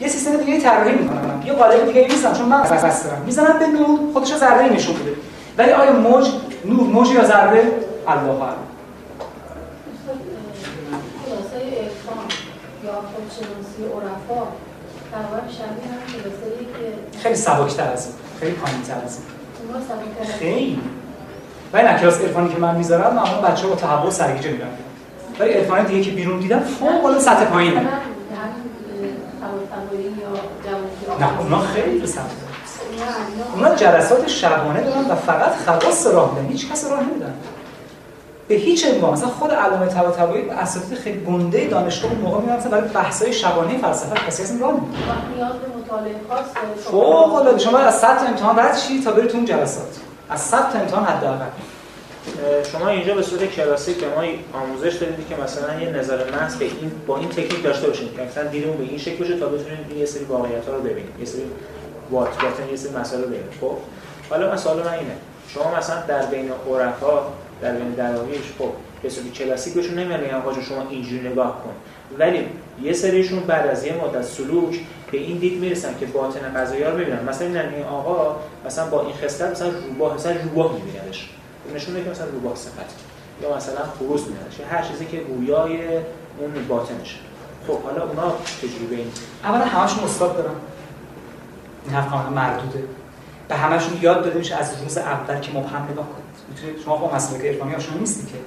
یه سیستم دیگه طراحی می‌کنم یه قالب دیگه می‌زنم چون من بس دارم. می‌زنم به نور خودش رو ذره نشون بده ولی آیا موج نور موج یا ذره؟ الله اعلم کلاسای عرفان یا خودشناسی عرفا تقریبا شبیه هم کلاسایی که خیلی سبکتر از این خیلی پایین‌تر از این. خیلی. ولی نه کلاس عرفانی که من می‌ذارم معمولا بچه‌ها با تحول سرگیجه میرن. ولی عرفان دیگه که بیرون دیدم فوق العاده سطح پایینه. نه اونا خیلی سخته اونا جلسات شبانه دارن و فقط خواص راه میدن هیچ کس راه نمیدن. به هیچ عنوان. مثلا خود علامه طباطبایی اساتید خیلی گنده دانشگاه اون موقع میرن مثلا برای بحث‌های شبانه فلسفه. کسی اصلا راه نمیده وقت نیاز به مطالعه خاص داره. فوق العاده. شما از 100 تا امتحان رد شی تا بری تو اون جلسات. از 100 تا امتحان حداقل. شما اینجا به صورت کلاسیک به ما آموزش دادید که مثلا یه نظر محض به این با این تکنیک داشته باشیم که مثلا دیدمون به این شکل باشه تا بتونیم این یه سری واقعیت‌ها رو ببینیم. یه سری وات وات یه سری مسائل رو ببینیم. خب؟ حالا مثلا من اینه. شما مثلا در بین عرفا در بین دراویش خب به صورت کلاسیک بهشون نمیان میگن آقا شما اینجوری نگاه کن. ولی یه سریشون بعد از یه مدت سلوک به این دید می‌رسن که باطن قضایی رو ببینن. مثلا این آقا مثلا با این خصلت مثلا روباه مثلا روباه میبیننش. نشون میده مثلا روباه صفت یا مثلا خروس میبیننش. یا هر چیزی که گویای اون باطنشه. خب حالا اونا تجربه این؟ اولا همشون استاد دارن. این حرف مردوده. به همشون یاد داده میشه از روز اول که مبهم نگاه می‌تونید شما با مسئله عرفانی آشنا نیستی که.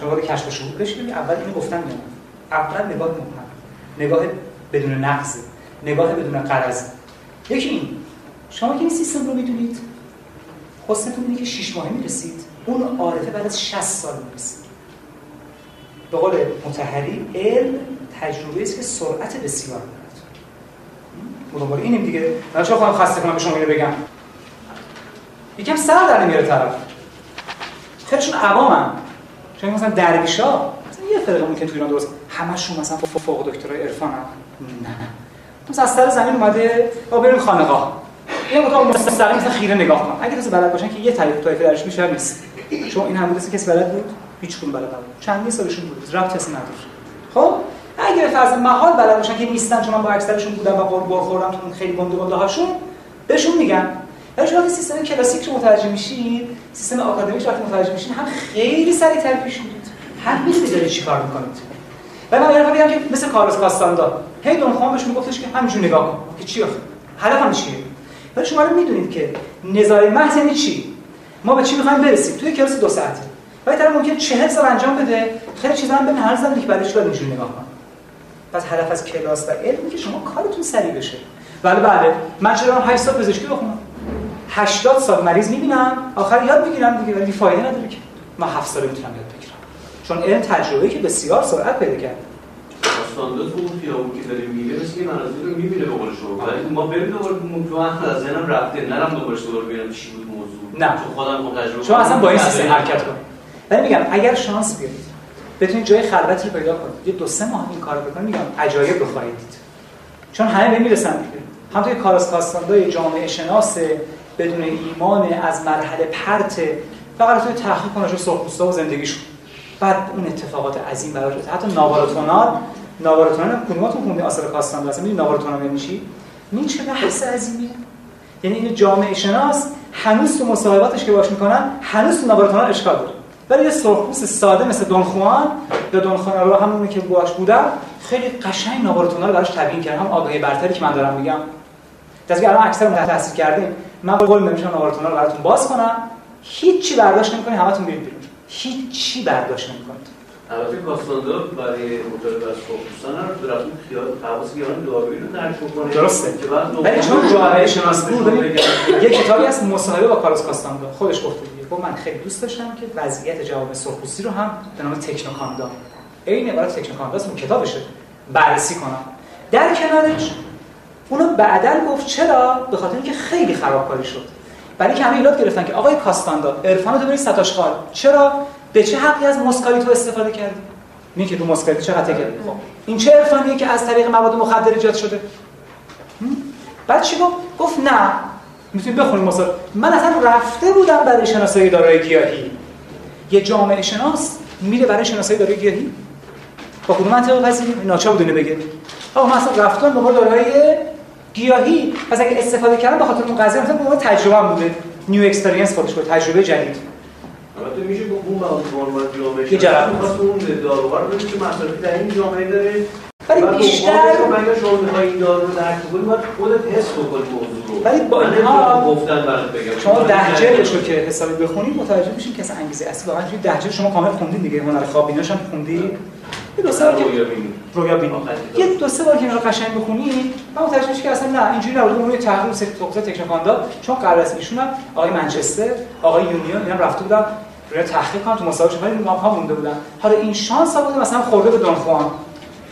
شما وارد کشف شهود بشید اول اینو گفتن میاد. اول نگاه مبهم نگاه بدون نقض نگاه بدون قرض یکی این شما که این سیستم رو می‌دونید حسنتون اینه که 6 ماهه می‌رسید. اون عارفه بعد از 60 سال می‌رسید. به قول متحری علم تجربه است که سرعت بسیار دارد. مدام اینیم دیگه. من چه خواهم خسته کنم به شما اینو بگم؟ یکم سر در نمیاره طرف. خیلیشون عوامن. چون مثلا درویشا مثلا یه فرقه ممکن تو ایران درست همشون مثلا فوق دکترای عرفان هم نه مثلا از سر زمین اومده با بریم خانقاه. یه اتاق مستقیم مثلا خیره نگاه کن. اگه کسی بلد باشن که یه طریق طایفه درش میشه نیست. چون این همون کسی بلد بود؟ هیچ کدوم بلد نبود. چندین سالشون بود. ربط کسی نداشت. خب؟ اگه فرض محال بلد باشن که نیستن چون من با اکثرشون بودم و قربور خوردم تو خیلی گنده گنده هاشون بهشون میگن. ولی شما سیستم کلاسیک رو متوجه میشین سیستم آکادمیک وقتی متوجه میشین هم خیلی سریعتر پیش میرید هم می‌دونید چیکار می‌کنید و من میگم که مثل کارلوس کاستاندا هی دون بهش میگفتش که همینجور نگاه کن که چی هدفم چیه؟ ولی شما رو می‌دونید که نظاره محض یعنی چی؟ ما به چی می‌خوایم برسیم؟ توی کلاس دو ساعته. ولی طرف ممکن 40 سال انجام بده خیلی چیزا هم بین هر زمانی که بعدش باید اینجوری نگاه کن پس هدف از کلاس و علم که شما کارتون سریع بشه. ولی بله. من چرا 8 سال پزشکی بخونم؟ 80 سال مریض می‌بینم آخر یاد می‌گیرم دیگه ولی فایده نداره که. من 7 سال می‌تونم یاد بگیرم. چون علم تجربه‌ای که بسیار سرعت پیدا کرده تو اون خیابون که داریم میره مثل که مناظر رو می‌بینه به قول شما. ولی ما بریم دوباره تو از ذهنم رفته. نرم دوباره دوباره ببینم چی بود موضوع. نه. چون خودم خود تجربه شما اصلا با این سیستم حرکت کنید ولی میگم اگر شانس بیارید بتونید جای خلوتی رو پیدا کنید. یه دو سه ماه این کارو بکنید میگم عجایب بخواهید دید. چون همه به می‌رسن دیگه. هم توی کاراس کاستاندای جامعه شناس بدون ایمان از مرحله پرت فقط توی تحقیق کنه رو سرخپوستا و زندگیشون بعد اون اتفاقات عظیم براش حتی ناواراتونال ناواراتونال کدوماتون خوندی آثار کاستاندو اصلا می‌دونی ناواراتونال یعنی این چه بحث عظیمیه؟ یعنی این جامعه شناس هنوز تو مصاحباتش که باش می‌کنن هنوز تو ناواراتونال اشکال داره. ولی یه سرخپوست ساده مثل دون خوان یا دون خوان رو همونی که باش بودم خیلی قشنگ ناواراتونال براش تبیین کردم هم آگاهی برتری که من دارم میگم. دست الان اکثر تاثیر کردیم من قول نمیشم ناواراتونال رو براتون باز کنم. هیچی برداشت نمی‌کنید همتون میرید بیرون. هیچی برداشت نمی‌کنید. البته کاستاندو برای مطالعه از خودپوستان رو درست خیال حواس گیران دارویی رو درک کنه درسته. ولی چون جامعه شناس بود یه کتابی از مصاحبه با کارلوس کاستاندو. خودش گفته دیگه گفت من خیلی دوست داشتم که وضعیت جواب سرخپوستی رو هم به نام تکنوکاندا عین عبارت تکنوکاندا اون کتابشه. بررسی کنم. در کنارش اونو بعدا گفت چرا؟ به خاطر اینکه خیلی خرابکاری شد. برای اینکه همه ایراد گرفتن که آقای کاستاندا عرفان تو برید ستاشقال چرا؟ به چه حقی از مسکالیتو استفاده کردی؟ این که رو مسکالیتو چقدر کرد خب این چه عرفانیه که از طریق مواد مخدر ایجاد شده؟ بعد چی گفت؟ گفت نه. می‌تونید بخونید مثلا من اصلا رفته بودم برای شناسایی دارای گیاهی. یه جامعه شناس میره برای شناسایی دارای گیاهی. با کدوم منطقه پذیری ناچار بگه. آقا من اصلا رفتم دنبال دارای گیاهی پس اگه استفاده کردم به خاطر اون قضیه مثلا به تجربه هم بوده. new experience خودش بود تجربه جدید. البته میشه گفت اون مواد جامعه یه اون داروها رو ببینید که مصرفی در این جامعه داره. ولی بیشتر اگر شما می‌خواید این دارو رو درک کنید باید خودت حس بکنی موضوع رو. ولی با اینها نمی‌تونم گفتن برات بگم. شما ده جلدش رو که حسابی بخونید متوجه میشین که اصلا انگیزه اصلی واقعا توی ده جلد شما کامل خوندین دیگه. هنر خواب‌بینی‌اش هم خوندی. یه دو سه بار که رویا بینی. یه دو سه بار که اینا قشنگ بخونی من متوجه میشم که اصلا نه اینجوری نبوده اون سه توقیت تکنوکاندا چون قرار است ایشون هم آقای منچستر آقای یونیون اینا رفته بودن. روی تحقیق کنن تو مسابقه ولی ما ها مونده بودن. حالا این شانس ها بوده مثلا خورده به دون خوان.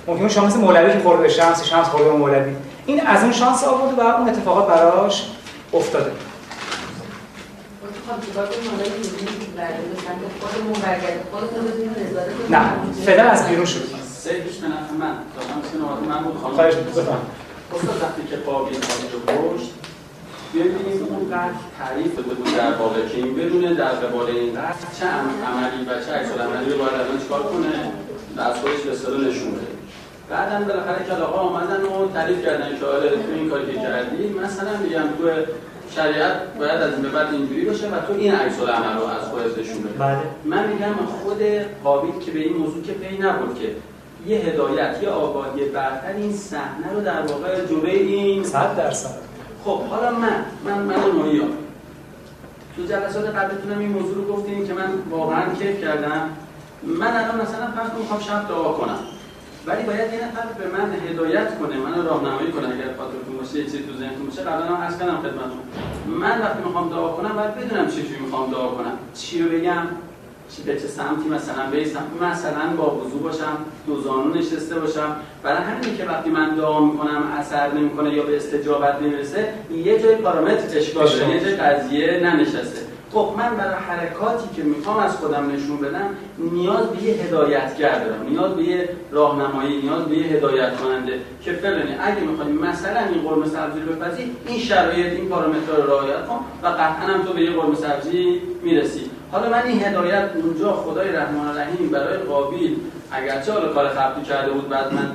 ممکن شانس مولوی که خورده به شمس شمس خورده به مولوی. این از اون شانس آورده و اون اتفاقات براش افتاده. نه فعلا از بیرون سیدش به نفع من. دادم من بود. خانم خواهش بفهم استاد وقتی که قابل قابل رشد ببینیم اونقدر تعریف داده بود در واقع که این بدونه در قبال این چه عملی و چه عملی رو باید الان چیکار کنه؟ و از خودش به نشون بده. بعدم بالاخره کلاغا آمدن و تعریف کردن که آره تو این کاری که کردی مثلا میگم تو شریعت باید از این به بعد اینجوری باشه و تو این عکس العمل رو از خودت نشون بده. بله. من میگم خود قابیل که به این موضوع که پی نبود که یه هدایت یه آگاهی برتر این صحنه رو در واقع جلوی این 100 درصد. خب حالا من من من نوعیا تو جلسات قبلتونم این موضوع رو گفتیم که من واقعا کیف کردم. من الان مثلا فرض می‌خوام شب دعا کنم. ولی باید یه نفر به من هدایت کنه منو راهنمایی کنه اگر خاطرتون باشه یه چیزی تو ذهنتون باشه. قبلا هم عرض کردم خدمتتون. من وقتی می‌خوام دعا کنم باید بدونم چجوری می‌خوام دعا کنم. چی رو بگم؟ چی به چه سمتی مثلا بیسم مثلا با وضو باشم دو زانو نشسته باشم. برای همین که وقتی من دعا می‌کنم اثر نمی‌کنه یا به استجابت نمی‌رسه یه جای پارامتر اشکال یه جای قضیه ننشسته. خب من برای حرکاتی که می‌خوام از خودم نشون بدم نیاز به یه هدایتگر دارم نیاز به یه راهنمایی نیاز به یه هدایت کننده که فلانی اگه می‌خوای مثلا این قرمه سبزی رو بپزی این شرایط این پارامترها رو رعایت کن و قطعا هم تو به یه قرمه سبزی می‌رسی. حالا من این هدایت اونجا خدای رحمان الرحیم برای قابیل اگرچه حالا کار خبتی کرده بود بعد من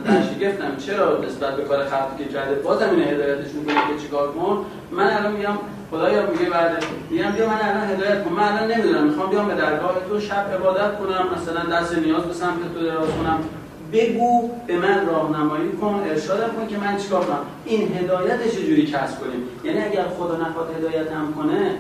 گفتم چرا نسبت به کار خبتی که کرده؟ بازم این هدایتش می‌کنه که چیکار کن من الان میگم خدایا میگه بعد میگم بیا من الان هدایت کن من الان نمی‌دونم می‌خوام بیام به درگاه تو شب عبادت کنم مثلا دست نیاز به سمت تو دراز کنم. بگو به من راهنمایی کن ارشادم کن که من چیکار کنم. این هدایت چجوری کسب کنیم؟ یعنی اگر خدا نخواد هدایتم کنه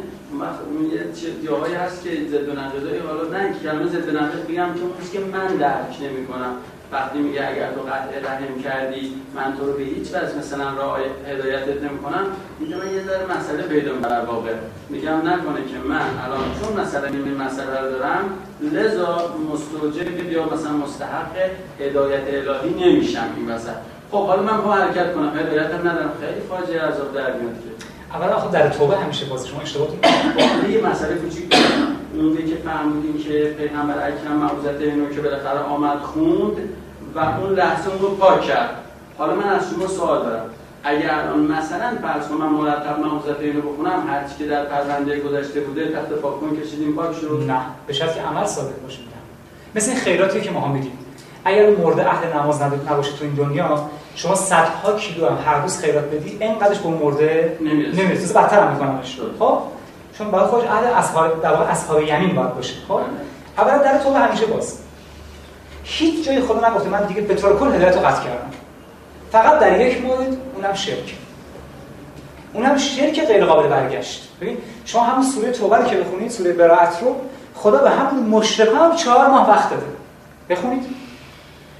یه جاهایی هست که ضد و نقیضای حالا نه که کلمه ضد و نقیض بگم که اون که من درک نمی‌کنم. وقتی میگه اگر تو قطع رحم کردی من تو رو به هیچ وجه مثلا راه هدایتت نمی‌کنم اینجا من یه ذره مسئله پیدا در واقع میگم نکنه که من الان چون مثلا این مسئله رو دارم لذا مستوجب یا مثلا مستحق هدایت الهی نمیشم این وسط. خب حالا من با حرکت کنم. هدایت ندارم. خیلی فاجعه عذاب در میاد اول آخه در توبه همیشه باز شما اشتباه یه مسئله کوچیک اونجایی که فهمیدیم که پیغمبر اکرم معوذت اینو که بالاخره آمد خوند و اون لحظه اون رو پاک کرد. حالا من از شما سوال دارم. اگر الان مثلا فرض کنم من مرتب معوذت اینو بخونم هر چی که در پرونده گذشته بوده تحت پاکون کشیدیم پاک شد. نه به شرطی که عمل صادق باشه. مثل خیراتی که ما میدیم. اگر مورد اهل نماز نباشه تو این دنیا شما صدها کیلو هم هر روز خیرات بدی اینقدرش به مرده نمی‌رسه. بدتر هم میکنمش خب؟ چون باید خودش اهل اصحاب در واقع اصحاب یمین باید باشه. خب؟ اولا در تو همیشه باز. هیچ جای خدا نگفته. من دیگه به طور کل هدایت رو قطع کردم. فقط در یک مورد اونم شرک. اونم شرک غیر قابل برگشت. ببین شما همون سوره توبه رو که بخونید سوره براءت رو خدا به همون مشرکان هم چهار ماه وقت داده. بخونید.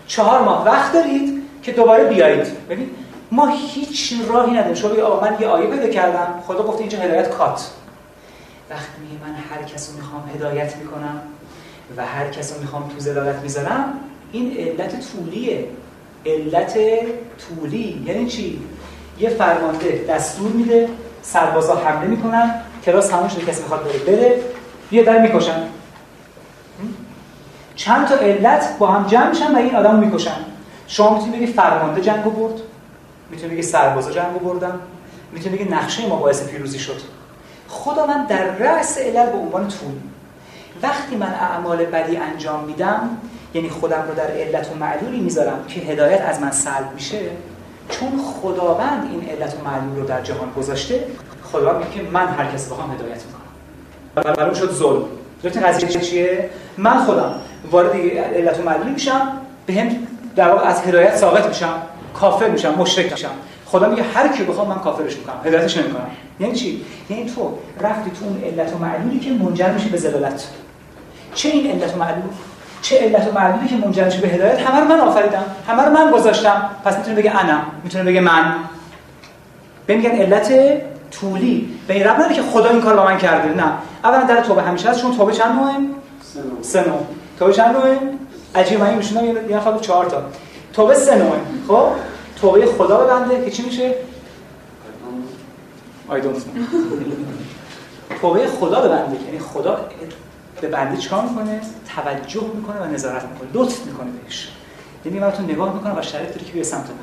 چهار ماه وقت دارید. که دوباره بیایید. ببین ما هیچ راهی نداریم. شما بگید من یه آیه پیدا کردم. خدا گفته اینجا هدایت کات. وقتی میگه من هر کس رو می‌خوام هدایت می‌کنم و هر کس رو می‌خوام تو زلالت می‌ذارم این علت طولیه. علت طولی. یعنی چی؟ یه فرمانده دستور میده سربازا حمله می‌کنن کلاس همون شده کسی می‌خواد بره بره بیا در می‌کشن. چند تا علت با هم جمع میشن و این آدمو می‌کشن. شما می‌تونید بگی فرمانده جنگو برد می‌تونید بگی سربازا جنگو بردن می‌تونید بگی نقشه ما باعث پیروزی شد. خدا من در رأس علل به عنوان طول وقتی من اعمال بدی انجام میدم یعنی خودم رو در علت و معلولی می‌ذارم که هدایت از من سلب میشه چون خداوند این علت و معلول رو در جهان گذاشته خدا میگه که من هر کسی بخوام هدایت می‌کنم. برای شد ظلم. درست قضیه چیه؟ من خودم وارد علت و معلولی میشم به هم در واقع از هدایت ساقط میشم کافر میشم مشرک میشم. خدا میگه هر کی بخوام من کافرش می‌کنم. هدایتش نمی‌کنم. یعنی چی؟ یعنی تو رفتی تو اون علت و معلولی که منجر میشه به زلالت چه این علت و معلول؟ چه علت و معلولی که منجر میشه به هدایت؟ همه رو من آفریدم. همه رو من گذاشتم. پس می‌تونه بگه انا می‌تونه بگه من. به میگن علت طولی. به این رب که خدا این کار با من کرده. نه. اولا در توبه همیشه هست چون توبه چند نوعه سه نوع توبه چند نوعه عجیب من میشونم یه نفر چهار تا. توبه سه نوعه خب؟ توبه خدا به بنده که چی میشه؟ I don't توبه خدا به بنده یعنی خدا به بنده چیکار می‌کنه؟ توجه می‌کنه و نظارت می‌کنه. لطف می‌کنه بهش. یعنی من تو نگاه می‌کنه و شرایط داری که به سمت من.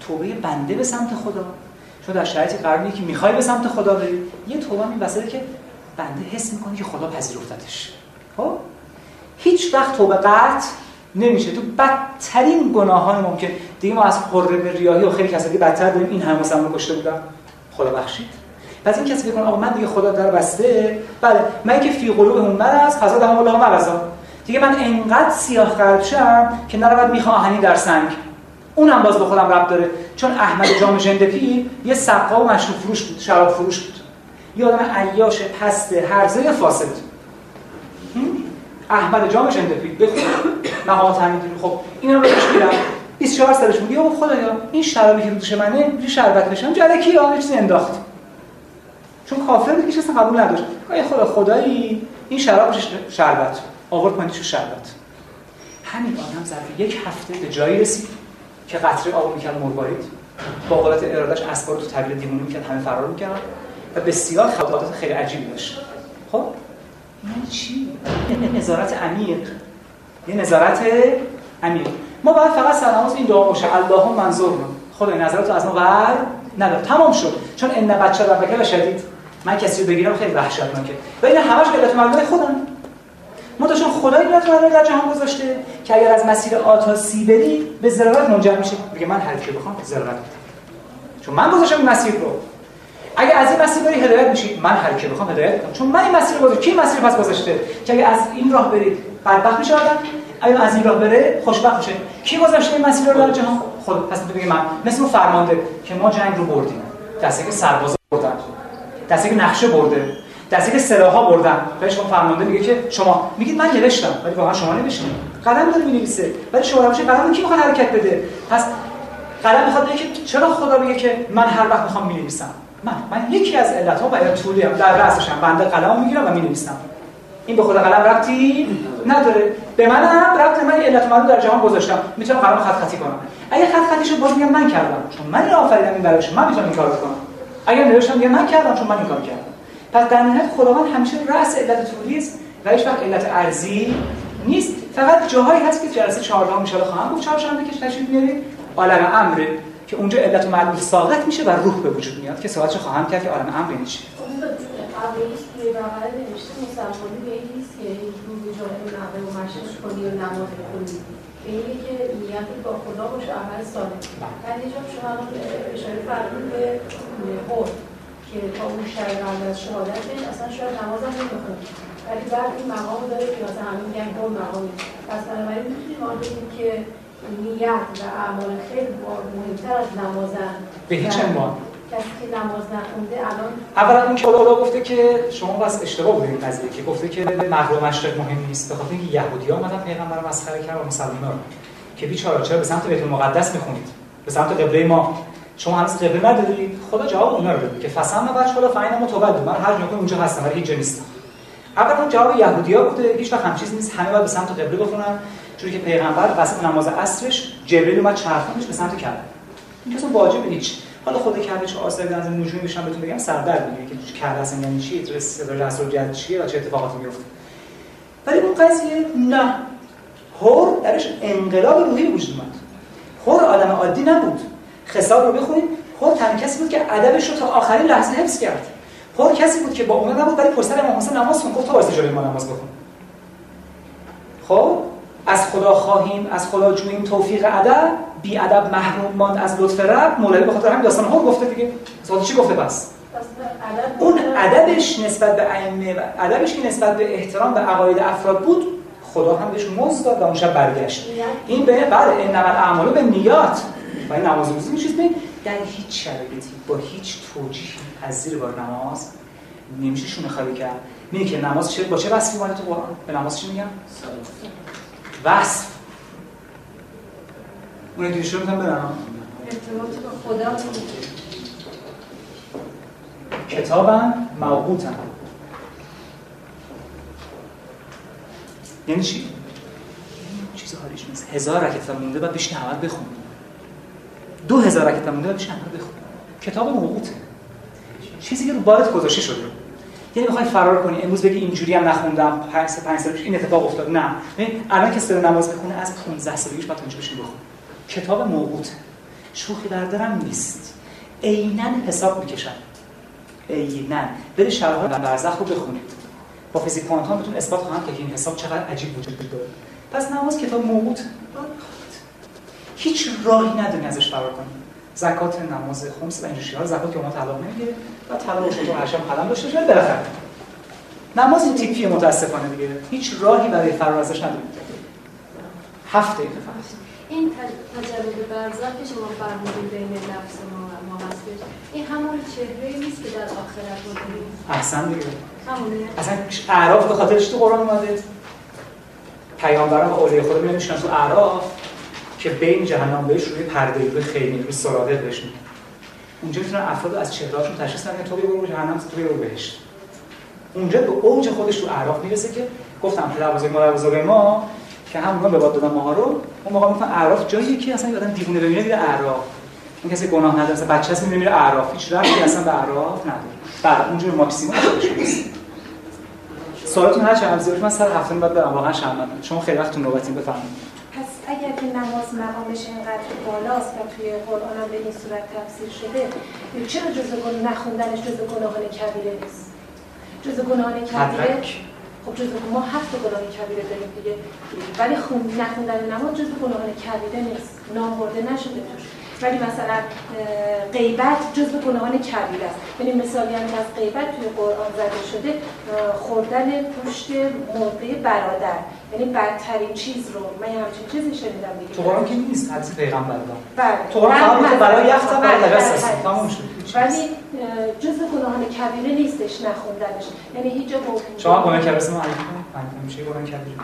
توبه بنده به سمت خدا. شما در شرایطی قرار که می‌خوای به سمت خدا بری. یه توبه این وسیله که بنده حس می‌کنه که خدا پذیرفتتش. خب؟ هیچ وقت توبه قطع نمیشه. تو بدترین گناهان ممکن. دیگه ما از حرم ریاهی و خیلی کسایی بدتر داریم این همه رو کشته بودن. خدا بخشید. پس این کسی بکنه آقا من دیگه خدا در بسته. بله من که فی قلوبهم مرض فضا دهم الله مرضا. دیگه من انقدر سیاه قلب شم که نرود میخواهنی در سنگ. اونم باز به خودم رب داره. چون احمد جام پیر یه سقا و مشروب فروش بود شراب فروش بود. یه آدم عیاش پسته هرزه فاسد. احمد جام ژندپی بخون. مقام خب اینا رو بهش میرم. 24 سالش بود یا خدایا این شرابی که دوش منه یه شربت بشم جلکی یا چیزی انداخت. چون کافر بود که اصلا قبول نداشت. ای خدا خدایی این شراب شربت؟ آورد پایین تو شربت. همین آدم ظرف یک هفته به جایی رسید که قطره آب می‌کرد مربارید با قدرت ارادش اسبار تو طویل دیوونه می‌کرد همه فرار می‌کرد و بسیار خطوات خیلی عجیبی داشت. خب؟ این چی؟ یه نظارت عمیق. یه نظارت عمیق. ما باید فقط سلامات این دعا باشه. اللهم منظور خدای نظرت رو از ما بر ندار. تمام شد. چون ان بچه ربکه و شدید من کسی رو بگیرم خیلی وحشتناکه. و این همش علت مردای خودم ما چون خدای علت مردای در جهان گذاشته که اگر از مسیر آتاسی بری به ضرورت منجر میشه. میگه من هر کی بخوام ضرورت چون من گذاشتم این مسیر رو. اگه از این مسیر بری هدایت میشید من هر کی بخوام هدایت می‌کنم چون من این مسیر رو کی مسیر پس گذاشته؟ که اگه از این راه برید بدبخت میشه آدم. اگه از این راه بره خوشبخت میشه. کی گذاشته این مسیر رو در جهان؟ خود. پس میگه من. مثل فرمانده که ما جنگ رو بردیم. دسته که سرباز بردن. دسته که نقشه برده. دسته که سلاحا بردن. بهش اون فرمانده میگه که شما میگید من نوشتم ولی واقعا شما نوشتید. قلم داره می‌نویسه. ولی شما باشه قلم کی می‌خواد حرکت بده؟ پس قلم می‌خواد بگه که چرا خدا میگه که من هر وقت می‌خوام می‌نویسم؟ من من یکی از علتها و طولی هم در رأسشم بنده قلم می‌گیرم و می‌نویسم. این به خود قلم ربطی نداره. به من هم ربط من علت من در جهان گذاشتم. می‌تونم قلم خط خطی کنم. اگه خط خطیشو باز میگم من کردم. چون من این آفریدم این برایش من می‌تونم این کارو کنم اگر نوشتم میگم من کردم چون من این کار کردم. پس در نهایت خداوند همیشه رأس علت طولی است و هیچ وقت علت ارزی نیست. فقط جاهایی هست که جلسه 14 ان شاء الله خواهم گفت. چهارشنبه که تشریف میارید. عالم امره که اونجا علت و معلول ساقط میشه و روح به وجود میاد که صحبتش خواهم کرد که عالم امر یعنی چی؟ این نیست که با خدا باشه اشاره به که تا اون شب قبل از شهادتش اصلا شاید نماز هم نمی‌خونه. ولی بعد این مقام داره که مثلا همه میگن کن مقامی. پس بنابراین می‌تونیم ما بگیم که نیت و اعمال خیلی مهمتر از نمازن. به هیچ عنوان. کسی که نماز نخونده الان اولا اون که خدا گفته که شما بس اشتباه بودین این قضیه که گفته که مغرب مشرق مهم نیست به خاطر اینکه یهودی‌ها اومدن پیغمبر رو مسخره کردن و مسلمان‌ها که بیچاره چرا؟ به سمت بیت المقدس می‌خونید. به سمت قبله ما. شما هنوز قبله ندادید خدا جواب اونا رو داد که فسم بچه خدا فاین متولد من هر جا اونجا هستم ولی هیچ جا نیستم. اول اون جواب یهودی‌ها بوده. هیچ وقت هم چیز نیست. همه باید به سمت قبله بخونن. چون که پیغمبر وسط نماز عصرش جبرئیل اومد چرخوندش به سمت کعبه. این اصلا واجب هیچ حالا خود کعبه چه آثاری از نجومی بشن بهتون بگم؟ سردر میگه که کعبه اصلا یعنی چی؟ رسول جد چیه؟ و چه اتفاقاتی میفته؟ ولی اون قضیه نه. هور درش انقلاب روحی وجود اومد. هور آدم عادی نبود. خساب رو بخونید. هور تنها کسی بود که ادبش رو تا آخرین لحظه حفظ کرد. هور کسی بود که با اونا نبود ولی پشت امام حسین نماز خون گفت تو واسه جلوی ما نماز بخون. خب؟ از خدا خواهیم از خدا جوییم توفیق ادب. بی ادب محروم ماند از لطف رب. مولوی به خاطر همین داستان ها گفته دیگه. سوال چی گفته بس اون ادبش نسبت به ائمه و ادبش که نسبت به احترام به عقاید افراد بود خدا هم بهش مزد داد و اون شب برگشت. این به بعد انما الاعمال به نیات. و این نماز روزی میشه در هیچ شرایطی با هیچ توجیهی از زیر بار نماز نمیشه شونه خالی کرد. میگه که نماز چه با چه وصفی اومده تو قرآن؟ به نماز چی میگن؟ وصف. اون رو می‌تونم بدم ارتباط با خدا کتابن موقوتن. یعنی چی؟ چیز حالیش نیست. هزار رکت مونده بعد بشین همه بخون. دو هزار رکت مونده بعد بشین همه بخون. کتاب موقوته. چیزی که رو بارت گذاشته شده. یعنی می‌خوای فرار کنی. امروز بگی اینجوری هم نخوندم. 5 5 سال این اتفاق افتاد. نه. الان که سر نماز بخونه از 15 سالگیش بعد اونجا بشین بخون. کتاب موقوت شوخی در درم نیست. عینا حساب می‌کشن عینا. برید شرح برزخ رو بخونید با فیزیک کوانتوم بهتون اثبات خواهم که این حساب چقدر عجیب وجود داره. پس نماز کتاب موقوت هیچ راهی نداری ازش فرار کنی. زکات نماز خمس و اینجوری ها زکات که ما طلاق نمی‌گیره و طلاق شده هر شب قلم داشته شده بالاخره. نماز این تیپیه متاسفانه دیگه. هیچ راهی برای فرار ازش نداریم. هفت دقیقه فقط. این تجربه برزخ که شما فرمودین بین نفس ما و ما هستش این همون چهره نیست که در آخرت رو داریم احسن دیگه. همونه. اصلا اعراف به خاطرش تو قرآن اومده. پیامبران و اولیاء خدا میانشون تو اعراف. که بین جهنم بهش روی پرده روی خیمه روی سرادق بهش میگن اونجا می‌تونن افراد از چهرهاشون تشخیص بدن تو برو جهنم تو برو بهشت اونجا به اوج خودش تو اعراف می‌رسه که گفتم پدر بزرگ مادر بزرگ ما که همون به باد دادن ماها رو اون موقع می‌گفتن اعراف جایی که اصلا آدم دیوونه ببینه میره اعراف. اون کسی گناه نداره مثلا بچه‌س میره میره اعراف. هیچ ربطی اصلا به اعراف نداره. بعد اونجا به ماکسیمم خودش سوالتون هر چند من سر هفته بعد برم واقعا شرمندم شما خیلی وقت تو نوبتین بفرمایید. پس اگر که نماز مقامش اینقدر بالاست و توی قرآن هم به این صورت تفسیر شده چرا جزء گناه نخوندنش جزء گناهان کبیره نیست؟ جزء گناهان کبیره خب جزء ما هفت گناه کبیره داریم دیگه. ولی خون نخوندن نماز جزء گناهان کبیره نیست. نام برده نشده توش. ولی مثلا غیبت جزء گناهان کبیره است. یعنی مثالی هم از غیبت توی قرآن زده شده خوردن پوشت مرده برادر. یعنی بدترین چیز رو من همچین چیزی شنیدم دیگه. تو قرآن که نیست حدیث پیغمبر بله. تو قرآن فقط برای یخت هم برای دست تموم شد. ولی جزء گناهان کبیره نیستش نخوندنش. یعنی هیچ جا شما گناه کبیره معرفی کنید میشه گناه کبیره؟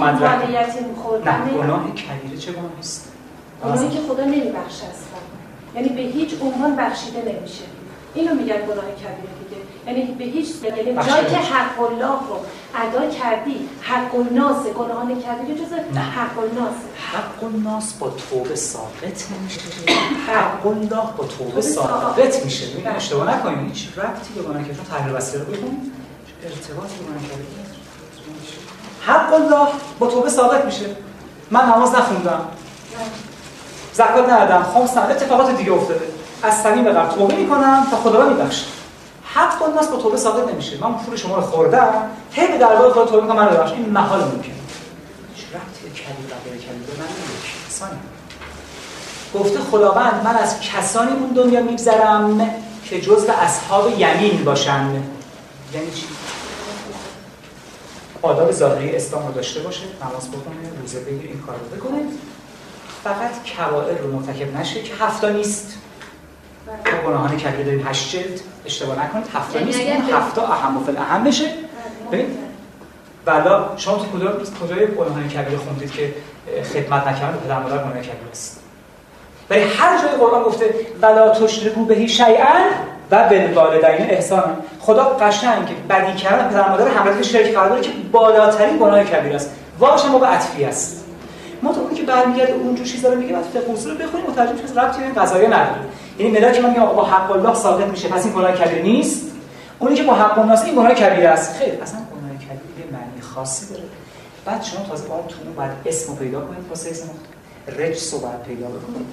مال یتیم خوردن گناه کبیره چه گناهی است؟ گناهی که خدا نمیبخشه اصلا. یعنی به هیچ عنوان بخشیده نمیشه. اینو میگن گناه کبیره دیگه. یعنی به هیچ یعنی جایی که حق الله رو ادا کردی حق الناس گناهان کبیره جز حق الناس حق الناس با توبه ثابت میشه. حق. الله با توبه ثابت. میشه. ببین اشتباه نکنید هیچ ربطی به گناه کبیره تحلیل وسیله رو بخون ارتباطی به گناه کبیره حق الله با توبه ثابت میشه. من نماز نخوندم. زکات ندادم. خمس اتفاقات دیگه افتاده. از صمیم قلب توبه می‌کنم تا خدا میبخشه حق الناس با توبه ثابت نمیشه. من پول شما رو خوردم. هی به دربار خدا توبه می‌کنم. من ببخش این محال ممکنه هیچ ربطی به کلیمه کلیمه من نمیشه گفته خداوند من از کسانی اون دنیا میگذرم که جزو اصحاب یمین باشن. یعنی چی؟ آداب ظاهری اسلام رو داشته باشه. نماز بخونه روزه بگیر. این کار رو بکنه. فقط کبائر رو مرتکب نشه که هفتا نیست. ما گناهان کبیره داریم هشت جلد اشتباه نکنید هفتا نیست اون هفتا اهم و فل اهم بشه. ببین بلا شما تو کجا کجای گناهان کبیره خوندید که خدمت نکردن پدر مادر گناه کبیره است؟ ولی هر جای قرآن گفته ولا تشرکو بهی شیئا و بالوالدین احسان خدا قشنگ که بدی کردن پدر مادر همراه شرک قرار که بالاترین گناه کبیره است. واش موقع عطفی است. ما تا که برمیگرده اون جور چیزا رو میگه بعد فقه رو بخونیم متوجه میشیم ربطی به قضایا نداره. یعنی ملاک من میگم با حق الله ثابت میشه پس این گناه کبیره نیست. اونی که با حق الناس این گناه کبیره است. خیر اصلا گناه کبیره معنی خاصی داره. بعد شما تازه باید تو بعد اسمو پیدا کنید واسه اسم رو باید پیدا بکنید.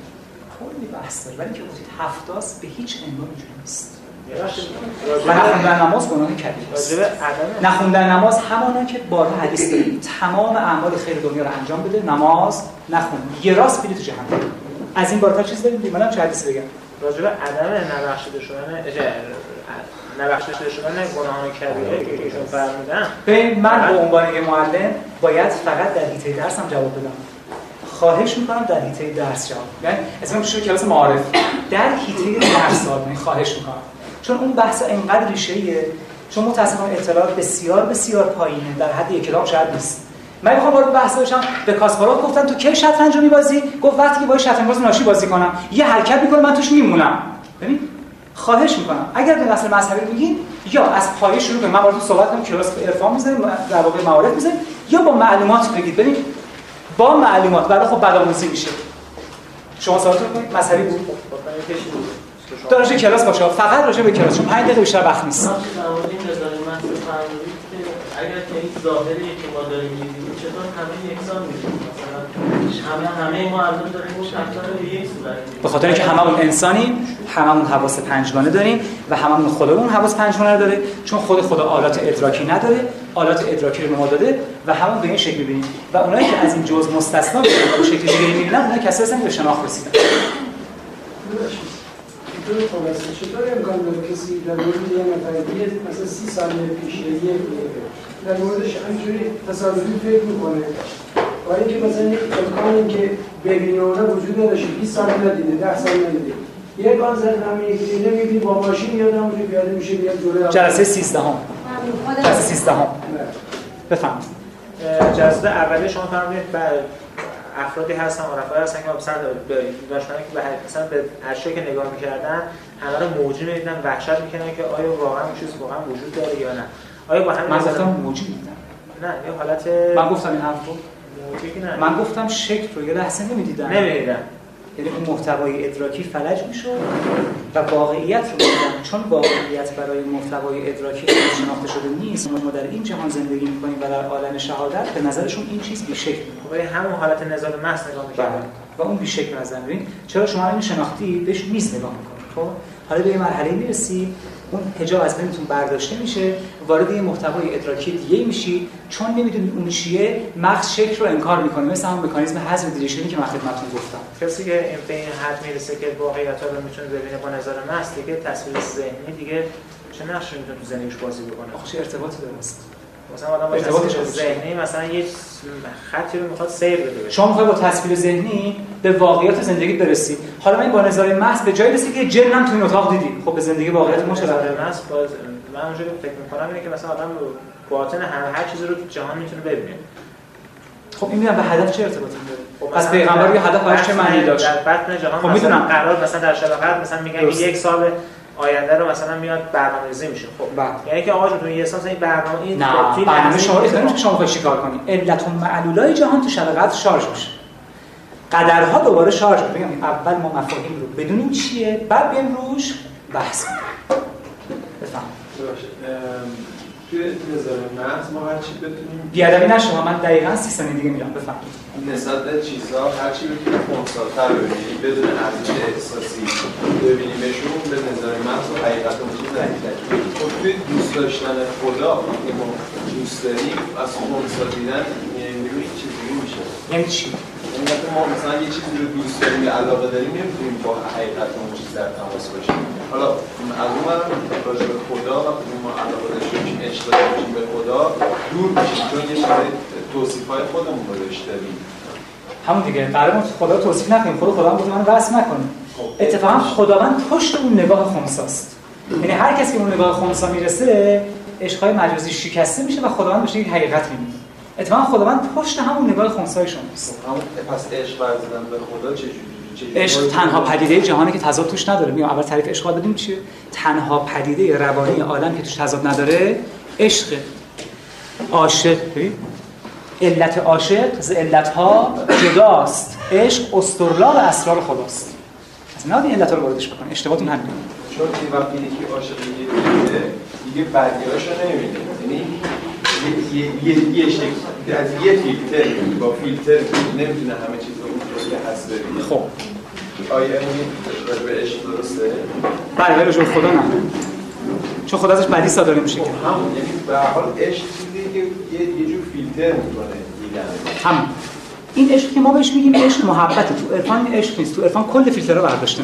کلی بحث داره ولی که گفتید هفتاس به هیچ عنوان اینجوری نیست. و نخوندن نماز گناه کبیره است. نخوندن نماز همانا که بارها حدیث داریم. تمام اعمال خیر دنیا رو انجام بده نماز نخون یه راست میره تو جهنم از این بالاتر چیز داریم؟ منم چه حدیث بگم؟ راجع به عدم نبخشیده شدن نبخشیده شدن گناهان کبیره که ایشون فرمودن. ببین من به عنوان یه معلم باید فقط در حیطه درسم جواب بدم. خواهش می‌کنم در حیطه درس جواب یعنی اسم میشه کلاس معارف. در حیطه درس جواب خواهش می‌کنم. چون اون بحث اینقدر ریشه‌ایه. چون متأسفانه اطلاعات بسیار بسیار پایینه. در حد یک کلام شاید نیست. من می‌خوام وارد بحث بشم به کاسپاروف گفتن تو کی شطرنج رو میبازی؟ گفت وقتی که با شطرنج باز ناشی بازی کنم. یه حرکت می‌کنه من توش میمونم. ببین خواهش می‌کنم. اگر به نسل مذهبی میگین یا از پایه شروع کنید من باهاتون صحبت کنم کلاس عرفان می‌ذاریم در واقع معارف می‌ذاریم یا با معلومات بگید. ببین با معلومات. بعد خب بدآموزی میشه. شما سوالتون کنید. مذهبی بود. دانش کلاس باشه. فقط راجع به کلاس. چون 5 دقیقه بیشتر وقت نیست. اگر که این ظاهری که ما داریم می‌بینیم چطور همه یکسان میشه مثلا همه همه ما الان داریم اون رفتار به یک صورت به خاطر اینکه هممون انسانیم هممون حواس پنجگانه داریم و هممون خودمون حواس پنجگانه داره. چون خود خدا آلات ادراکی نداره آلات ادراکی رو ما داده و همون به این شکل می‌بینیم. و اونایی که از این جزء مستثنا میشن به شکل دیگه می‌بینن اونها کسایی هستن که به شناخت رسیدن. چطور خلاصه چطور امکان داره کسی در مورد یه نفریه مثلا سی سال پیش یه در موردش همینجوری تصادفی فکر می‌کنه با اینکه مثلا یک امکانی که ببینه اونا وجود نداشته 20 سال ندیده 10 سال ندیده یک آن زد همین دیده می‌بینی با ماشین یاد همونجوری پیاده میشه بیاد جلوی جلسه 13 هم جلسه 13 هم بفهم جلسه اولیه شما فرمودید افرادی هستن عرفایی هستن که مثلا داشتن که به مثلا به اشیایی که نگاه می‌کردن همه رو موجی می‌دیدن وحشت می‌کنن که آیا واقعا اون چیز واقعا وجود داره یا نه؟ آیا با همین من گفتم موجی می‌دیدم نه یه حالت من گفتم این حرف رو. موجی نه. من گفتم شکل رو یه لحظه نمی‌دیدم نمی‌دیدم یعنی اون محتوای ادراکی فلج می‌شد و واقعیت رو میدن چون واقعیت برای محتوای ادراکی شناخته شده نیست ما در این جهان زندگی می‌کنیم و در عالم شهادت به نظرشون این چیز بیشکل ولی همون حالت نظام محض نگاه می‌کنن و اون بیشکل نظر می‌بینید. چرا شما این شناختی؟ بهش میز نگاه می‌کنید. خب؟ حالا به یه مرحله می‌رسی اون حجاب از بینتون برداشته میشه وارد یه محتوای ادراکی دیگه میشی چون نمی‌دونید اون چیه مغز شکل رو انکار می‌کنه مثل همون مکانیزم حذف دیریشنی که من خدمتتون گفتم. کسی که این به این حد می‌رسه که واقعیت رو می‌تونه ببینه با نظر محض دیگه تصویر ذهنی دیگه چه نقشی می‌تونه تو ذهنش بازی بکنه؟ آخه ارتباطی داره؟ مثلا آدم با ارتباطش ذهنی مثلا یه خطی رو می‌خواد سیر بده شما می‌خوای با تصویر ذهنی به واقعیت زندگی برسی. حالا من با نظر محض به جایی رسیدی که جنم تو این اتاق دیدی. خب به زندگی واقعیت ما چه محض باز من اونجوری فکر می‌کنم اینه که مثلا آدم باطن هر هر چیزی رو تو جهان می‌تونه ببینه. خب این میگم به هدف چه ارتباطی؟ داره پس پیغمبر یه هدف براش چه معنی داشت؟ در بطن جهان خب می‌دونم. قرار مثلا در شب قدر مثلا میگن یک سال آینده رو مثلا میاد برنامه‌ریزی میشه. خب یعنی که آقا تو یه سال این برنامه این نه برنامه شما که شما می‌خواید چیکار کنید علت و معلولای جهان تو شب قدر شارژ میشه. قدرها دوباره شارژ میشه. اول ما مفاهیم رو بدونیم چیه بعد بیایم روش بحث کنیم بفهم توی نظام محض ما هر چی بتونیم بیادبی نشما من دقیقاً 30 ثانیه دیگه میرم بفهم نسبت به چیزها هر چی بتونیم خونساتر ببینیم بدون ارزش احساسی ببینیمشون به نظر محض و حقیقت اون چیز نزدیک خب توی دوست داشتن خدا که ما دوست داریم از خونسا دیدن یعنی این چیز دیگه میشه. یعنی چی؟ یعنی ما مثلا یه چیزی رو دوست داریم یا علاقه داریم نمی‌تونیم با حقیقت اون چیز در تماس باشیم. حالا از اون راجع به خدا وقتی ما علاقه داشته باشیم عشق داشته به خدا دور میشیم چون یه چیز توصیف های خودمون رو داشته داریم همون دیگه قرار ما خدا توصیف نکنیم خود خدا گفت من وصف نکنیم اتفاقا خداوند پشت اون نگاه خمساست یعنی هر کسی که اون نگاه خمسا می‌رسه عشقای مجازی شکسته میشه و خداوند بهش یک حقیقت می‌بینه. اتفاقا خداوند پشت همون نگاه خمسای شماست همون پس عشق ورزیدن به خدا چه جوری عشق تنها پدیده جهانی که تضاد توش نداره. میگم اول تعریف عشق بدیم چیه؟ تنها پدیده روانی عالم که توش تضاد نداره عشق. عاشق. علت عاشق از علت ها جداست. عشق استرلاب اسرار خداست. از نه این علت رو واردش بکنه اشتباهتون همینه. چون که وقتی یکی عاشق یه دیگه بدیاشو نمی‌بینه. یعنی یه یه از یه فیلتر با فیلتر نمی‌تونه همه چیز رو که هست ببینه خب. آیا این به عشق درسته؟ بله ولی رجوع خدا نه چون خدا ازش بدی صادر نمیشه که. همون. یعنی به حال عشق چیزی که یه جور فیلتر می‌کنه دیدن. هم این عشق که ما بهش میگیم عشق محبت. تو عرفان عشق نیست. تو عرفان کل فیلترها برداشته.